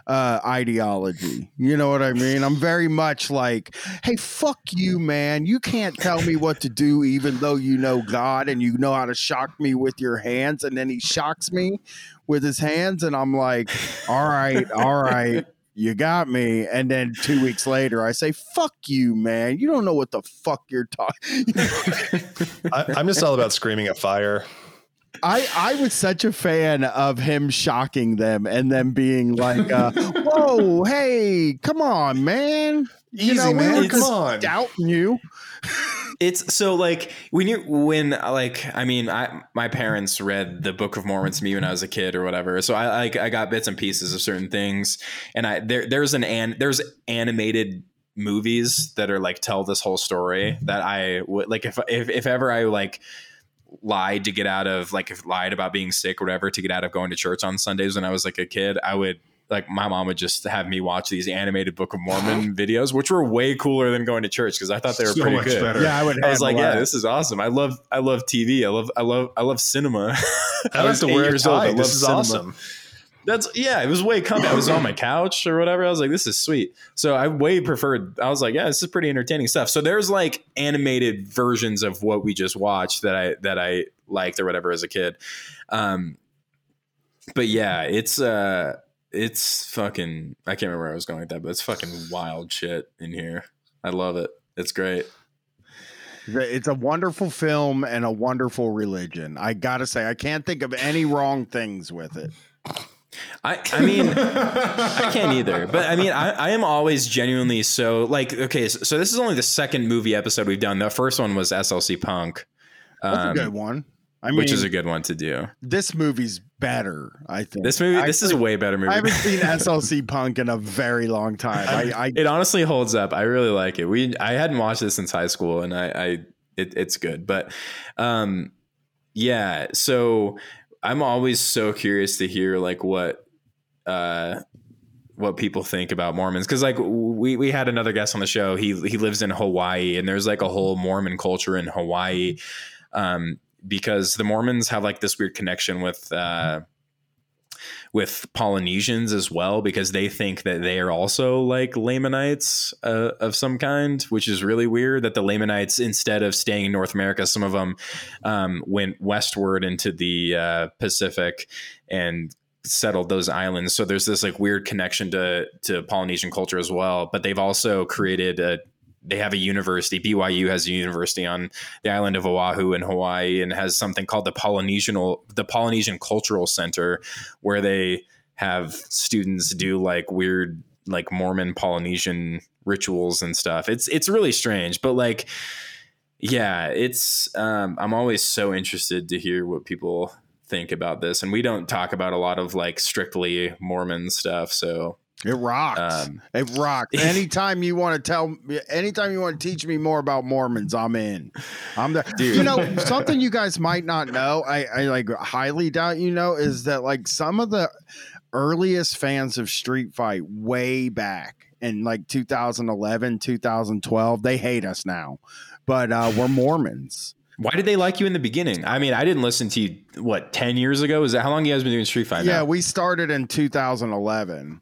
uh ideology you know what i mean i'm very much like hey fuck you man you can't tell me what to do even though you know god and you know how to shock me with your hands and then he shocks me with his hands and i'm like all right all right you got me and then two weeks later i say fuck you man you don't know what the fuck you're talking I, I'm just all about screaming at fire. I I was such a fan of him shocking them and them being like, uh, "Whoa, hey, come on, man! You Easy, know, we man. were Come on. doubting you." It's so like when you when like i mean i my parents read the book of mormon to me when i was a kid or whatever. So i like i got bits and pieces of certain things. And i there there's an and there's animated movies that are like tell this whole story that i would like if if, if ever i like lied to get out of like if lied about being sick or whatever to get out of going to church on sundays when i was like a kid i would like my mom would just have me watch these animated book of mormon videos which were way cooler than going to church because i thought they were so pretty much good better. Yeah, I would. I was like, yeah, this is awesome. I love, I love TV. I love, I love, I love cinema. I don't have to eight wear years old. I love This is cinema. awesome. That's yeah. It was way comfy. I was on my couch or whatever. I was like, this is sweet. So I way preferred. I was like, yeah, this is pretty entertaining stuff. So there's like animated versions of what we just watched that I that I liked or whatever as a kid. Um, but yeah, it's uh, it's fucking. I can't remember where I was going with that, but it's fucking wild shit in here. I love it. It's great. It's a wonderful film and a wonderful religion. I gotta say, I can't think of any wrong things with it. I, I mean, I can't either. But I mean, I, I am always genuinely so like, okay, so, so this is only the second movie episode we've done. The first one was SLC Punk. That's Um, a good one. I mean, which is a good one to do. this movie's better. I think This movie, I this is a way better movie. I haven't seen SLC Punk in a very long time. I, I it honestly holds up. I really like it. We I hadn't watched this since high school, and I, I it, it's good. But um, yeah. So I'm always so curious to hear like what uh what people think about Mormons because like we we had another guest on the show. He he lives in Hawaii, and there's like a whole Mormon culture in Hawaii. Um, because the Mormons have like this weird connection with uh, with Polynesians as well, because they think that they are also like Lamanites uh, of some kind, which is really weird. That the Lamanites, instead of staying in North America, some of them um, went westward into the uh, Pacific and settled those islands. So there's this like weird connection to to Polynesian culture as well. But they've also created a they have a university. BYU has a university on the island of Oahu in Hawaii and has something called the Polynesian the Polynesian Cultural Center, where they have students do like weird like Mormon Polynesian rituals and stuff. It's it's really strange, but like yeah, it's um, I'm always so interested to hear what people think about this, and we don't talk about a lot of like strictly Mormon stuff, so it rocks. Um, it rocks. Anytime you want to tell me, anytime you want to teach me more about Mormons, I'm in. I'm there. Dude. You know, something you guys might not know, I, I like highly doubt you know, is that like some of the earliest fans of Street Fight way back in like 2011, 2012, they hate us now, but uh, we're Mormons. Why did they like you in the beginning? I mean, I didn't listen to you what ten years ago. Is that how long you guys been doing Street Fight? Yeah, now? we started in 2011.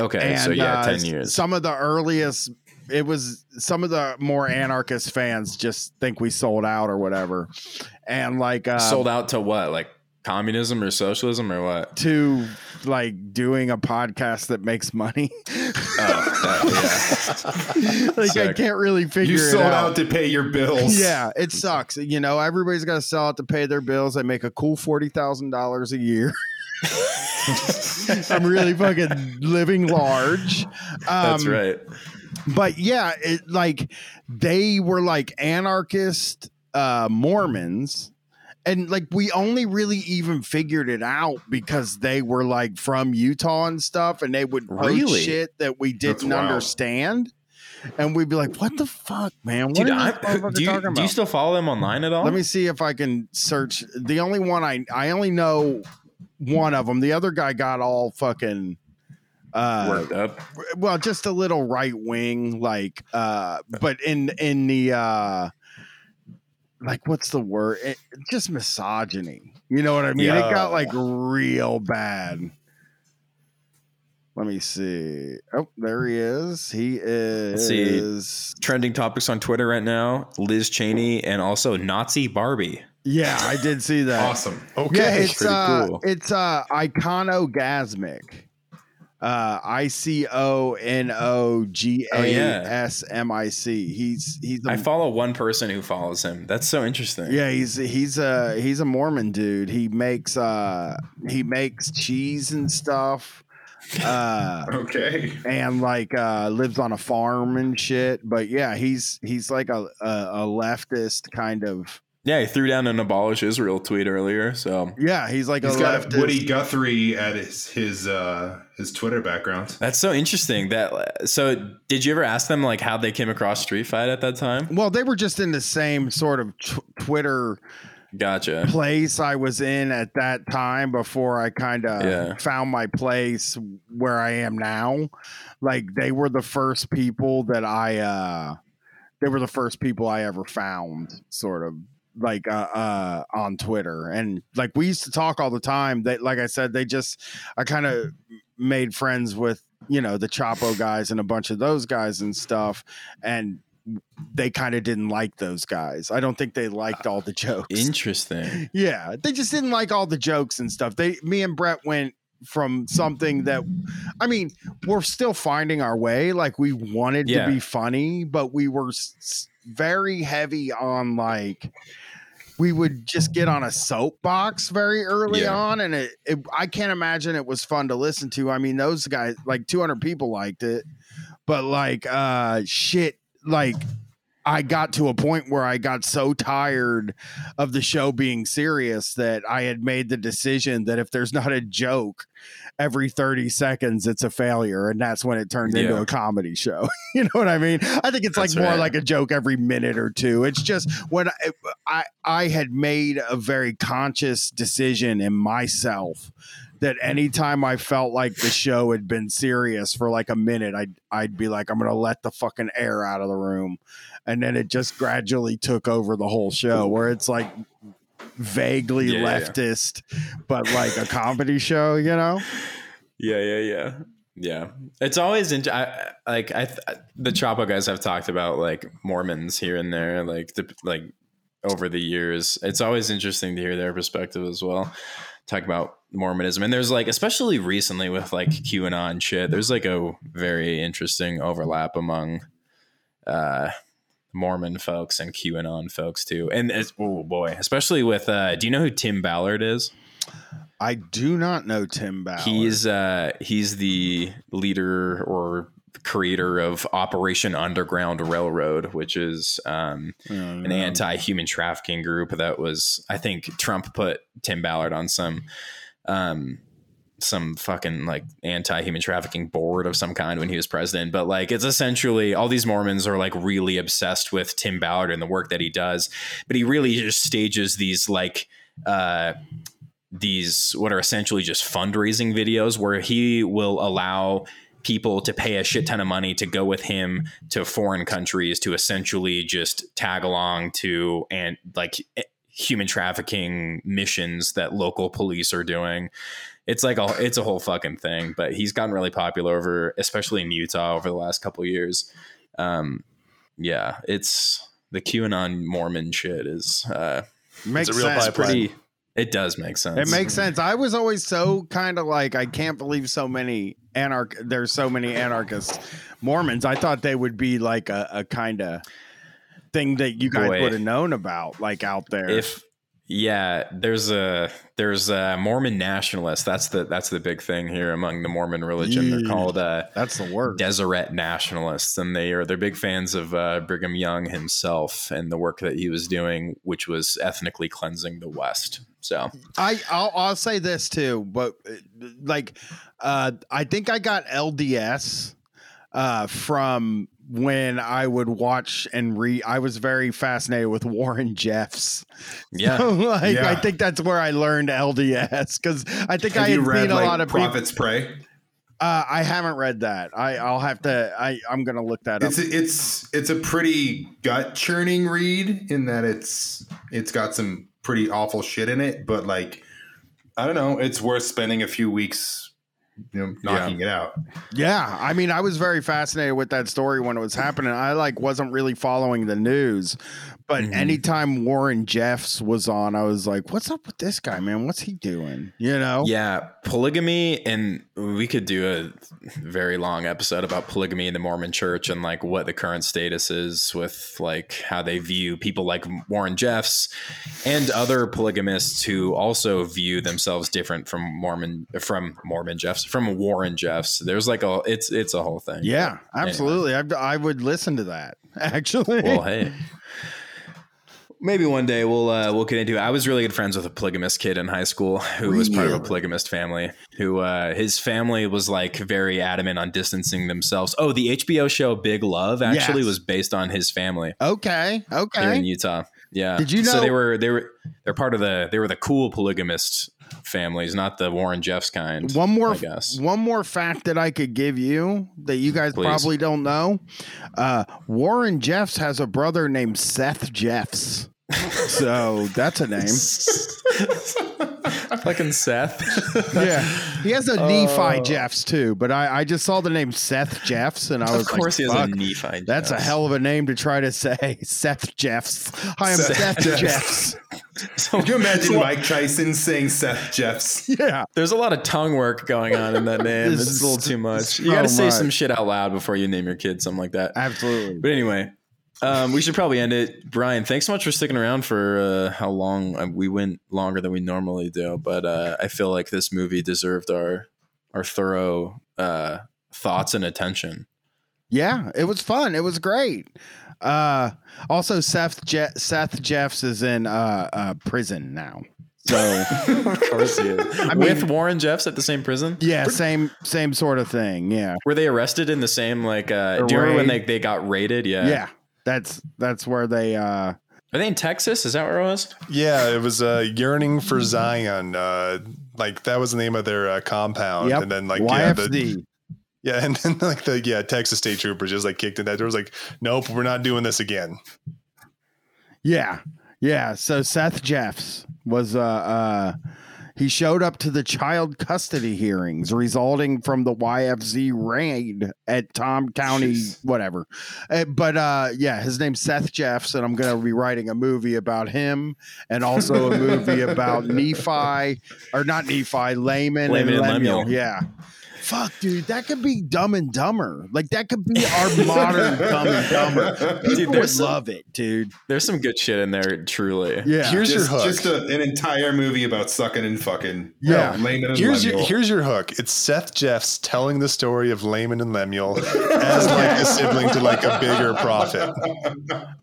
Okay, so yeah, uh, ten years. Some of the earliest, it was some of the more anarchist fans just think we sold out or whatever, and like uh, Sold out to what? Like communism or socialism or what? to like doing a podcast that makes money. Oh, yeah. like I can't really figure You sold out. out to pay your bills. Yeah, it sucks. You know, everybody's got to sell out to pay their bills. They make a cool forty thousand dollars a year. I'm really fucking living large. That's Um, right. but yeah, it like they were like anarchist uh Mormons. And like we only really even figured it out because they were like from Utah and stuff, and they would Really? shit that we didn't understand. And we'd be like, "What the fuck, man? What Dude, are I, do, you, talking do you still follow them online at all? Let me see if I can search. The only one I I only know one of them. The other guy got all fucking uh worked up. well just a little right wing like uh but in in the uh like what's the word it, just misogyny you know what i mean it got like real bad let me see oh there he is he see. is Trending topics on Twitter right now: Liz Cheney and also Nazi Barbie. Yeah i did see that Awesome. Okay. yeah it's uh cool. it's uh iconogasmic uh i c o n o g Oh, a yeah. s m i c he's he's a I follow one person who follows him. That's so interesting. Yeah, he's he's a he's a Mormon dude. He makes uh he makes cheese and stuff. Uh Okay. and like uh lives on a farm and shit. But yeah, he's he's like a a, a leftist kind of Yeah, he threw down an abolish Israel tweet earlier. So yeah, he's like He's a got leftist. Woody Guthrie at his his uh his Twitter background. that's so interesting. That so did you ever ask them like how they came across Street Fight at that time? well, they were just in the same sort of tw- Twitter Gotcha. place I was in at that time before I kind of Yeah. found my place where I am now. Like they were the first people that I uh they were the first people I ever found sort of like uh, uh on Twitter and like we used to talk all the time That like I said they just I kind of made friends with you know the Chapo guys and a bunch of those guys and stuff and they kind of didn't like those guys. I don't think they liked all the jokes. Interesting. Yeah, they just didn't like all the jokes and stuff. They, me and Brett went from something that, I mean, we're still finding our way. Like we wanted Yeah. to be funny, but we were s- very heavy on like. We would just get on a soapbox very early Yeah. on, and it, it. I can't imagine it was fun to listen to. I mean, those guys, like 200 people liked it, but like, uh, shit, like I got to a point where I got so tired of the show being serious that I had made the decision that if there's not a joke every 30 seconds, it's a failure. And that's when it turned into a comedy show. you know what I mean? I think it's That's like more right. like a joke every minute or two. It's just when I, I, I had made a very conscious decision in myself that anytime I felt like the show had been serious for like a minute, I'd I'd be like, I'm gonna let the fucking air out of the room. And then it just gradually took over the whole show where it's like vaguely Yeah, yeah, yeah. leftist, but like a comedy show, you know? Yeah, yeah, yeah, yeah. It's always in, I, like I, the Chapo guys have talked about like Mormons here and there, like the, like over the years. It's always interesting to hear their perspective as well. Talk about Mormonism, and there's like, especially recently with like QAnon shit. There's like a very interesting overlap among uh, Mormon folks and QAnon folks too. And it's, oh boy, especially with. Uh, do you know who Tim Ballard is? I do not know Tim Ballard. He's uh he's the leader or creator of Operation Underground Railroad, which is um, Mm. an anti-human trafficking group that was I think Trump put Tim Ballard on some um some fucking like anti-human trafficking board of some kind when he was president but like it's essentially all these mormons are like really obsessed with tim ballard and the work that he does but he really just stages these like uh these what are essentially just fundraising videos where he will allow people to pay a shit ton of money to go with him to foreign countries to essentially just tag along to and like human trafficking missions that local police are doing it's like a it's a whole fucking thing but he's gotten really popular over especially in utah over the last couple of years um yeah it's the qanon mormon shit is uh Makes It's a real sense. pipeline. pretty it does make sense It makes sense. I was always so kind of like I can't believe so many anarch. There's so many anarchist Mormons. I thought they would be like a, a kind of thing that you guys Boy. would have known about, like out there. if yeah there's a there's a mormon nationalists that's the that's the big thing here among the mormon religion they're called uh That's the word. Deseret nationalists, and they are they're big fans of uh, Brigham Young himself and the work that he was doing, which was ethnically cleansing the West. So I I'll, I'll say this too, but uh, like uh, I think I got LDS uh, from when I would watch and read. I was very fascinated with Warren Jeffs. yeah, So, like Yeah. I think that's where I learned LDS because I think I had read seen a like lot of people. Prophet's Prey? Uh, I haven't read that. I I'll have to. I I'm gonna look that up. A, it's it's a pretty gut churning read in that it's it's got some pretty awful shit in it, but like I don't know, it's worth spending a few weeks you know knocking it out. Yeah, I mean, I was very fascinated with that story when it was happening. I like wasn't really following the news, but Mhm. anytime Warren Jeffs was on, I was like, "What's up with this guy, man? What's he doing?" You know? yeah, polygamy, and we could do a very long episode about polygamy in the Mormon Church and like what the current status is with like how they view people like Warren Jeffs and other polygamists who also view themselves different from Mormon from Mormon Jeffs from Warren Jeffs. There's like a it's it's a whole thing. Yeah, absolutely. I, I would listen to that actually. Well, hey. Maybe one day we'll uh, we'll get into it. I was really good friends with a polygamist kid in high school who was part of a polygamist family. Who uh, his family was like very adamant on distancing themselves. Oh, the HBO show Big Love actually Yes. was based on his family okay, okay. here in. Utah. Yeah. Did you know So they were they were they're part of the they were the cool polygamist families, not the Warren Jeffs kind. One more, I guess. one more fact that I could give you that you guys Please. probably don't know. Uh, Warren Jeffs has a brother named Seth Jeffs. So that's a name. Fucking Seth. yeah, he has a Nephi Oh. Jeffs too. But I, I just saw the name Seth Jeffs, and I was of course like, he has a Nephi. That's a hell of a name to try to say. Seth Jeffs. Hi, I'm Seth Seth, Jeffs. Jeffs. So- Could you imagine so- Mike Tyson saying Seth Jeffs? Yeah. There's a lot of tongue work going on in that name. This it's a little too much. You got to say some shit out loud before you name your kid something like that. Absolutely. But anyway, um, we should probably end it. Brian, thanks so much for sticking around for uh, how long uh, we went longer than we normally do. But uh, I feel like this movie deserved our our thorough uh, thoughts and attention. Yeah, it was fun. It was great. Uh, also, Seth Je- Seth Jeffs is in uh, prison now. So of course he is. I With Warren Jeffs at the same prison? yeah, same same sort of thing. Yeah, Were they arrested in the same like uh do you remember when they, they got raided? Yeah. yeah. That's that's where they. uh Are they in Texas? Is that where it was? Yeah, it was uh, yearning for Zion. Uh, like that was the name of their uh, compound, Yep. and then like yeah, the, yeah, and then like the yeah Texas state troopers just like kicked in that. There was like, nope, we're not doing this again. Yeah. Yeah. So Seth Jeffs was uh uh he showed up to the child custody hearings resulting from the YFZ raid at Tom County, Jeez. whatever. Uh, but uh yeah, his name's Seth Jeffs, and I'm gonna be writing a movie about him and also a movie about Nephi or not Nephi, Laman, Laman and and Lemuel. Lemuel. Yeah. Fuck, dude, that could be Dumb and Dumber. Like that could be our modern Dumb and Dumber. People Dude, would some- love it, dude. There's some good shit in there, truly. Yeah. Here's just, your hook. just a, an entire movie about sucking and fucking. Yeah. Laman and Here's your Lemuel. here's your hook. It's Seth Jeffs telling the story of Laman and Lemuel as like a sibling to like a bigger prophet.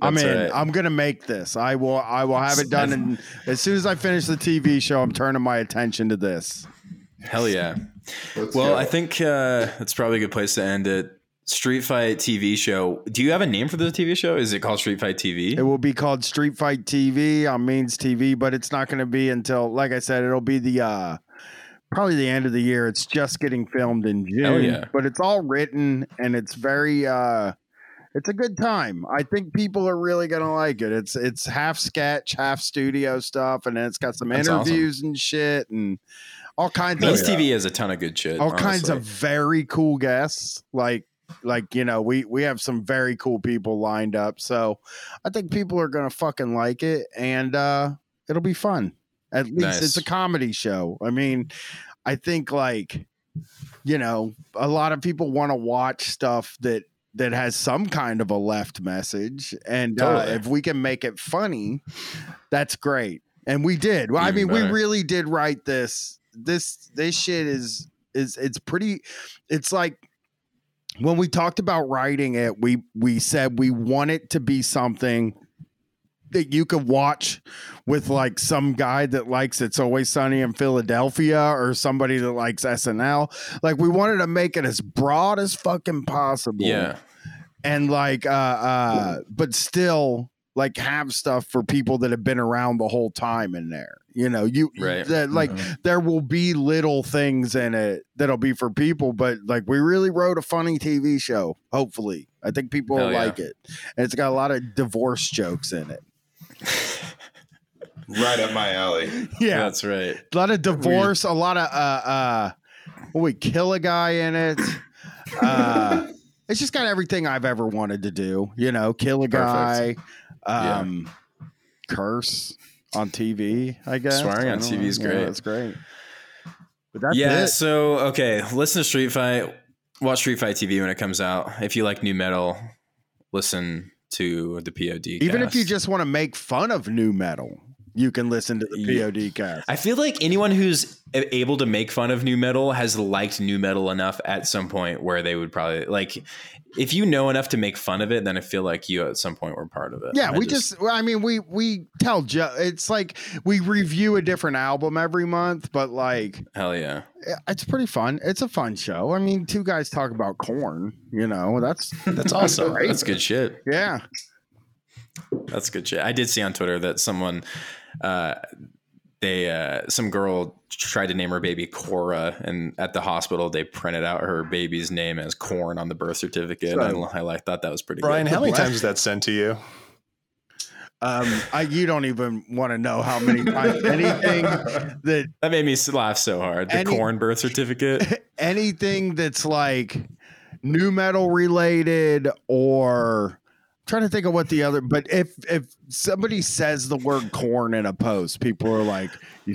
I mean, right. I'm gonna make this. I will. I will have it done. And as soon as I finish the TV show, I'm turning my attention to this. Hell yeah. Well, go. I think uh, that's probably a good place to end it. Street Fight TV show. Do you have a name for the TV show? Is it called Street Fight TV? It will be called Street Fight TV on Means TV, but it's not going to be until, like I said, it'll be the uh probably the end of the year. It's just getting filmed in June, yeah. but it's all written and it's very. uh it's a good time. I think people are really gonna like it. It's it's half sketch, half studio stuff, and then it's got some That's awesome. interviews and shit and all kinds Means of TV has a ton of good shit. all kinds of very cool guests. Like like you know we we have some very cool people lined up. So i think people are gonna fucking like it and uh it'll be fun. At least Nice. it's a comedy show. I mean i think like you know a lot of people want to watch stuff that that has some kind of a left message and uh, if we can make it funny that's great. And we did. Well i mean we really did write this this this shit is is it's pretty it's like when we talked about writing it we we said we want it to be something that you could watch with like some guy that likes it's always sunny in philadelphia or somebody that likes snl like we wanted to make it as broad as fucking possible yeah. and like uh uh but still like have stuff for people that have been around the whole time in there you know you Right. that like there will be little things in it that'll be for people but like we really wrote a funny tv show hopefully i think people will yeah. like it and it's got a lot of divorce jokes in it right up my alley. yeah That's right. a lot of divorce a lot of uh uh well, we kill a guy in it uh it's just got everything i've ever wanted to do you know kill a guy Yeah. Um curse on tv i guess Swearing I on TV is know. Yeah, great. that's great but that's yeah. it. So okay, listen to Street Fight. Watch Street Fight TV when it comes out. If you like nu metal, listen to the POD. even if you just want to make fun of nu metal you can listen to the Yeah. pod cast I feel like anyone who's able to make fun of nu metal has liked nu metal enough at some point where they would probably like. If you know enough to make fun of it, then I feel like you at some point were part of it. Yeah, I we just, well, I mean, we we tell jo- it's like we review a different album every month, but like hell yeah. it's pretty fun. It's a fun show. I mean, two guys talk about Korn, you know, that's That's awesome. Right. That's good shit. yeah. That's good shit. I did see on Twitter that someone, uh, they, uh, some girl tried to name her baby Cora, and at the hospital they printed out her baby's name as Corn on the birth certificate. So- I, I like thought that was pretty Brian, good. how many times was that sent to you? Um, I you don't even want to know how many times anything that That made me laugh so hard. The Any- Corn birth certificate. anything that's like nu metal related or I'm trying to think of what the other but if if somebody says the word corn in a post people are like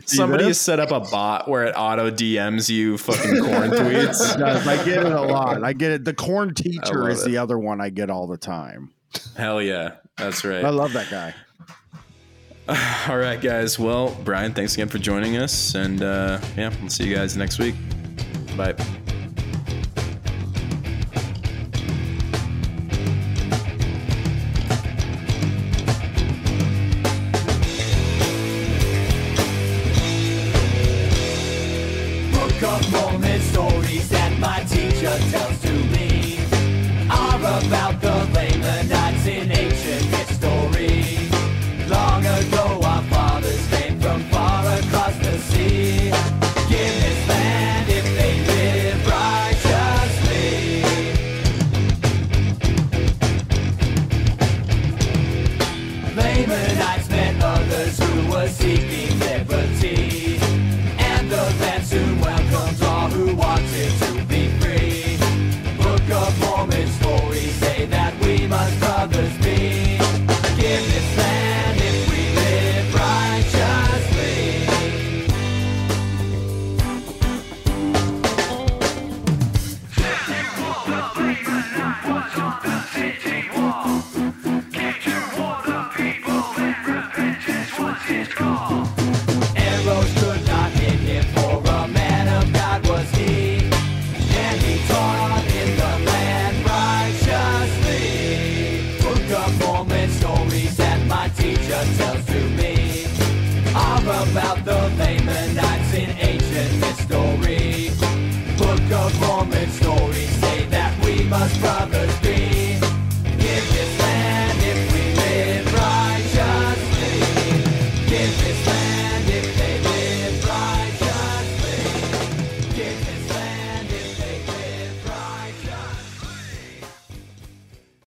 Somebody this? set up a bot where it auto DMs you fucking corn tweets. I get it a lot. I get it. The corn teacher is it. the other one I get all the time. Hell yeah. That's right. I love that guy. All right, guys. Well, Brian, thanks again for joining us. And uh, yeah, we'll see you guys next week. Bye.